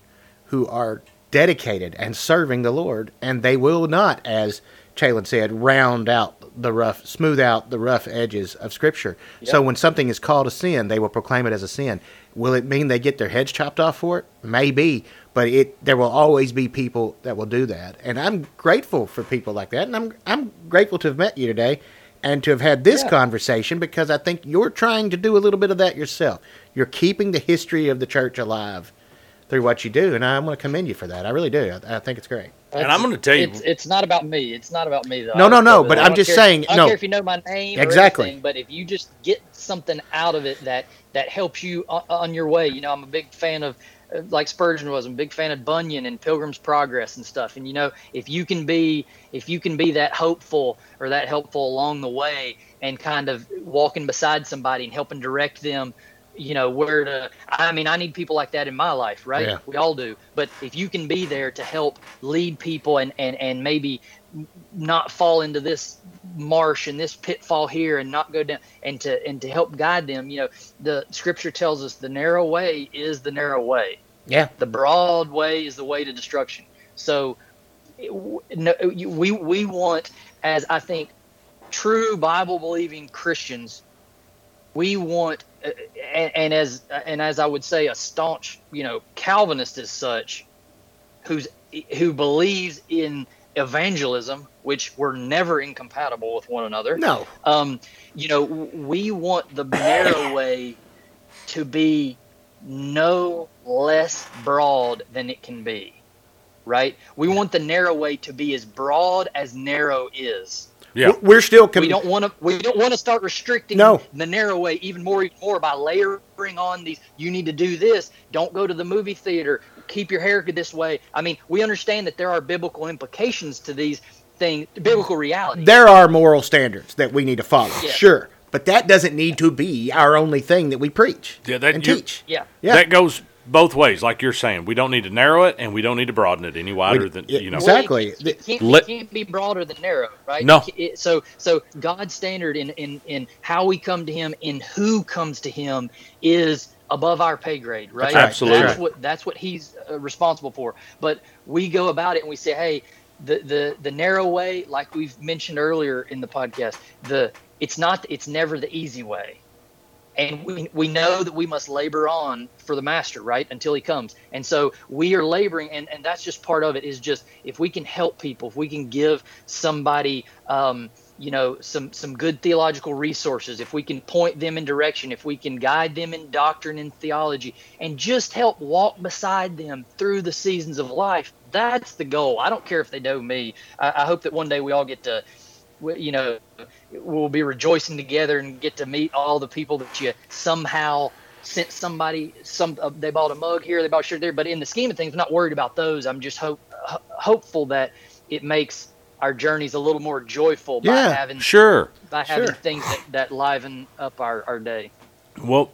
who are dedicated and serving the Lord, and they will not, as Chalon said, round out the rough, smooth out the rough edges of Scripture. So when something is called a sin, they will proclaim it as a sin. Will it mean they get their heads chopped off for it? Maybe, but it there will always be people that will do that, and I'm grateful for people like that, and I'm I'm grateful to have met you today. And to have had this Yeah. conversation because I think you're trying to do a little bit of that yourself. You're keeping the history of the church alive through what you do, and I want to commend you for that. I really do. I, I think it's great. And I'm gonna tell you- it's, it's not about me. It's not about me though. No, no, no, but I I'm just care- saying, I don't no. care if you know my name. Exactly. Or anything, but if you just get something out of it that that helps you on, on your way, you know, I'm a big fan of. uh, Like Spurgeon was, I'm a big fan of Bunyan and Pilgrim's Progress and stuff. And you know, if you can be, if you can be that hopeful or that helpful along the way, and kind of walking beside somebody and helping direct them you know where to i mean i need people like that in my life right Yeah. we all do but if you can be there to help lead people and and and maybe not fall into this marsh and this pitfall here and not go down and to and to help guide them you know the scripture tells us the narrow way is the narrow way Yeah. the broad way is the way to destruction so no, we we want as i think true bible believing christians we want and, and as and as i would say a staunch you know calvinist as such who's who believes in evangelism which we're never incompatible with one another No. um, you know, we want the narrow way to be no less broad than it can be, right? We want the narrow way to be as broad as narrow is. Yeah. We're still. Com- we don't want to. We don't want to start restricting No. the narrow way even more, even more by layering on these. You need to do this. Don't go to the movie theater. Keep your hair this way. I mean, we understand that there are biblical implications to these things, biblical reality. there are moral standards that we need to follow. Yeah. Sure, but that doesn't need to be our only thing that we preach Yeah, that- and you- teach. yeah. Yeah. That goes both ways, like you're saying. We don't need to narrow it, and we don't need to broaden it any wider We- than you know. exactly. Well, it, can't, Let- it can't be broader than narrow, right? No. It so, so God's standard in, in in how we come to Him, and who comes to Him, is above our pay grade, right? right. Absolutely. That's what that's what He's uh, responsible for. But we go about it and we say, hey, the the the narrow way, like we've mentioned earlier in the podcast, the it's not it's never the easy way and we, we know that we must labor on for the master right until he comes. And so we are laboring and, and that's just part of it is just if we can help people if we can give somebody um, you know some some good theological resources if we can point them in direction if we can guide them in doctrine and theology and just help walk beside them through the seasons of life that's the goal. I don't care if they know me. I, I hope that one day we all get to you know we'll be rejoicing together and get to meet all the people that you somehow sent somebody some uh, they bought a mug here they bought a shirt there but in the scheme of things I'm not worried about those i'm just hope ho- hopeful that it makes our journeys a little more joyful by Yeah, having Sure. by having sure. things that, that liven up our, our day Well,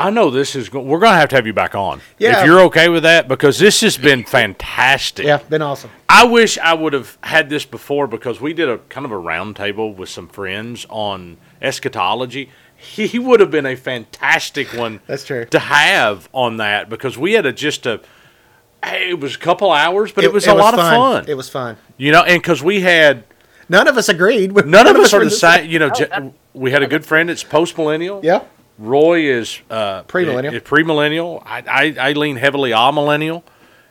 I know this is. Go- we're going to have to have you back on. Yeah. If you're okay with that, because this has been fantastic. Yeah, been awesome. I wish I would have had this before because we did a kind of a roundtable with some friends on eschatology. He would have been a fantastic one That's true. to have on that because we had a just a. hey, It was a couple hours, but it, was a lot of fun. It was fun. you know, and because we had None of us agreed. but none of us are were the same. You know, oh, Je- we had a good friend that's post millennial. Yeah. Roy is uh, Premillennial. is Premillennial. I, I I lean heavily on millennial,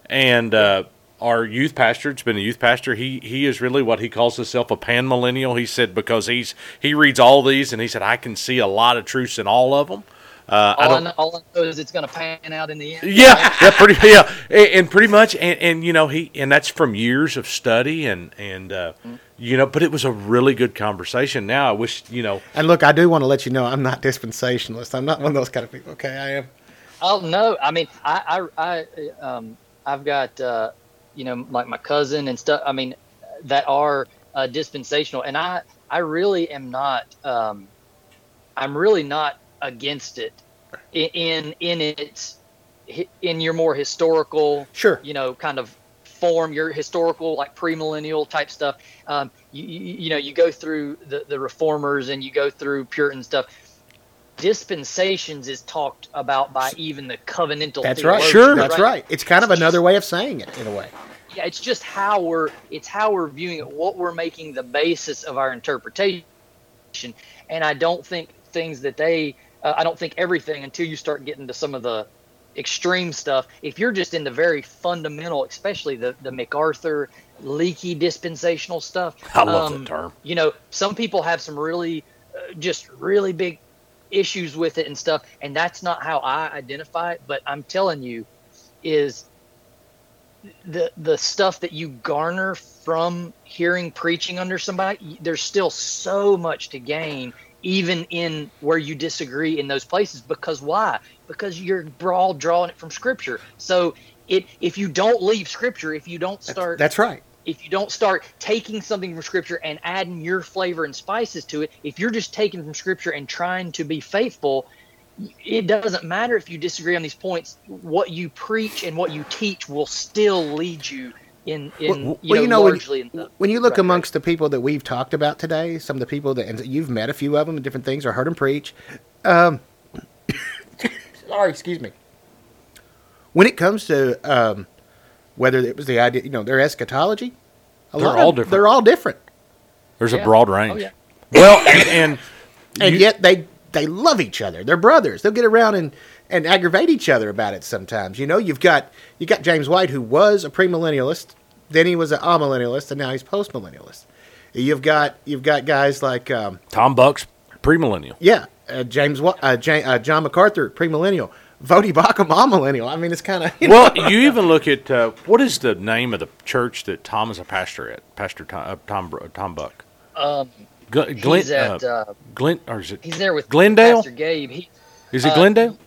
and uh, our youth pastor, it's been a youth pastor. He he is really what he calls himself a pan millennial. He said because he's he reads all these, and he said I can see a lot of truths in all of them. Uh, all I, don't. know, all I know is it's going to pan out in the end Yeah, yeah, pretty, yeah, and, and pretty much, and, and you know, he, and that's from years of study, and and uh, you know, but it was a really good conversation. Now I wish, you know, And look, I do want to let you know I'm not dispensationalist. I'm not one of those kind of people. Okay, I am. Oh no! I mean, I, I, I um, I've got, uh, you know, like my cousin and stuff. I mean, that are uh, dispensational, and I, I really am not. Um, I'm really not against it in in, its in your more historical, Sure. you know, kind of form, your historical like premillennial type stuff. Um, you, you, you know, you go through the, the reformers and you go through Puritan stuff. Dispensations is talked about by even the covenantal. That's right. Sure. That's right. It's kind of another way of saying it in a way. Yeah, it's just how we're it's how we're viewing it, what we're making the basis of our interpretation. And I don't think things that they, uh, I don't think everything until you start getting to some of the extreme stuff. If you're just in the very fundamental, especially the the MacArthur leaky dispensational stuff, I love um, that term. you know, some people have some really, uh, just really big issues with it and stuff, and that's not how I identify it. But I'm telling you, is the the stuff that you garner from hearing preaching under somebody there's still so much to gain even in where you disagree in those places because why because you're all drawing it from scripture so it if you don't leave scripture if you don't start That's right. if you don't start taking something from scripture and adding your flavor and spices to it, if you're just taking from scripture and trying to be faithful, it doesn't matter if you disagree on these points. What you preach and what you teach will still lead you in, in Well, you, well, know, you know, when- in the when you look right amongst the people that we've talked about today, some of the people that and you've met a few of them and different things or heard them preach. Um, sorry, excuse me. When it comes to um, whether it was the idea, you know, their eschatology, a They're lot all of- different. They're all different, There's a Yeah. broad Oh, range. yeah. Well, and, and and you- yet they they love each other. They're brothers. They'll get around and and aggravate each other about it sometimes. You know, you've got you got James White who was a premillennialist, then he was an amillennialist, and now he's postmillennialist. You've got you've got guys like um, Tom Buck's premillennial. yeah, uh, James Wa- uh, Jan- uh, John MacArthur premillennial, Voddie Baucham amillennial. I mean, it's kind of Well, you even look at uh, what is the name of the church that Tom is a pastor at? Pastor Tom uh, Tom, Br- Tom Buck. Um, Gl- Glen, he's at uh, uh, Glen, or is it? he's there with Glendale? Pastor Gabe. He, Is it uh, Glendale?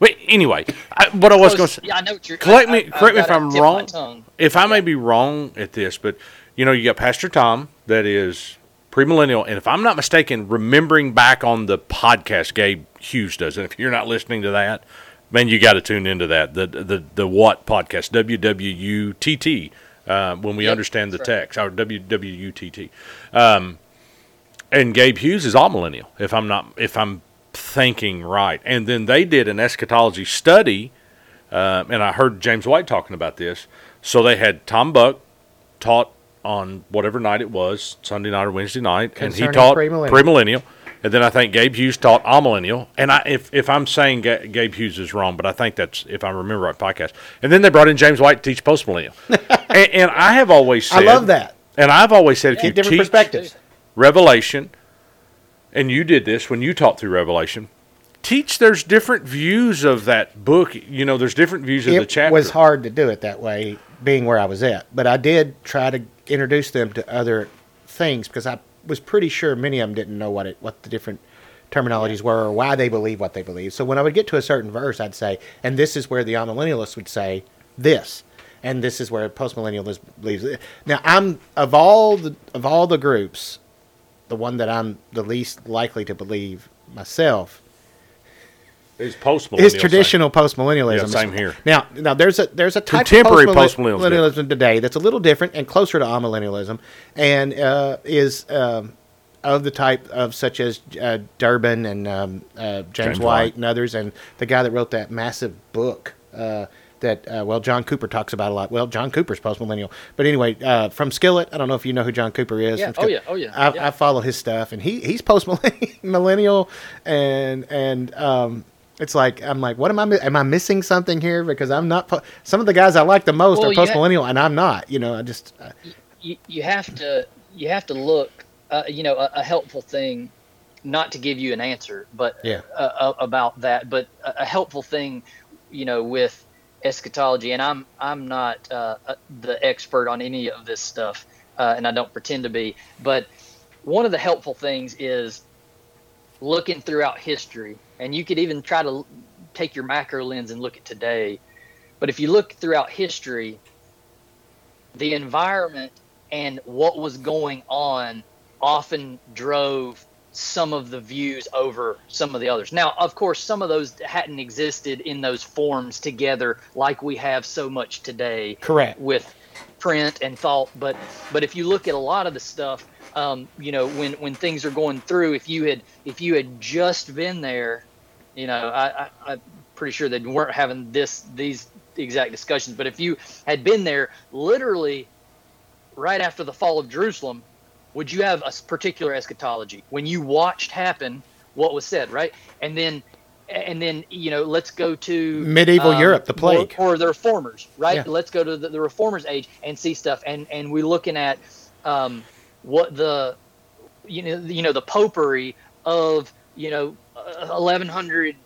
Wait. Anyway, I, what I was going to say. yeah, I know what you're. Correct I- me- I- correct me if I'm tip of my wrong. if I may be wrong at this, but you know, you got Pastor Tom that is premillennial, and if I'm not mistaken, remembering back on the podcast Gabe Hughes does, and if you're not listening to that, man, you got to tune into that the the the what podcast W W U T T uh, when we Yep, understand the right. text or W W U T T, um, and Gabe Hughes is all millennial. If I'm not if I'm thinking right, and then they did an eschatology study um, and I heard James White talking about this. So they had Tom Buck taught on whatever night it was, Sunday night or Wednesday night, and he taught premillennial. premillennial. And then I think Gabe Hughes taught amillennial. And I, if if I'm saying Ga- Gabe Hughes is wrong, but I think that's if I remember right podcast. And then they brought in James White to teach postmillennial. and, and I have always said, I love that. And I've always said, if you different teach perspectives. Revelation, and you did this when you taught through Revelation. Teach there's different views of that book. You know, there's different views of the chapter. It was hard to do it that way, being where I was at. But I did try to introduce them to other things because I was pretty sure many of them didn't know what it, what the different terminologies were or why they believe what they believe. So when I would get to a certain verse, I'd say, and this is where the amillennialists would say this, and this is where postmillennialists believes. it. Now I'm of all the of all the groups, the one that I'm the least likely to believe myself Is postmillennial. is traditional postmillennialism. Yeah, same here. Now, now there's a there's a type Contemporary of postmillennialism is postmillennialism today that's a little different and closer to amillennialism, and uh, is um, of the type of such as uh, Durbin and um, uh, James, James White, White. and others, and the guy that wrote that massive book. That uh, well, John Cooper talks about a lot. Well, John Cooper's postmillennial, but anyway, uh, from Skillet, I don't know if you know who John Cooper is. Yeah. Oh yeah. Oh yeah. I, yeah. I follow his stuff, and he he's post millennial, and and um, it's like I'm like, what am I? Am I missing something here? Because I'm not. Po- some of the guys I like the most Well, are you ha- post millennial, and I'm not. You know, I just uh, you, you have to you have to look uh, you know a, a helpful thing not to give you an answer but Yeah. about that but a, a helpful thing you know with eschatology and i'm i'm not uh, uh, the expert on any of this stuff uh, and i don't pretend to be but one of the helpful things is looking throughout history and you could even try to take your macro lens and look at today but if you look throughout history the environment and what was going on often drove some of the views over some of the others. Now, of course, some of those hadn't existed in those forms together like we have so much today correct. with print and thought. But but if you look at a lot of the stuff, um, you know, when when things are going through, if you had if you had just been there, you know, I, I, I'm pretty sure they weren't having this these exact discussions. But if you had been there, literally right after the fall of Jerusalem, would you have a particular eschatology when you watched happen what was said, right? And then, and then you know, let's go to Medieval Europe, the or- plague. or, the reformers, right? Yeah. Let's go to the, the reformers age and see stuff, and and we're looking at um, what the you know you know the popery of you know uh, 1100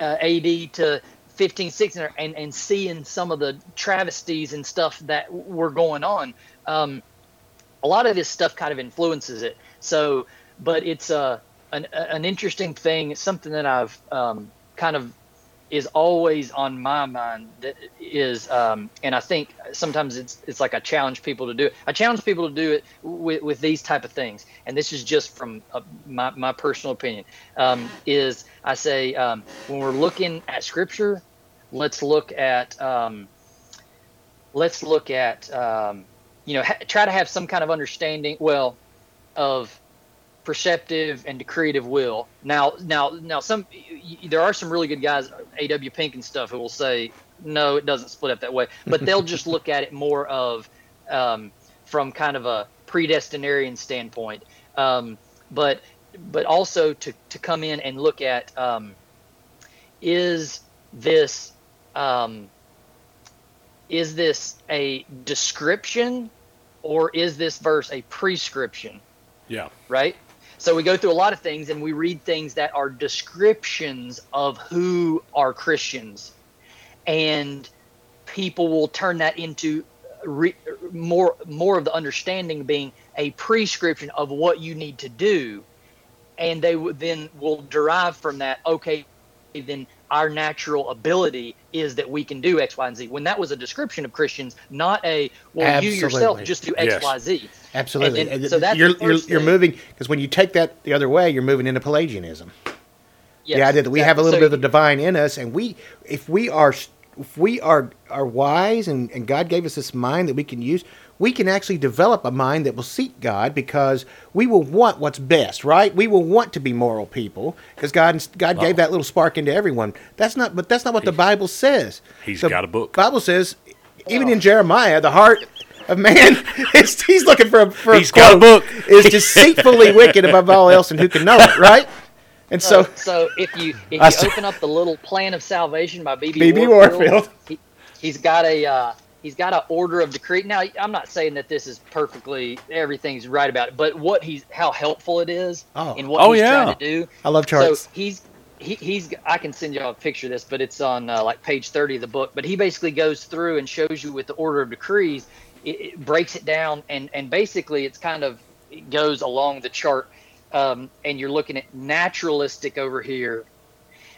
uh, AD to 15, 16, and, and seeing some of the travesties and stuff that were going on. Um, a lot of this stuff kind of influences it. So, but it's a, an, an interesting thing, something that I've um, kind of is always on my mind that is um, and i think sometimes it's it's like i challenge people to do it. I challenge people to do it with, with these type of things. And this is just from uh, my, my personal opinion. Um, is i say um, when we're looking at scripture let's look at um, let's look at um, you know ha- try to have some kind of understanding well of preceptive and decretive will. Now, now, now, some there are some really good guys, A.W. Pink and stuff, who will say no, it doesn't split up that way. But they'll just look at it more of um, from kind of a predestinarian standpoint. Um, but but also to to come in and look at um, is this um, is this a description or is this verse a prescription? Yeah. Right. So we go through a lot of things and we read things that are descriptions of who are Christians. And people will turn that into re, more more of the understanding being a prescription of what you need to do. And they would then will derive from that, okay, then our natural ability is that we can do X, Y, and Z. When that was a description of Christians, not a well, Absolutely. you yourself just do X, Yes. Y, Z. Absolutely. And- and And so that's you're, you're, you're moving because when you take that the other way, you're moving into Pelagianism. Yes, the idea that we have a little exactly. bit of the divine in us, and we, if we are, if we are are wise, and, and God gave us this mind that we can use, we can actually develop a mind that will seek God because we will want what's best, right? We will want to be moral people because God God gave that little spark into everyone. That's not, but that's not what the Bible says. He's The got a book. Bible says, even in Jeremiah, the heart of man is he's looking for a for He's a got a quote, book. is deceitfully wicked above all else, and who can know it, right? And so, So, so if you if I you saw- open up the little plan of salvation by BB B.B. Warfield, Warfield. he, he's got a uh, he's got an order of decree. Now I'm not saying that this is perfectly everything's right about it, but what he's how helpful it is Oh. in what Oh, he's yeah. trying to do. I love charts. So he's he, he's I can send y'all a picture of this, but it's on uh, like page 30 of the book. But he basically goes through and shows you with the order of decrees, it, it breaks it down, and and basically it's kind of it goes along the chart, um, and you're looking at naturalistic over here.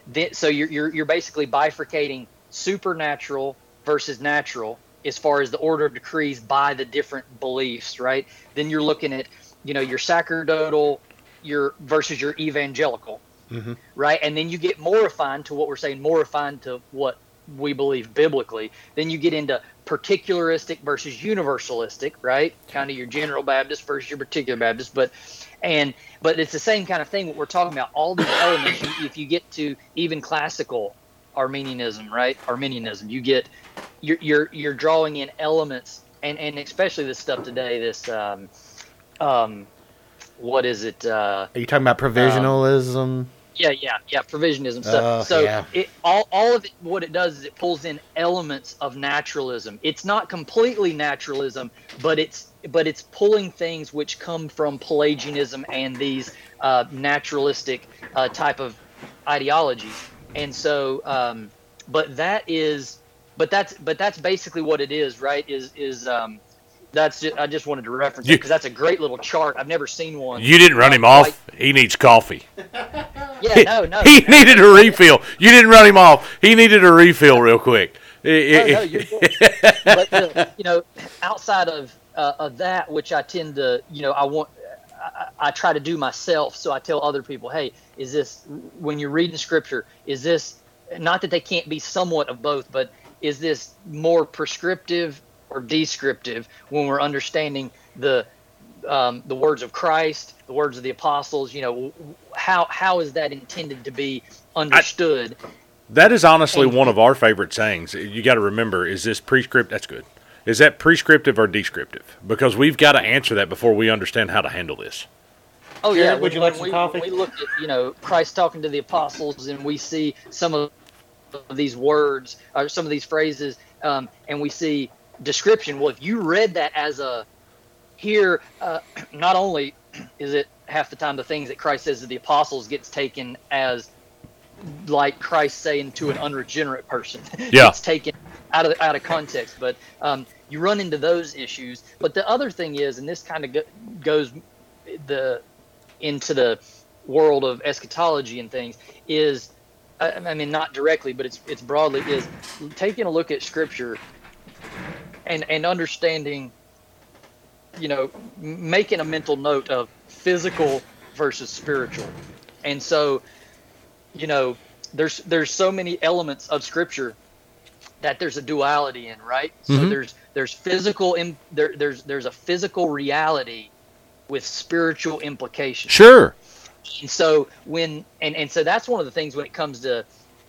Then, so you're, you're you're basically bifurcating supernatural versus natural as far as the order of decrees by the different beliefs, right? Then you're looking at you know your sacerdotal, your versus your evangelical, mm-hmm. right? And then you get more refined to what we're saying, more refined to what we believe biblically. Then you get into particularistic versus universalistic, right? Kind of your general Baptist versus your particular Baptist, but and but it's the same kind of thing. What we're talking about, all these elements. if you get to even classical Arminianism, right? Arminianism, you get you're you're you're drawing in elements, and and especially this stuff today. This um, um, what is it? Uh, Are you talking about provisionalism? yeah, yeah, yeah. Provisionism Oh, stuff. so yeah. it all all of it. What it does is it pulls in elements of naturalism. It's not completely naturalism, but it's but it's pulling things which come from Pelagianism and these uh, naturalistic uh, type of ideologies. And so, um, but that is, but that's but that's basically what it is, right? Is is um, that's just, I just wanted to reference it You- because that's a great little chart. I've never seen one. You didn't run him off. He needs coffee. Yeah, no, no. He needed a refill. You didn't run him off. He needed a refill real quick. no, no, you're good. but uh, you know, outside of uh, of that, which I tend to, you know, I want, I, I try to do myself. So I tell other people, hey, is this when you're reading scripture? Is this not that they can't be somewhat of both, but is this more prescriptive or descriptive when we're understanding the um, the words of Christ, the words of the apostles? You know, how how is that intended to be understood? That is honestly And- one of our favorite sayings. You got to remember: is this prescript? That's good. Is that prescriptive or descriptive? Because we've got to answer that before we understand how to handle this. Oh Jared, yeah. would you like some we, coffee? when we look at you know Christ talking to the apostles, and we see some of these words or some of these phrases, um, and we see description. Well, if you read that as a here, uh, not only is it half the time the things that Christ says to the apostles gets taken as like Christ saying to an unregenerate person. Yeah. it's taken out of out of context, but um, you run into those issues. But the other thing is, and this kind of go, goes the into the world of eschatology and things is I, I mean not directly but it's it's broadly is taking a look at scripture and and understanding you know making a mental note of physical versus spiritual and so you know there's there's so many elements of scripture that there's a duality in right so Mhm. there's there's physical in there, there's there's a physical reality with spiritual implications Sure. and so when and, and so that's one of the things when it comes to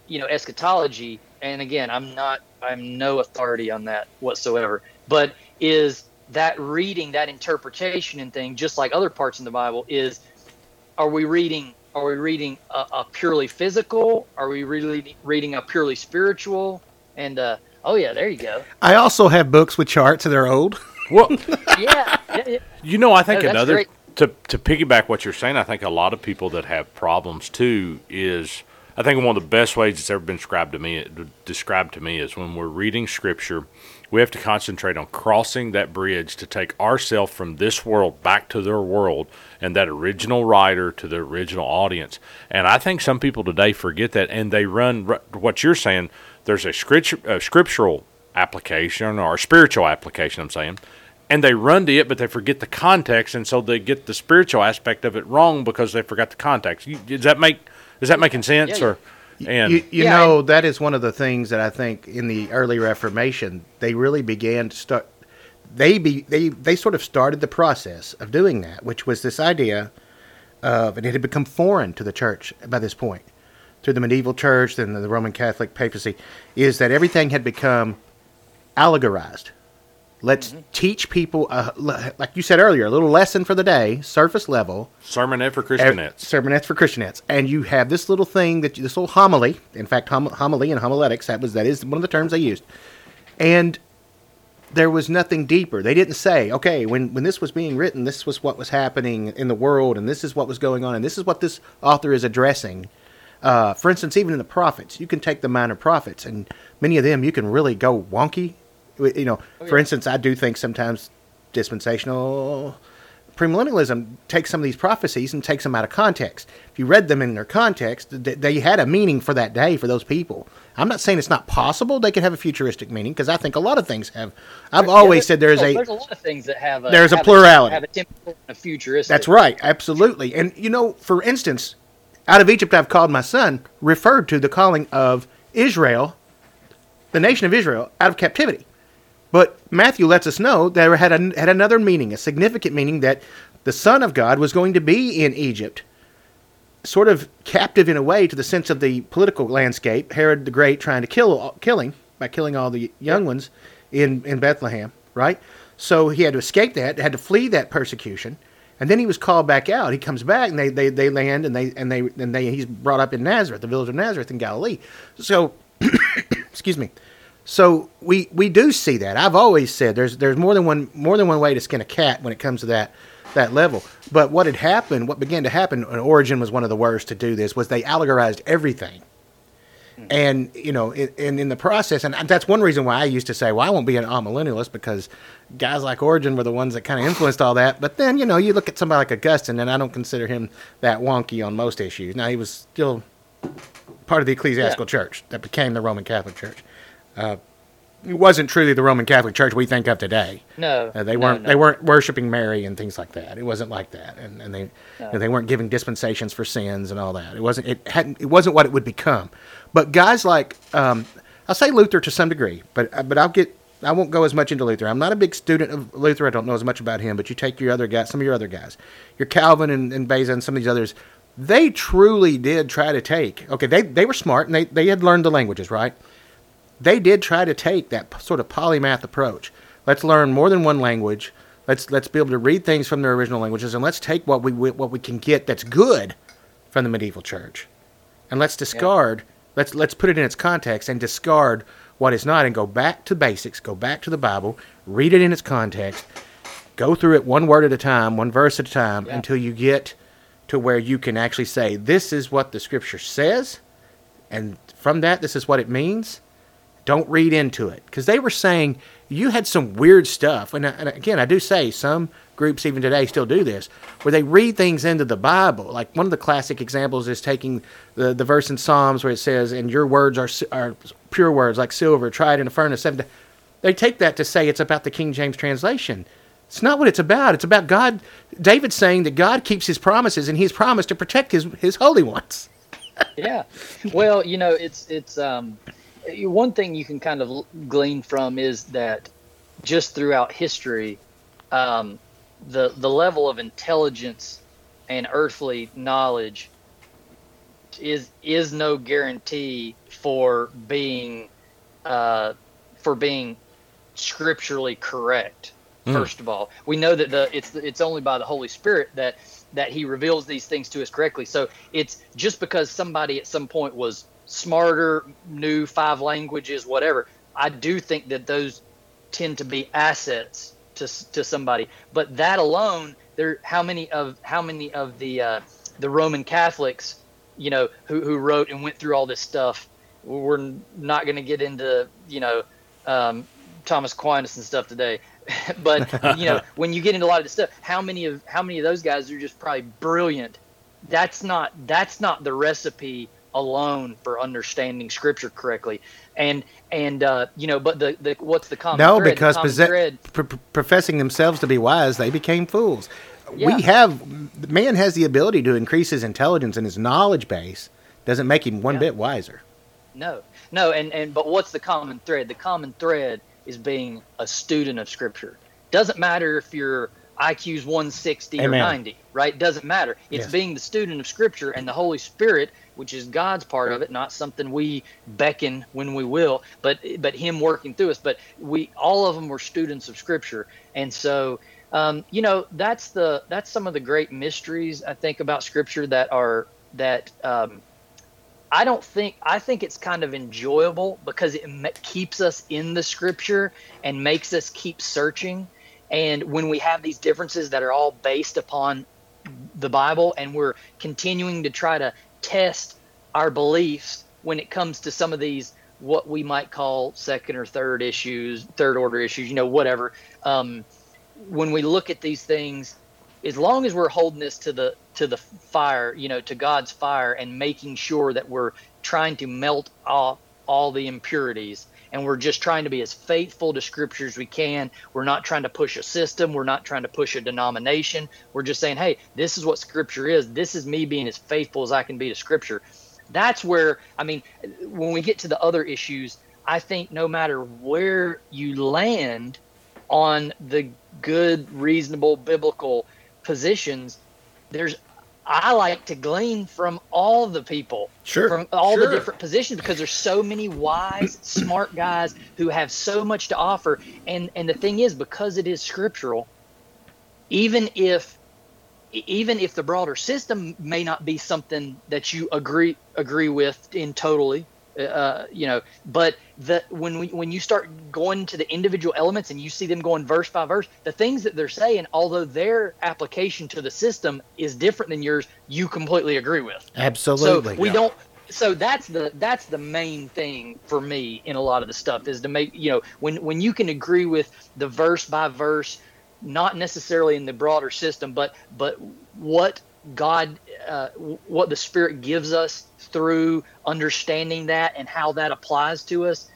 you know eschatology and again i'm not i'm no authority on that whatsoever but is that reading that interpretation and thing just like other parts in the bible is are we reading are we reading a, a purely physical are we really reading a purely spiritual and uh oh yeah there you go I also have books with charts that are old. Well, yeah, yeah, yeah. You know, I think No, another great. to to piggyback what you're saying. I think a lot of people that have problems too is I think one of the best ways it's ever been described to me described to me is when we're reading scripture, we have to concentrate on crossing that bridge to take ourselves from this world back to their world and that original writer to the original audience. And I think some people today forget that and they run what you're saying. There's a, scripture, a scriptural application or a spiritual application. I'm saying and they run to it, but they forget the context, and so they get the spiritual aspect of it wrong because they forgot the context. You, does that make is that making sense? Yeah, Or and you you Yeah, know that is one of the things that I think in the early Reformation they really began to start. They be they they sort of started the process of doing that, which was this idea of, and it had become foreign to the church by this point, through the medieval church, then the Roman Catholic papacy, is that everything had become allegorized. Let's mm-hmm. teach people, l- like you said earlier, a little lesson for the day, surface level, sermonette for Christianettes. Sermonettes for Christianettes, and you have this little thing that you, this little homily. In fact, hom- homily and homiletics that was that is one of the terms they used, and there was nothing deeper. They didn't say, okay, when when this was being written, this was what was happening in the world, and this is what was going on, and this is what this author is addressing. Uh, for instance, even in the prophets, you can take the minor prophets, and many of them you can really go wonky. You know, for yeah. instance, I do think sometimes dispensational premillennialism takes some of these prophecies and takes them out of context. If you read them in their context, they had a meaning for that day for those people. I'm not saying it's not possible they could have a futuristic meaning because I think a lot of things have. I've always said there's oh, a there's a lot of things that have a, there's a have plurality. have a temporal and a futuristic. That's right, absolutely. And you know, for instance, out of Egypt I've called my son referred to the calling of Israel, the nation of Israel, out of captivity. But Matthew lets us know there had a, had another meaning, a significant meaning that the Son of God was going to be in Egypt, sort of captive in a way to the sense of the political landscape. Herod the Great trying to kill killing by killing all the young ones in in Bethlehem, right? So he had to escape that, had to flee that persecution, and then he was called back out. He comes back, and they, they, they land, and they and they and they he's brought up in Nazareth, the village of Nazareth in Galilee. So, excuse me. So we we do see that. I've always said there's there's more than one more than one way to skin a cat when it comes to that that level. But what had happened, what began to happen, and Origen was one of the worst to do this, was they allegorized everything. And you know, in, and in the process, and that's one reason why I used to say, "Well, I won't be an amillennialist," because guys like Origen were the ones that kind of influenced all that. But then, you know, you look at somebody like Augustine, and I don't consider him that wonky on most issues. Now, he was still part of the ecclesiastical Yeah. church that became the Roman Catholic Church. Uh, it wasn't truly the Roman Catholic Church we think of today. No, Uh, they weren't. no. They weren't worshiping Mary and things like that. It wasn't like that, and and they No. and they weren't giving dispensations for sins and all that. It wasn't. It hadn't. It wasn't what it would become. But guys like, um, I'll say Luther to some degree, but uh, but I'll get. I won't go as much into Luther. I'm not a big student of Luther. I don't know as much about him. But you take your other guys, some of your other guys, your Calvin and, and Beza and some of these others. They truly did try to take. Okay, they they were smart and they they had learned the languages, right? they did try to take that sort of polymath approach. Let's learn more than one language. Let's let's be able to read things from their original languages, and let's take what we what we can get that's good from the medieval church, and let's discard. Let's let's put it in its context and discard what is not, and go back to basics. Go back to the Bible. Read it in its context. Go through it one word at a time, one verse at a time, Yeah. until you get to where you can actually say, "This is what the Scripture says." and from that, this is what it means. Don't read into it because they were saying you had some weird stuff, and, uh, and again, I do say some groups even today still do this, where they read things into the Bible. Like one of the classic examples is taking the, the verse in Psalms where it says, "And your words are are pure words, like silver tried in a furnace." Seven they take that to say it's about the King James translation. It's not what it's about. It's about God. David's saying that God keeps His promises, and He's promised to protect His His holy ones. yeah, well, you know, it's it's um, one thing you can kind of glean from is that just throughout history, um, the the level of intelligence and earthly knowledge is is no guarantee for being uh, for being scripturally correct. Mm. First of all, we know that the it's it's only by the Holy Spirit that that He reveals these things to us correctly. So it's just because somebody at some point was smarter, knew five languages, whatever. I do think that those tend to be assets to to somebody. But that alone, there how many of how many of the uh, the Roman Catholics, you know, who who wrote and went through all this stuff. We're not going to get into you know um, Thomas Aquinas and stuff today. but you know, when you get into a lot of this stuff, how many of how many of those guys are just probably brilliant? That's not that's not the recipe alone for understanding scripture correctly. And and uh, you know but the, the what's the common no thread? because common possess- thread, pr- professing themselves to be wise they became fools. Yeah. we have man has the ability to increase his intelligence and his knowledge base. Doesn't make him one Yeah. bit wiser. No. No and and but what's the common thread? The common thread is being a student of scripture. Doesn't matter if your IQ's 160 Amen. or 90 right doesn't matter it's Yes. being the student of scripture and the holy spirit which is God's part of it not something we beckon when we will but but him working through us but we all of them were students of scripture and so um, you know that's the that's some of the great mysteries I think about scripture that are that um, I don't think I think it's kind of enjoyable because it keeps us in the scripture and makes us keep searching. And when we have these differences that are all based upon the Bible and we're continuing to try to test our beliefs when it comes to some of these what we might call second or third issues, third order issues, you know, whatever. Um, when we look at these things, as long as we're holding this to the to the fire, you know, to God's fire, and making sure that we're trying to melt off all the impurities, and we're just trying to be as faithful to Scripture as we can. We're not trying to push a system. We're not trying to push a denomination. We're just saying, hey, this is what Scripture is. This is me being as faithful as I can be to Scripture. That's where I mean, when we get to the other issues, I think no matter where you land on the good, reasonable, biblical positions, there's I like to glean from all the people, Sure, from all sure. the different positions because there's so many wise, smart guys who have so much to offer. And and the thing is, because it is scriptural, even if even if the broader system may not be something that you agree agree with in totally uh, you know but the when we when you start going to the individual elements and you see them going verse by verse the things that they're saying although their application to the system is different than yours you completely agree with. Absolutely. So we don't so that's the that's the main thing for me in a lot of the stuff is to make you know when when you can agree with the verse by verse not necessarily in the broader system but but what god uh, what the spirit gives us through understanding that and how that applies to us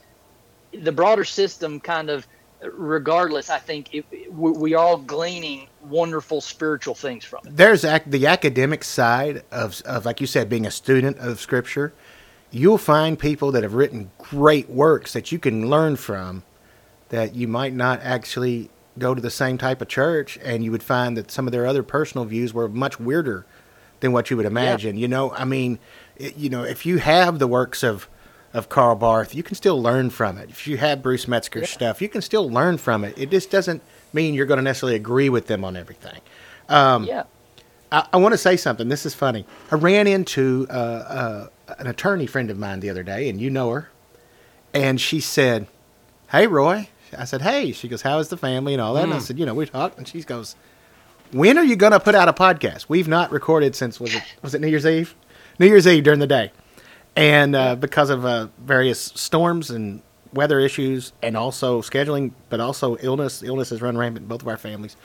the broader system kind of regardless i think it, we are all gleaning wonderful spiritual things from it. There's the academic side of, of like you said being a student of scripture. You'll find people that have written great works that you can learn from that you might not actually go to the same type of church and you would find that some of their other personal views were much weirder than what you would imagine you know i mean it, you know if you have the works of of Karl Barth, you can still learn from it. If you have Bruce Metzger's stuff, you can still learn from it. It just doesn't mean you're going to necessarily agree with them on everything. Um, yeah I, I want to say something. This is funny. I ran into uh, uh, an attorney friend of mine the other day, and you know her. And she said, "Hey, Roy." I said, "Hey." She goes, "How is the family and all that?" And I said, "You know, we talked." And she goes, "When are you going to put out a podcast? We've not recorded since was it was it New Year's Eve? New Year's Eve during the day." and uh, because of uh, various storms and weather issues, and also scheduling, but also illness. Illness has run rampant in both of our families.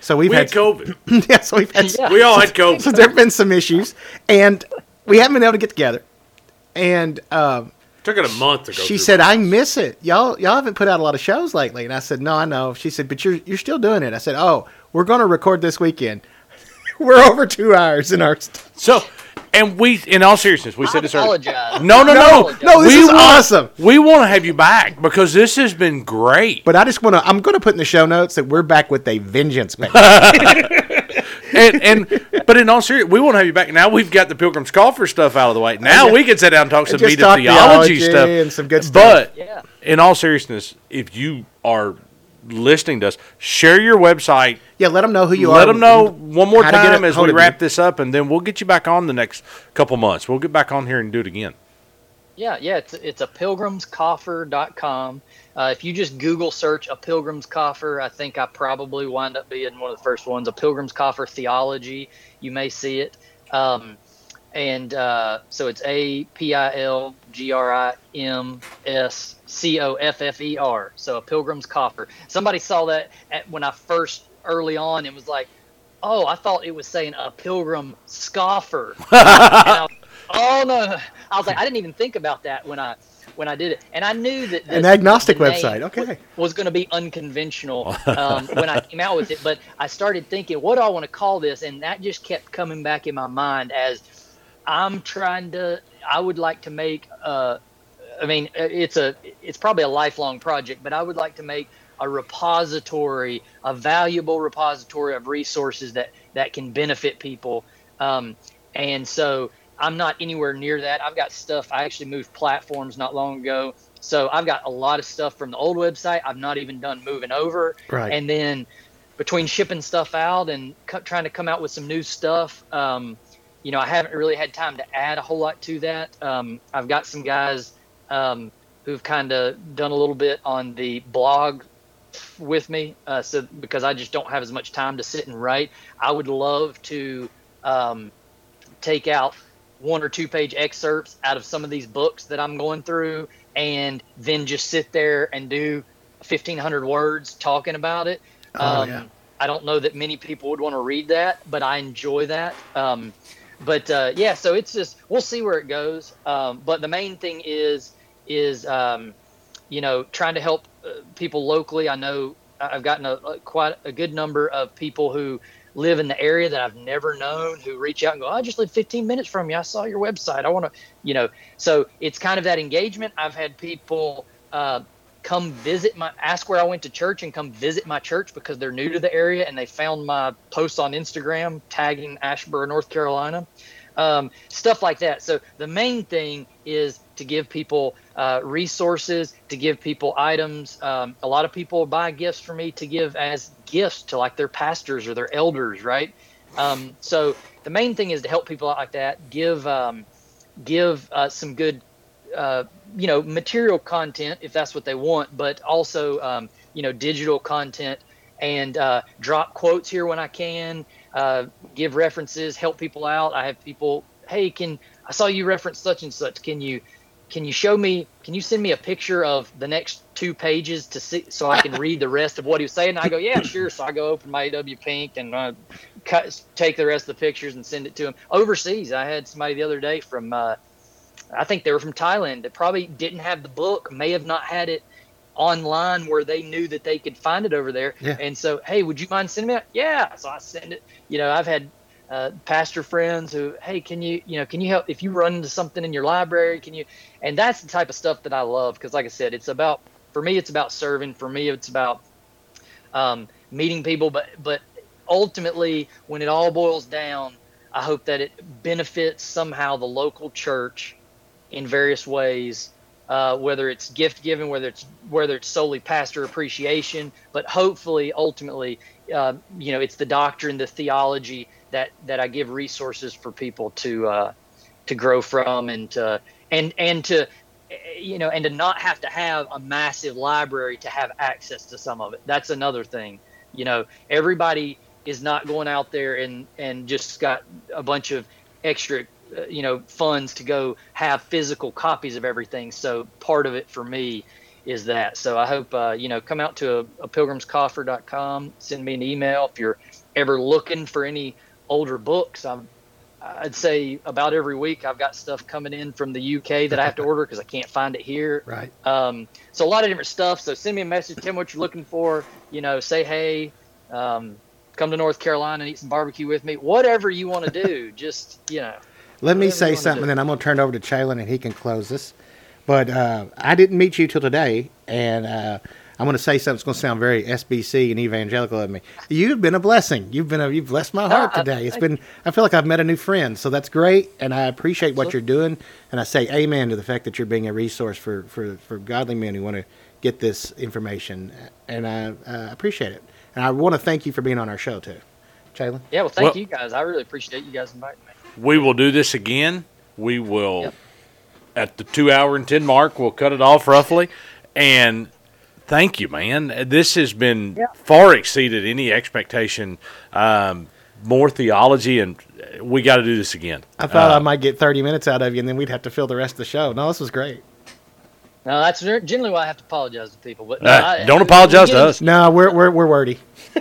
So we've we had had COVID. yeah, so we've had Yeah. We all had COVID. so there have been some issues, and we haven't been able to get together. And um, Took it a month to go. she said, "I miss it. Y'all, y'all haven't put out a lot of shows lately." And I said, "No, I know." She said, "But you're you're still doing it." I said, "Oh, we're going to record this weekend. we're over two hours in our." St- So, and we, in all seriousness, we I said this earlier. apologize. No, no, no, no, this we is want, awesome. We want to have you back because this has been great. But I just want to. I'm going to put in the show notes that we're back with a vengeance, baby. and and but in all seriousness, we won't have you back. Now we've got the Pilgrim's Coffer stuff out of the way. Now Yeah. we can sit down and talk some just meat theology, theology stuff and some good stuff. But Yeah. in all seriousness, if you are listening to us, share your website. yeah, let them know who you are. Let them know one more how to get time a as hold we of you. wrap this up, and then we'll get you back on the next couple months. We'll get back on here and do it again. Yeah, yeah, it's it's a pilgrimscoffer.com. Uh, if you just Google search a pilgrim's coffer, I think I probably wind up being one of the first ones. A pilgrim's coffer theology, you may see it. Um, and uh, so it's A P I L G R I M S C O F F E R. So a pilgrim's coffer. Somebody saw that at, when I first early on and was like, "Oh, I thought it was saying a pilgrim scoffer." Was, oh no, no. I was like, I didn't even think about that when I when I did it, and I knew that An agnostic the website, okay. was going to be unconventional um, when I came out with it. But I started thinking, what do I want to call this? And that just kept coming back in my mind as I'm trying to. I would like to make. Uh, I mean, it's a. It's probably a lifelong project, but I would like to make a repository, a valuable repository of resources that that can benefit people. Um, and so I'm not anywhere near that. I've got stuff. I actually moved platforms not long ago. So I've got a lot of stuff from the old website. I've not even done moving over. Right. And then between shipping stuff out and co- trying to come out with some new stuff, um, you know, I haven't really had time to add a whole lot to that. Um, I've got some guys um, who've kind of done a little bit on the blog with me, uh, so because I just don't have as much time to sit and write. I would love to um, take out one or two page excerpts out of some of these books that I'm going through, and then just sit there and do 1,500 words talking about it. Oh, um, yeah. I don't know that many people would want to read that, but I enjoy that. Um, but uh, yeah, so it's just we'll see where it goes. Um, but the main thing is is um, you know trying to help uh, people locally. I know I've gotten a, a quite a good number of people who live in the area that I've never known who reach out and go, I just live 15 minutes from you. I saw your website. I want to, you know, so it's kind of that engagement. I've had people uh, come visit my, ask where I went to church and come visit my church because they're new to the area and they found my posts on Instagram tagging Asheboro, North Carolina. Um, stuff like that. So the main thing is to give people uh, resources, to give people items. Um, a lot of people buy gifts for me to give as gifts to like their pastors or their elders, right? Um, so the main thing is to help people out like that. Give um, give uh, some good, uh, you know, material content if that's what they want, but also um, you know digital content and uh, drop quotes here when I can. Uh, give references, help people out. I have people, hey, can I saw you reference such and such? Can you can you show me? Can you send me a picture of the next two pages to see so I can read the rest of what he was saying? And I go, yeah, sure. So I go open my AW Pink and uh, cut, take the rest of the pictures and send it to him. Overseas, I had somebody the other day from, uh, I think they were from Thailand that probably didn't have the book, may have not had it online where they knew that they could find it over there. Yeah. And so, hey, would you mind sending me? That? Yeah. So I send it. You know, I've had uh, pastor friends who, hey, can you, you know, can you help if you run into something in your library? Can you? And that's the type of stuff that I love because, like I said, it's about for me, it's about serving. For me, it's about um, meeting people. But but ultimately, when it all boils down, I hope that it benefits somehow the local church in various ways. Uh, whether it's gift giving, whether it's whether it's solely pastor appreciation, but hopefully, ultimately, uh, you know, it's the doctrine, the theology that that I give resources for people to uh, to grow from and to, and and to you know and to not have to have a massive library to have access to some of it. That's another thing. You know, everybody is not going out there and and just got a bunch of extra uh, you know funds to go have physical copies of everything. So part of it for me is that. So I hope uh, you know come out to a, a pilgrimscoffer.com, send me an email if you're ever looking for any older books. I'm I'd say about every week I've got stuff coming in from the UK that I have to order because I can't find it here. Right. Um, so a lot of different stuff. So send me a message, tell me what you're looking for. You know, say hey, um, come to North Carolina and eat some barbecue with me. Whatever you want to do, just you know. Let me say something, then I'm going to turn it over to Chalon and he can close this. But uh, I didn't meet you till today, and uh, I'm going to say something that's going to sound very SBC and evangelical of me. You've been a blessing. You've been a, you've blessed my heart I- today. It's I- been I feel like I've met a new friend, so that's great, and I appreciate what you're doing, and I say amen to the fact that you're being a resource for for, for godly men who want to get this information, and I uh, appreciate it, and I want to thank you for being on our show too, Chalon. Yeah, well, thank Well- you guys. I really appreciate you guys inviting me. We will do this again. We will, Yep. at the two hour and 10 mark, we'll cut it off roughly. And thank you, man. This has been Yeah. far exceeded any expectation. Um, more theology, and we got to do this again. I thought I Uh, might get 30 minutes out of you, and then we'd have to fill the rest of the show. No, this was great. No, that's generally why I have to apologize to people. But no, Uh, I- don't I- apologize to us. No, we're we're we're wordy.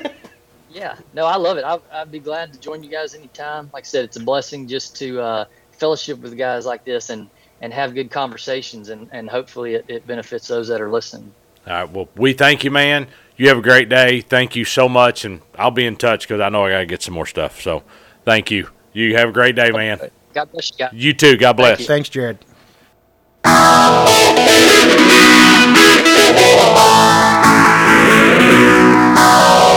Yeah, no, I love it. I, I'd be glad to join you guys anytime. Like I said, it's a blessing just to uh, fellowship with guys like this and, and have good conversations, and, and hopefully it, it benefits those that are listening. All right. Well, we thank you, man. You have a great day. Thank you so much, and I'll be in touch because I know I got to get some more stuff. So, thank you. You have a great day, man. God bless you. You too. God bless. Thank Thanks, Jared. Oh.